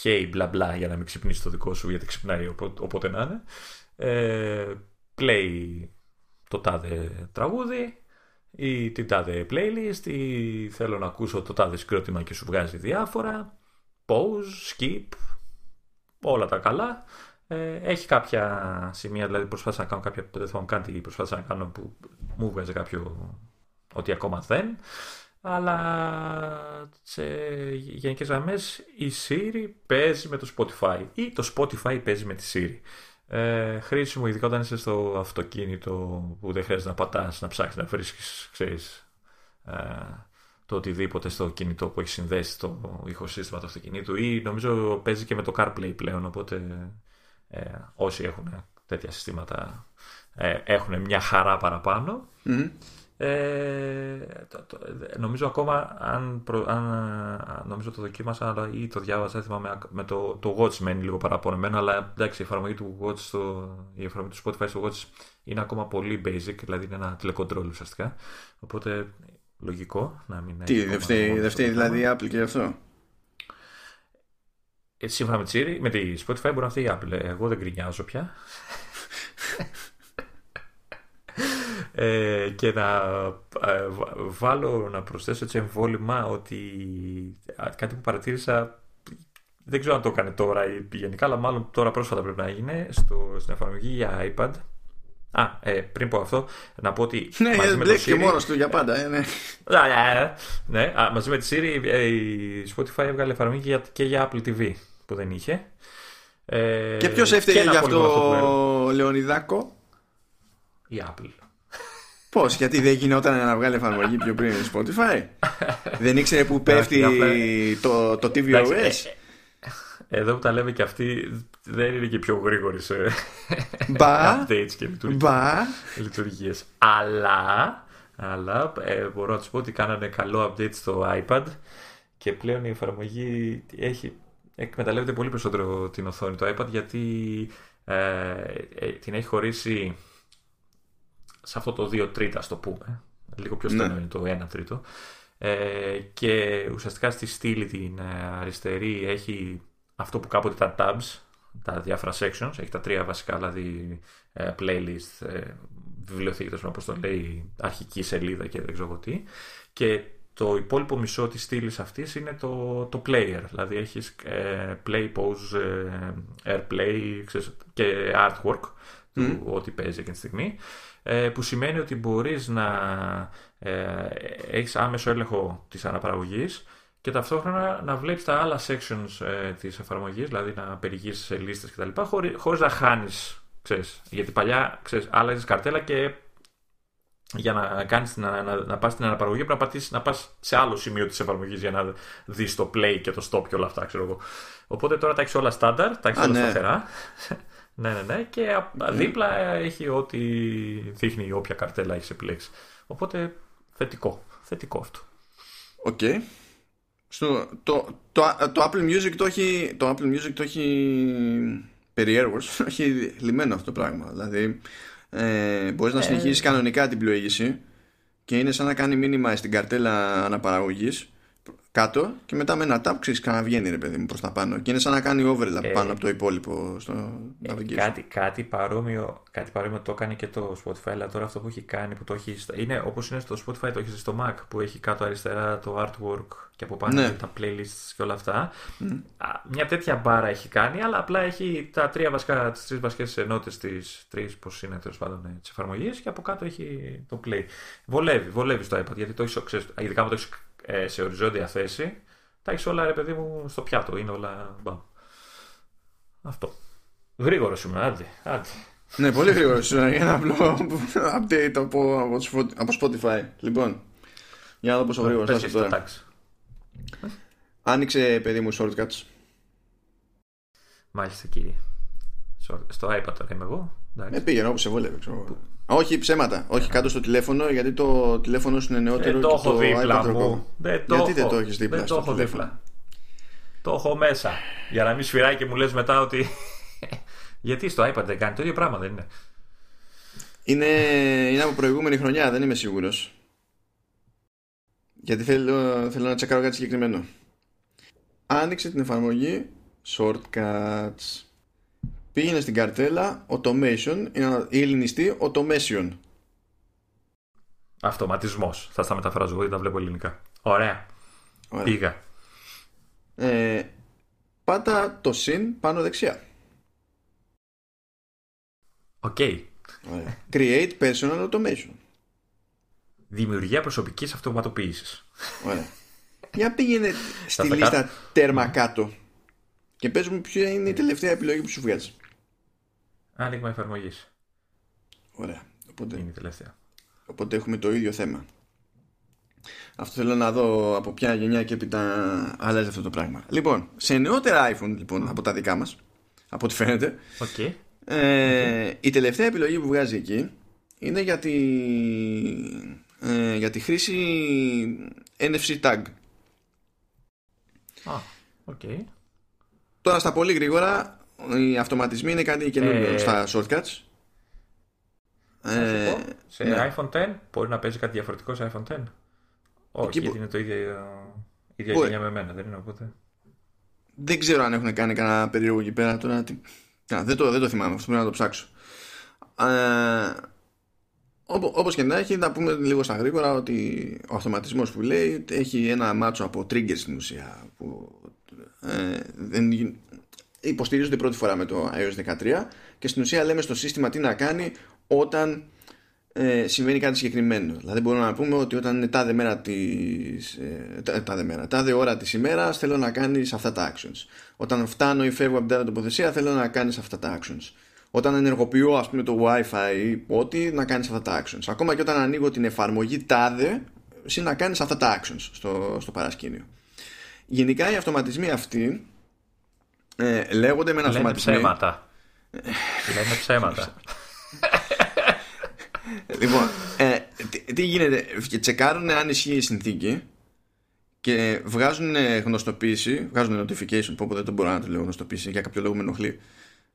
hey μπλα μπλα για να μην ξυπνήσει το δικό σου γιατί ξυπνάει όποτε να είναι. play το τάδε τραγούδι ή την τάδε playlist ή θέλω να ακούσω το τάδε σκρότημα και σου βγάζει διάφορα. Pause, skip όλα τα καλά. Ε, έχει κάποια σημεία δηλαδή προσπάθησα να κάνω κάποια δεν θυμάμαι κάτι προσπάθησα να κάνω που μου βγάζει κάποιο ότι ακόμα δεν αλλά σε γενικές γραμμές η Siri παίζει με το Spotify ή το Spotify παίζει με τη Siri. Ε, χρήσιμο ειδικά όταν είσαι στο αυτοκίνητο που δεν χρειάζεται να πατάς, να ψάξεις, να βρίσκεις, ξέρεις, ε, το οτιδήποτε στο κινητό που έχει συνδέσει το ηχοσύστημα του αυτοκινήτου ή νομίζω παίζει και με το CarPlay πλέον, οπότε ε, όσοι έχουν τέτοια συστήματα ε, έχουν μια χαρά ε, νομίζω ακόμα αν, αν, νομίζω το δοκίμασα αλλά ή το διάβασα θυμάμαι, με το, το Watch μένει λίγο παραπονεμένο αλλά εντάξει η εφαρμογή του Watch στο, η εφαρμογή του Spotify στο Watch είναι ακόμα πολύ basic δηλαδή είναι ένα τηλεκοντρόλ ουσιαστικά. Οπότε λογικό να μην Τι, δεν φταίει δηλαδή η Apple και αυτό; Ε, σύμφωνα με τη Siri, με τη Spotify μπορεί να φταίει η Apple. Εγώ δεν γκρινιάζω πια ε, και να ε, βάλω να προσθέσω έτσι εμβόλυμα ότι κάτι που παρατήρησα δεν ξέρω αν το έκανε τώρα ή γενικά αλλά μάλλον τώρα πρόσφατα πρέπει να γίνει στο, στην εφαρμογή για iPad Α, ε, πριν πω αυτό, να πω ότι. Ναι, μαζί με το Siri... και μόνος του για πάντα, ε, ναι. ναι, ναι. Α, μαζί με τη Siri η Spotify έβγαλε εφαρμογή και για, και για Apple TV που δεν είχε. Ε, και ποιος έφταιγε γι' αυτό, Λεωνιδάκο; Η Apple. Πώς, γιατί δεν γινόταν να βγάλει εφαρμογή πιο πριν στο Spotify; δεν ήξερε που πέφτει το, το tvOS. Ε, ε, εδώ που τα λέμε και αυτοί δεν είναι και πιο γρήγοροι σε Μπα, updates και λειτουργίες. Αλλά, αλλά ε, μπορώ να τους πω ότι κάνανε καλό update στο iPad και πλέον η εφαρμογή έχει, εκμεταλλεύεται πολύ περισσότερο την οθόνη του iPad γιατί την έχει χωρίσει σε αυτό το 2 τρίτα, ας το πούμε. Λίγο πιο στενό ναι. είναι το 1 τρίτο. Ε, και ουσιαστικά στη στήλη την ε, αριστερή έχει αυτό που κάποτε ήταν tabs, τα διάφορα sections, έχει τα τρία βασικά, δηλαδή ε, playlist, ε, βιβλιοθήκη, όπως το λέει, αρχική σελίδα και δεν ξέρω τι. Και το υπόλοιπο μισό της στήλης αυτής είναι το, το player, δηλαδή έχεις ε, play, pause, ε, airplay ξέρεις, και artwork, mm. του ό,τι παίζει εκείνη τη στιγμή. Ε, που σημαίνει ότι μπορείς να ε, έχεις άμεσο έλεγχο της αναπαραγωγής και ταυτόχρονα να βλέπεις τα άλλα sections ε, της εφαρμογής, δηλαδή να περιηγήσεις σε λίστες κτλ. Χωρί, χωρίς να χάνεις, ξέρεις. Γιατί παλιά, ξέρεις, άλλαζες καρτέλα και για να, κάνεις, να, να, να πας στην αναπαραγωγή πρέπει να, πατήσεις, να πας σε άλλο σημείο της εφαρμογής για να δεις το play και το stop και όλα αυτά, ξέρω εγώ. Οπότε τώρα τα έχεις όλα στάνταρ, τα έχεις όλα ναι. σταθερά. Ναι, ναι, ναι. Και α- δίπλα έχει ό,τι δείχνει όποια καρτέλα έχεις επιλέξει. Οπότε θετικό. Θετικό αυτό. Οκ. Στο, το, το, το, Apple Music το έχει, το Apple Music το έχει περιέργως, έχει λυμένο αυτό το πράγμα. Δηλαδή, ε, μπορείς να συνεχίσεις κανονικά την πλοήγηση και είναι σαν να κάνει minimize στην καρτέλα αναπαραγωγής κάτω και μετά με ένα tap ξέρεις ξαναβγαίνει ρε παιδί μου προς τα πάνω και είναι σαν να κάνει overlap Ε, πάνω από το υπόλοιπο στο navigation. Κάτι, κάτι, παρόμοιο, κάτι παρόμοιο το έκανε και το Spotify, αλλά τώρα αυτό που έχει κάνει που το έχει. στα- Είναι όπως είναι στο Spotify, το έχεις στο Mac που έχει κάτω αριστερά το artwork και από πάνω Ναι. έχει τα playlists και όλα αυτά. Α, Μια τέτοια μπάρα έχει κάνει, αλλά απλά έχει τα τρία βασικά, τις τρεις βασικές ενότητες της τρεις, πώς είναι τέλος πάντων, ε, της εφαρμογής και από κάτω έχει το play. Βολεύει, βολεύει στο iPad, γιατί το έχεις, ξέρεις, ειδικά αν το έχεις ε, σε οριζόντια θέση, τα έχεις όλα ρε παιδί μου στο πιάτο, είναι όλα μπαμ. Αυτό. Γρήγορο σήμερα, άντε, άντε. Ναι, πολύ γρήγορο σήμερα για ένα απλό update από, από, Spo- από Spotify. Λοιπόν, για να δω πόσο γρήγορο θα Πες είσαι εσύ το τώρα. τάξη. Άνοιξε παιδί μου shortcuts. Μάλιστα κύριε. Στο- Στο iPad τώρα είμαι εγώ. Εντάξει. Ε, πήγαινε όπως σε βόλευε. Ξέρω. Εγώ. Όχι ψέματα. Όχι κάτω στο τηλέφωνο γιατί το τηλέφωνο σου είναι νεότερο Δεν το και έχω το δίπλα iPad ροκό. μου. Δεν το Γιατί δεν έχω. το έχεις δίπλα Δεν στο το έχω τηλέφωνο; δίπλα. Το έχω μέσα. Για να μην σφυράει και μου λες μετά ότι... Γιατί στο iPad δεν κάνει το ίδιο πράγμα, δεν είναι; Είναι, είναι από προηγούμενη χρονιά, δεν είμαι σίγουρος. Γιατί θέλω, θέλω να τσεκάρω κάτι συγκεκριμένο. Άνοιξε την εφαρμογή Shortcuts. Πήγαινε στην καρτέλα Automation είναι η ελληνιστή Automation. Αυτοματισμός. Θα στα μεταφράζω εγώ γιατί τα βλέπω ελληνικά. Ωραία. Ωραία. Πήγα. Ε, πάτα το συν πάνω δεξιά. Οκ. Ωραία. Create personal automation. Δημιουργία προσωπικής αυτοματοποίησης. Ωραία. Για πήγαινε στη τα λίστα τέρμα κάτω και πες μου ποια είναι η τελευταία επιλογή που σου βγάζει. Άνοιγμα εφαρμογής. Ωραία. Οπότε, Είναι η τελευταία. οπότε έχουμε το ίδιο θέμα. Αυτό θέλω να δω από ποια γενιά και έπειτα αλλάζει αυτό το πράγμα. Λοιπόν, σε νεότερα iPhone λοιπόν, από τα δικά μας, από ό,τι φαίνεται, Οκ. ε, η τελευταία επιλογή που βγάζει εκεί είναι για τη, ε, για τη χρήση NFC tag. Α, οκ. Τώρα στα πολύ γρήγορα οι αυτοματισμοί είναι κάτι καινούργιο Ε, στα shortcuts. Να σου Ε, πω, σε ναι. iPhone 10 μπορεί να παίζει κάτι διαφορετικό σε iPhone 10. Όχι, Εκεί που- γιατί είναι το ίδιο, ίδια Μπορεί. γενιά με εμένα, δεν είναι οπότε. δεν ξέρω αν έχουν κάνει κανένα περίεργο εκεί πέρα τώρα. τι- Α, δεν, το, δεν το θυμάμαι, αυτό πρέπει να το ψάξω. Ε, Όπω όπως και να έχει, να πούμε λίγο στα γρήγορα ότι ο αυτοματισμός που λέει έχει ένα μάτσο από triggers στην ουσία που ε, δεν γι- υποστηρίζονται πρώτη φορά με το iOS 13 και στην ουσία λέμε στο σύστημα τι να κάνει όταν ε, συμβαίνει κάτι συγκεκριμένο. Δηλαδή μπορούμε να πούμε ότι όταν είναι τάδε μέρα της, ε, τά- τάδε μέρα, τάδε ώρα της ημέρας θέλω να κάνεις αυτά τα actions. Όταν φτάνω ή φεύγω από την τάδε τοποθεσία θέλω να κάνεις αυτά τα actions. Όταν ενεργοποιώ ας πούμε το wifi ή ό,τι να κάνεις αυτά τα actions. Ακόμα και όταν ανοίγω την εφαρμογή τάδε εσύ να κάνεις αυτά τα actions στο, στο παρασκήνιο. Γενικά οι αυτοματισμοί αυτοί ε, λέγονται με ένα Λένε αυτοματισμό. ψέματα. Λένε ψέματα. Λοιπόν, ε, τι, τι γίνεται, τσεκάρουν αν ισχύει η συνθήκη και βγάζουν γνωστοποίηση, βγάζουν notification που δεν το μπορώ να το λέω γνωστοποίηση, για κάποιο λόγο με ενοχλεί.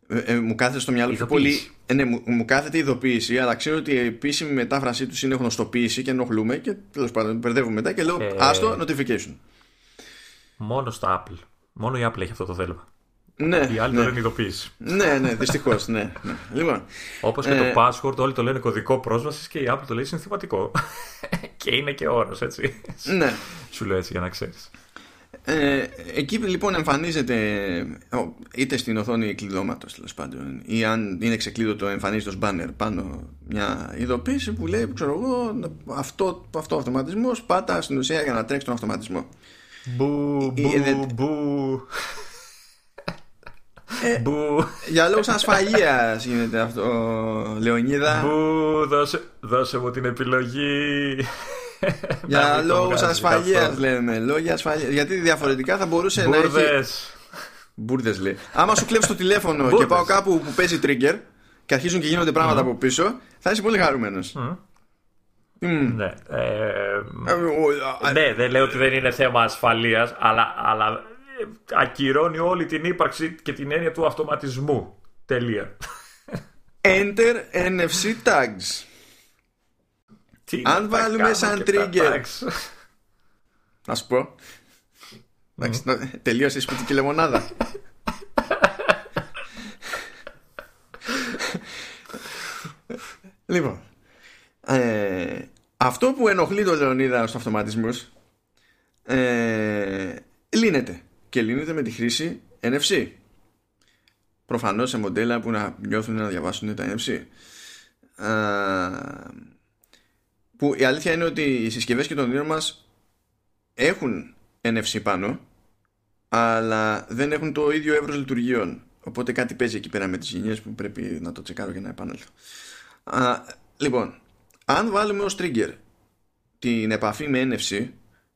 Ε, ε, μου κάθεται στο μυαλό πιο πολύ. Ειδοποίηση. Ε, ναι, μου, μου κάθεται ειδοποίηση, αλλά ξέρω ότι η επίσημη μετάφρασή τους είναι γνωστοποίηση και ενοχλούμε και τέλος πάντων μπερδεύουμε μετά και λέω Ε, άστο notification. Μόνο στα Apple. Μόνο η Apple έχει αυτό το θέλημα. Ναι, Οι άλλοι ναι, το λένε ειδοποίηση. ναι, ναι, δυστυχώς. ναι, ναι. Λοιπόν, Όπως και Ε, το password, όλοι το λένε κωδικό πρόσβασης και η Apple το λέει συνθηματικό. και είναι και όρος, έτσι. ναι. Σου λέω έτσι για να ξέρεις. Ε, εκεί λοιπόν εμφανίζεται ο, είτε στην οθόνη κλειδώματος τέλος πάντων ή αν είναι ξεκλείδωτο εμφανίζεται ως banner πάνω μια ειδοποίηση που λέει ξέρω εγώ αυτό, αυτό ο αυτοματισμός πάτα στην ουσία για να τρέξεις τον αυτοματισμό Μπου, Ε, ε, μπου, μπου. Ε, Μπου, Για λόγους ασφαλείας γίνεται αυτό, Λεωνίδα. μπου, δώσε, δώσε μου την επιλογή. Για Να μην τον λόγους βγάζεις ασφαλείας αυτό. λέμε. Λόγια ασφαλείας. Γιατί διαφορετικά θα μπορούσε να έχει. Μπούρδες. Μπουρδες λέει. Άμα σου κλέψει το τηλέφωνο και Μπούρδες. πάω κάπου που παίζει trigger και αρχίζουν και γίνονται πράγματα από πίσω, θα είσαι πολύ χαρούμενος. Ναι. ε, ναι, δεν λέω ότι δεν είναι θέμα ασφαλείας, αλλά, αλλά ε, ακυρώνει όλη την ύπαρξη και την έννοια του αυτοματισμού. Τελεία. Enter NFC tags. Τι Αν να τα βάλουμε κάνω σαν και τα trigger. tags. Να σου πω. Εντάξει, να- τελείωσε η σπιτική λεμονάδα. λοιπόν. ε, αυτό που ενοχλεί τον Λεωνίδα στους αυτοματισμούς ε, λύνεται. Και λύνεται με τη χρήση NFC. Προφανώς σε μοντέλα που να νιώθουν να διαβάσουν τα NFC. Ε, που η αλήθεια είναι ότι οι συσκευές και το όνειρο μας έχουν NFC πάνω αλλά δεν έχουν το ίδιο εύρος λειτουργιών οπότε κάτι παίζει εκεί πέρα με τις γενιές που πρέπει να το τσεκάρω για να επανέλθω Α, λοιπόν αν βάλουμε ως trigger την επαφή με NFC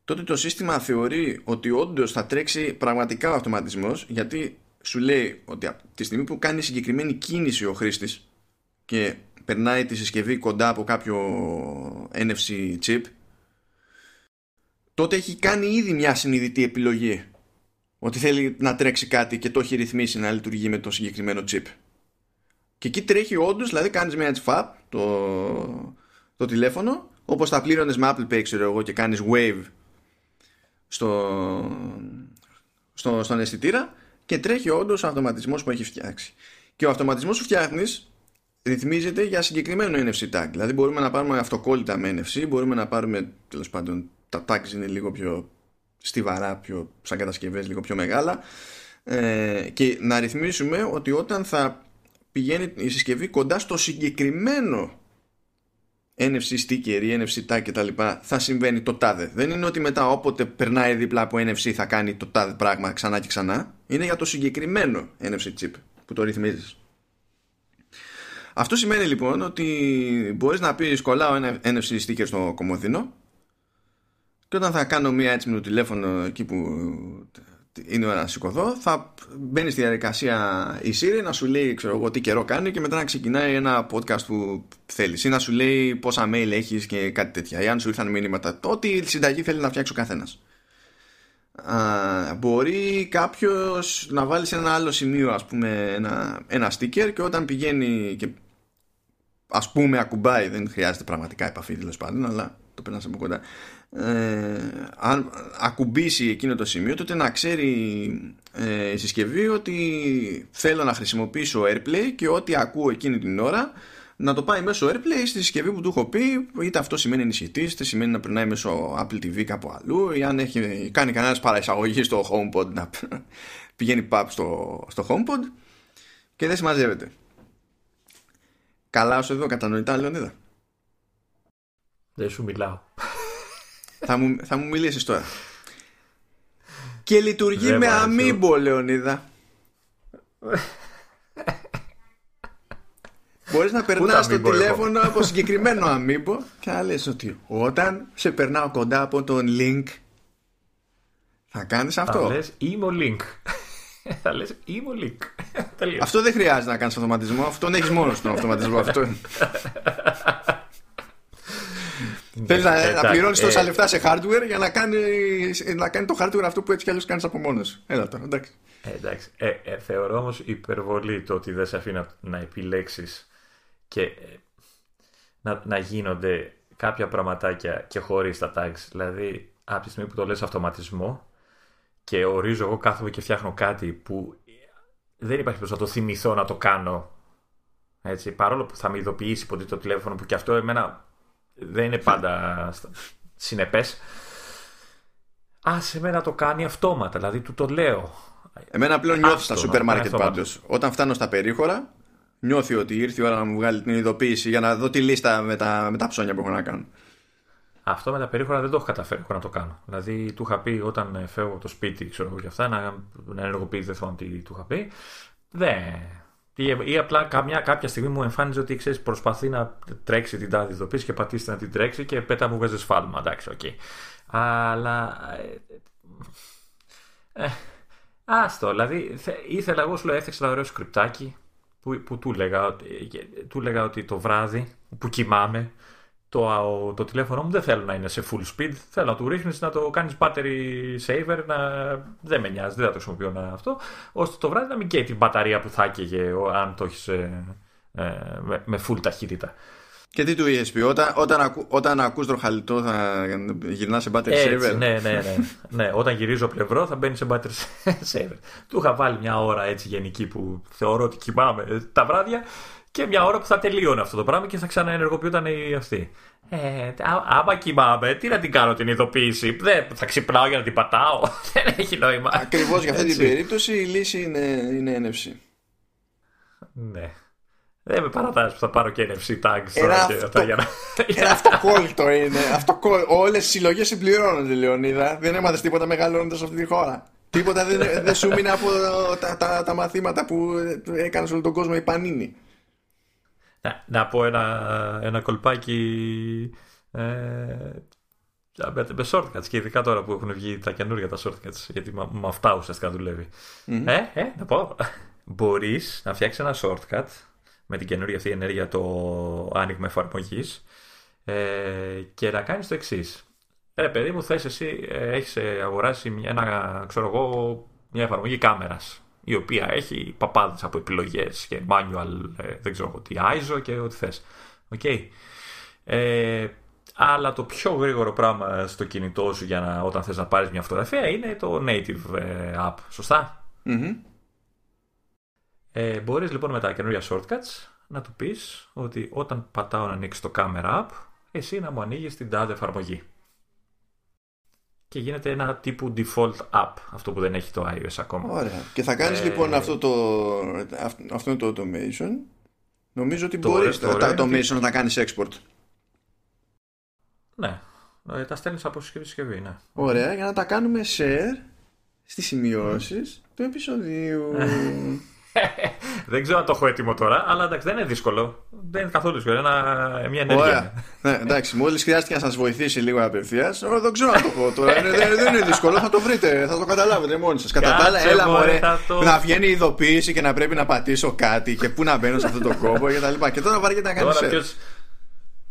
τότε το σύστημα θεωρεί ότι όντως θα τρέξει πραγματικά ο αυτοματισμός γιατί σου λέει ότι από τη στιγμή που κάνει συγκεκριμένη κίνηση ο χρήστης και περνάει τη συσκευή κοντά από κάποιο NFC chip τότε έχει κάνει ήδη μια συνειδητή επιλογή ότι θέλει να τρέξει κάτι και το έχει ρυθμίσει να λειτουργεί με το συγκεκριμένο chip. Και εκεί τρέχει όντως, δηλαδή κάνεις μια FAP το, το τηλέφωνο, όπως τα πλήρωνες με Apple Pay ξέρω εγώ και κάνεις wave στο, στο, στον αισθητήρα και τρέχει όντως ο αυτοματισμός που έχει φτιάξει. Και ο αυτοματισμός που φτιάχνεις ρυθμίζεται για συγκεκριμένο NFC tag. Δηλαδή μπορούμε να πάρουμε αυτοκόλλητα με NFC, μπορούμε να πάρουμε τέλος πάντων τα tags είναι λίγο πιο στιβαρά, πιο, σαν κατασκευές λίγο πιο μεγάλα ε, και να ρυθμίσουμε ότι όταν θα πηγαίνει η συσκευή κοντά στο συγκεκριμένο NFC sticker ή NFC tag κτλ. θα συμβαίνει το τάδε. Δεν είναι ότι μετά όποτε περνάει δίπλα από NFC θα κάνει το τάδε πράγμα ξανά και ξανά. Είναι για το συγκεκριμένο NFC chip που το ρυθμίζεις. Αυτό σημαίνει λοιπόν ότι μπορείς να πεις κολλάω ένα NFC sticker στο κομμωδίνο και όταν θα κάνω μία έτσι με το τηλέφωνο εκεί που είναι ώρα να σηκωθώ θα μπαίνει στη διαδικασία η Siri να σου λέει ξέρω εγώ τι καιρό κάνει και μετά να ξεκινάει ένα podcast που θέλεις. Ή να σου λέει πόσα mail έχεις και κάτι τέτοια. Ή αν σου ήρθαν μήνυματα ό,τι συνταγή θέλει να φτιάξει ο καθένας. Α, μπορεί κάποιος να βάλει σε ένα άλλο σημείο ας πούμε ένα, ένα sticker και όταν πηγαίνει και ας πούμε ακουμπάει δεν χρειάζεται πραγματικά επαφή τέλος πάντων αλλά το περνάς από κοντά ε, αν ακουμπήσει εκείνο το σημείο τότε να ξέρει ε, η συσκευή ότι θέλω να χρησιμοποιήσω AirPlay και ό,τι ακούω εκείνη την ώρα να το πάει μέσω AirPlay στη συσκευή που του έχω πει είτε αυτό σημαίνει ενισχυτή είτε σημαίνει να περνάει μέσω Apple TV κάπου αλλού ή αν έχει κάνει κανένας παραεισαγωγή στο HomePod να πηγαίνει pub στο, στο HomePod και δεν συμμαζεύεται Καλά όσο εδώ κατανοητά Λεωνίδα Δεν σου μιλάω. Θα, μου, θα μου μιλήσεις τώρα και λειτουργεί Δεν με μ' άρεσε. αμίμπο Λεωνίδα Μπορείς να περνάς το αμίμπο έχω; τηλέφωνο από συγκεκριμένο αμίμπο και να λες ότι όταν σε περνάω κοντά από τον link θα κάνεις Θα αυτό. λες imo link. Θα λες imo link. Τελείως. Αυτό δεν χρειάζεται να κάνεις αυτοματισμό, αυτόν έχεις μόνος τον αυτοματισμό. αυτό. Θέλεις να, να εντάξει, πληρώνεις τόσα ε, λεφτά σε hardware για να κάνει, να κάνει το hardware αυτό που έτσι κι αλλιώς κάνεις από μόνος σου. Έλα τώρα, εντάξει. Ε, εντάξει. Ε, ε, θεωρώ όμως υπερβολή το ότι δεν σε αφήνει να, να επιλέξεις και ε, να, να γίνονται κάποια πραγματάκια και χωρίς τα tags. Δηλαδή, από τη στιγμή που το λες αυτοματισμό και ορίζω εγώ κάθομαι και φτιάχνω κάτι που δεν υπάρχει πώς να το θυμηθώ να το κάνω. Έτσι, παρόλο που θα με ειδοποιήσει ποτέ το τηλέφωνο που και αυτό εμένα δεν είναι πάντα στα- συνεπές. Άσε με να το κάνει αυτόματα, δηλαδή του το λέω. Εμένα πλέον νιώθει Άστο, στα να σούπερ το μάρκετ κάνει πάντως. Όταν φτάνω στα περίχωρα, νιώθει ότι ήρθε η ώρα να μου βγάλει την ειδοποίηση για να δω τη λίστα με τα, με τα ψώνια που έχω να κάνω. Αυτό με τα περίχωρα δεν το έχω καταφέρει έχω να το κάνω. Δηλαδή, του είχα πει όταν φεύγω από το σπίτι, ξέρω εγώ και αυτά, να, να ενεργοποιήσει, δεν θυμάμαι τι του είχα πει. Δεν. Ή, ή απλά καμιά, κάποια στιγμή μου εμφάνιζε ότι ξέρεις, προσπαθεί να τρέξει την τάδε ειδοποίηση και πατήσει να την τρέξει και μετά μου βγάζει σφάλμα. Εντάξει, OK. Okay. Αλλά. Ε, ε, άστο, δηλαδή ήθελα εγώ σου λέω έφτιαξα ένα ωραίο σκριπτάκι που, που του, λέγα, του λέγα ότι το βράδυ που κοιμάμαι το, το τηλέφωνο μου δεν θέλω να είναι σε full speed. Θέλω να του ρίχνεις να το κάνεις battery saver. Να... Δεν με νοιάζει, δεν θα το χρησιμοποιώ αυτό. ώστε το βράδυ να μην καίει την μπαταρία που θα έκαιγε αν το έχεις ε, ε, με, με full ταχύτητα. Και τι του είχε πει, όταν, όταν, ακού, όταν ακούς τροχαλιτό θα γυρνάς σε battery Έτσι, saver; Ναι, ναι, ναι, ναι. Όταν γυρίζω πλευρό θα μπαίνει σε battery saver. Του είχα βάλει μια ώρα έτσι γενική που θεωρώ ότι κοιμάμαι τα βράδια και μια ώρα που θα τελείωνε αυτό το πράγμα και θα ξαναενεργοποιούταν η αυτή. Ε, άμα κοιμάμαι, τι να την κάνω την ειδοποίηση; Δεν θα ξυπνάω για να την πατάω. Δεν έχει νόημα. Ακριβώς για αυτή την περίπτωση η λύση είναι, είναι NFC. Ναι. Δεν με παρατάζει που θα πάρω και NFC tags Ένα, αυτό, για να... ένα αυτοκόλλητο είναι. Αυτοκόλλητο. Όλες οι συλλογές συμπληρώνονται, Λεωνίδα. Δεν έμαθες τίποτα μεγαλώνοντας αυτή τη χώρα. Τίποτα δεν, δεν σου μείνει από τα, τα, τα, μαθήματα που έκανες όλο τον κόσμο η Πανίνη. Να, να πω ένα, ένα κολπάκι ε, με, με shortcuts και ειδικά τώρα που έχουν βγει τα καινούργια τα shortcuts γιατί με, με αυτά ουσιαστικά δουλεύει. Mm-hmm. Ε, ε, να πω. Μπορείς να φτιάξεις ένα shortcut με την καινούργια αυτή ενέργεια το άνοιγμα εφαρμογής ε, και να κάνεις το εξής. Ρε παιδί μου, θες εσύ, ε, έχεις αγοράσει μια, ένα, ξέρω εγώ, μια εφαρμογή κάμερας η οποία έχει παπάδες από επιλογές και manual, ε, δεν ξέρω τι, ISO και ό,τι θες. Okay. Ε, αλλά το πιο γρήγορο πράγμα στο κινητό σου για να, όταν θες να πάρεις μια φωτογραφία είναι το native ε, app, σωστα mm Ε, μπορείς λοιπόν με τα καινούργια shortcuts να του πεις ότι όταν πατάω να ανοίξει το camera app, εσύ να μου ανοίγεις την τάδε εφαρμογή και γίνεται ένα τύπου default app, αυτό που δεν έχει το iOS ακόμα. Ωραία. Και θα κάνεις ε... λοιπόν αυτό το, αυτό το automation. Νομίζω ότι μπορείς το, το automation να τα κάνεις export. Ναι. Ε, τα στέλνεις από συσκευή συσκευή, ναι. Ωραία, για να τα κάνουμε share στις σημειώσεις του επεισοδίου. Δεν ξέρω αν το έχω έτοιμο τώρα, αλλά εντάξει, δεν είναι δύσκολο. Δεν είναι καθόλου δύσκολο. Είναι μια ενέργεια. ναι, εντάξει, μόλις χρειάστηκε να σας βοηθήσει λίγο απευθείας, δεν ξέρω αν το πω τώρα. δεν, δεν είναι δύσκολο, θα το βρείτε, θα το καταλάβετε μόνοι σας. Κατά τα άλλα, έλα μωρέ, το... να βγαίνει η ειδοποίηση και να πρέπει να πατήσω κάτι και πού να μπαίνω σε αυτό το κόμπο και τα λοιπά. Και τώρα βαριέται να κάνεις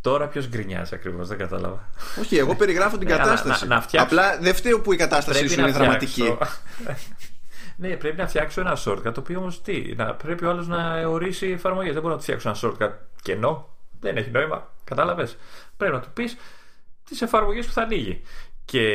Τώρα ποιο γκρινιάζει ακριβώς, δεν κατάλαβα. Όχι, εγώ περιγράφω την κατάσταση. Να, να, Απλά δεν φταίω που η κατάσταση σου είναι δραματική. Ναι, πρέπει να φτιάξω ένα shortcut. Το οποίο όμως τι, να, πρέπει ο άλλος να ορίσει εφαρμογή. Δεν μπορώ να του φτιάξω ένα shortcut κενό. Δεν έχει νόημα. Κατάλαβες. Πρέπει να του πεις τις εφαρμογές που θα ανοίγει. Και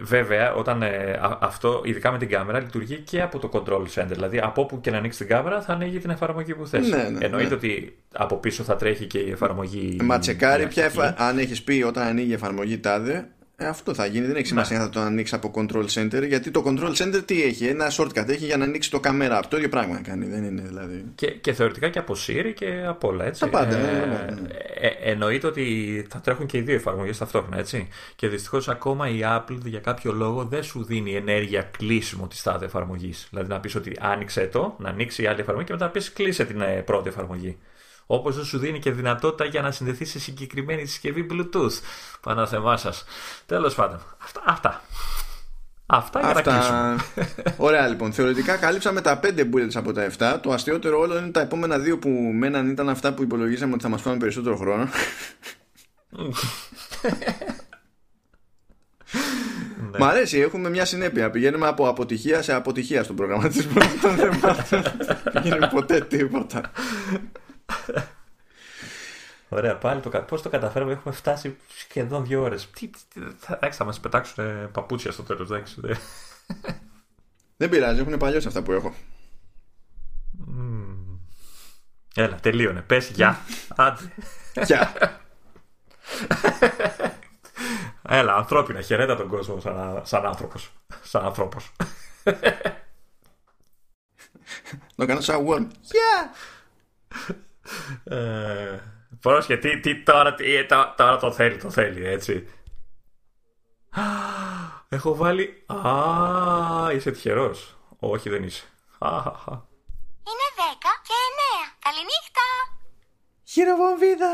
βέβαια, όταν ε, αυτό, ειδικά με την κάμερα, λειτουργεί και από το control center. Δηλαδή, από όπου και να ανοίξει την κάμερα, θα ανοίγει την εφαρμογή που θες. Ναι, ναι, Εννοείται ναι. ότι από πίσω θα τρέχει και η εφαρμογή. Μα τσεκάρει πια, εφα... αν έχεις πει όταν ανοίγει η εφαρμογή τάδε, ε, αυτό θα γίνει, δεν έχει σημασία ναι. να θα το ανοίξει από control center. Γιατί το control center τι έχει, ένα shortcut έχει για να ανοίξει το camera app. Το ίδιο πράγμα κάνει, δεν είναι δηλαδή. Και, και θεωρητικά και από Siri και από όλα έτσι. Τα πάντα. Ναι, ναι, ναι, ναι. Ε, ε, εννοείται ότι θα τρέχουν και οι δύο εφαρμογές ταυτόχρονα έτσι. Και δυστυχώς ακόμα η Apple για κάποιο λόγο δεν σου δίνει ενέργεια κλείσιμο της τάδε εφαρμογής. Δηλαδή να πεις ότι άνοιξε το, να ανοίξει η άλλη εφαρμογή και μετά πεις κλείσε την ε, πρώτη εφαρμογή. Όπως δεν σου δίνει και δυνατότητα για να συνδεθείς σε συγκεκριμένη συσκευή Bluetooth. Παναθεμά σας. Τέλος πάντων. Αυτά. Αυτά. Αυτά για να κλείσουμε. Ωραία λοιπόν. Θεωρητικά κάλυψαμε τα 5 bullets από τα 7. Το αστείωτερο όλο είναι τα επόμενα δύο που μέναν ήταν αυτά που υπολογίσαμε ότι θα μας φάνε περισσότερο χρόνο. Ναι. Μ' αρέσει, έχουμε μια συνέπεια. Πηγαίνουμε από αποτυχία σε αποτυχία στον προγραμματισμό. Δεν πηγαίνει ποτέ τίποτα. Ωραία, πάλι το, πώς το καταφέραμε, έχουμε φτάσει σχεδόν δύο ώρες. Τι, τι, θα, θα μας πετάξουν παπούτσια στο τέλος, εντάξει. Δεν πειράζει, έχουν παλιώσει αυτά που έχω. Έλα, τελείωνε. Πες γεια. Άντε. Γεια. Έλα, ανθρώπινα, χαιρέτα τον κόσμο σαν, σαν άνθρωπος. Σαν άνθρωπος. Να κάνω σαν one. Γεια. Ε, πρόσχε, τι, τι, τώρα, τι, τώρα το θέλει, το θέλει, έτσι. Έχω βάλει. Α, είσαι τυχερός. Όχι, δεν είσαι. Είναι 10 και 9. Καληνύχτα. Χειροβομβίδα!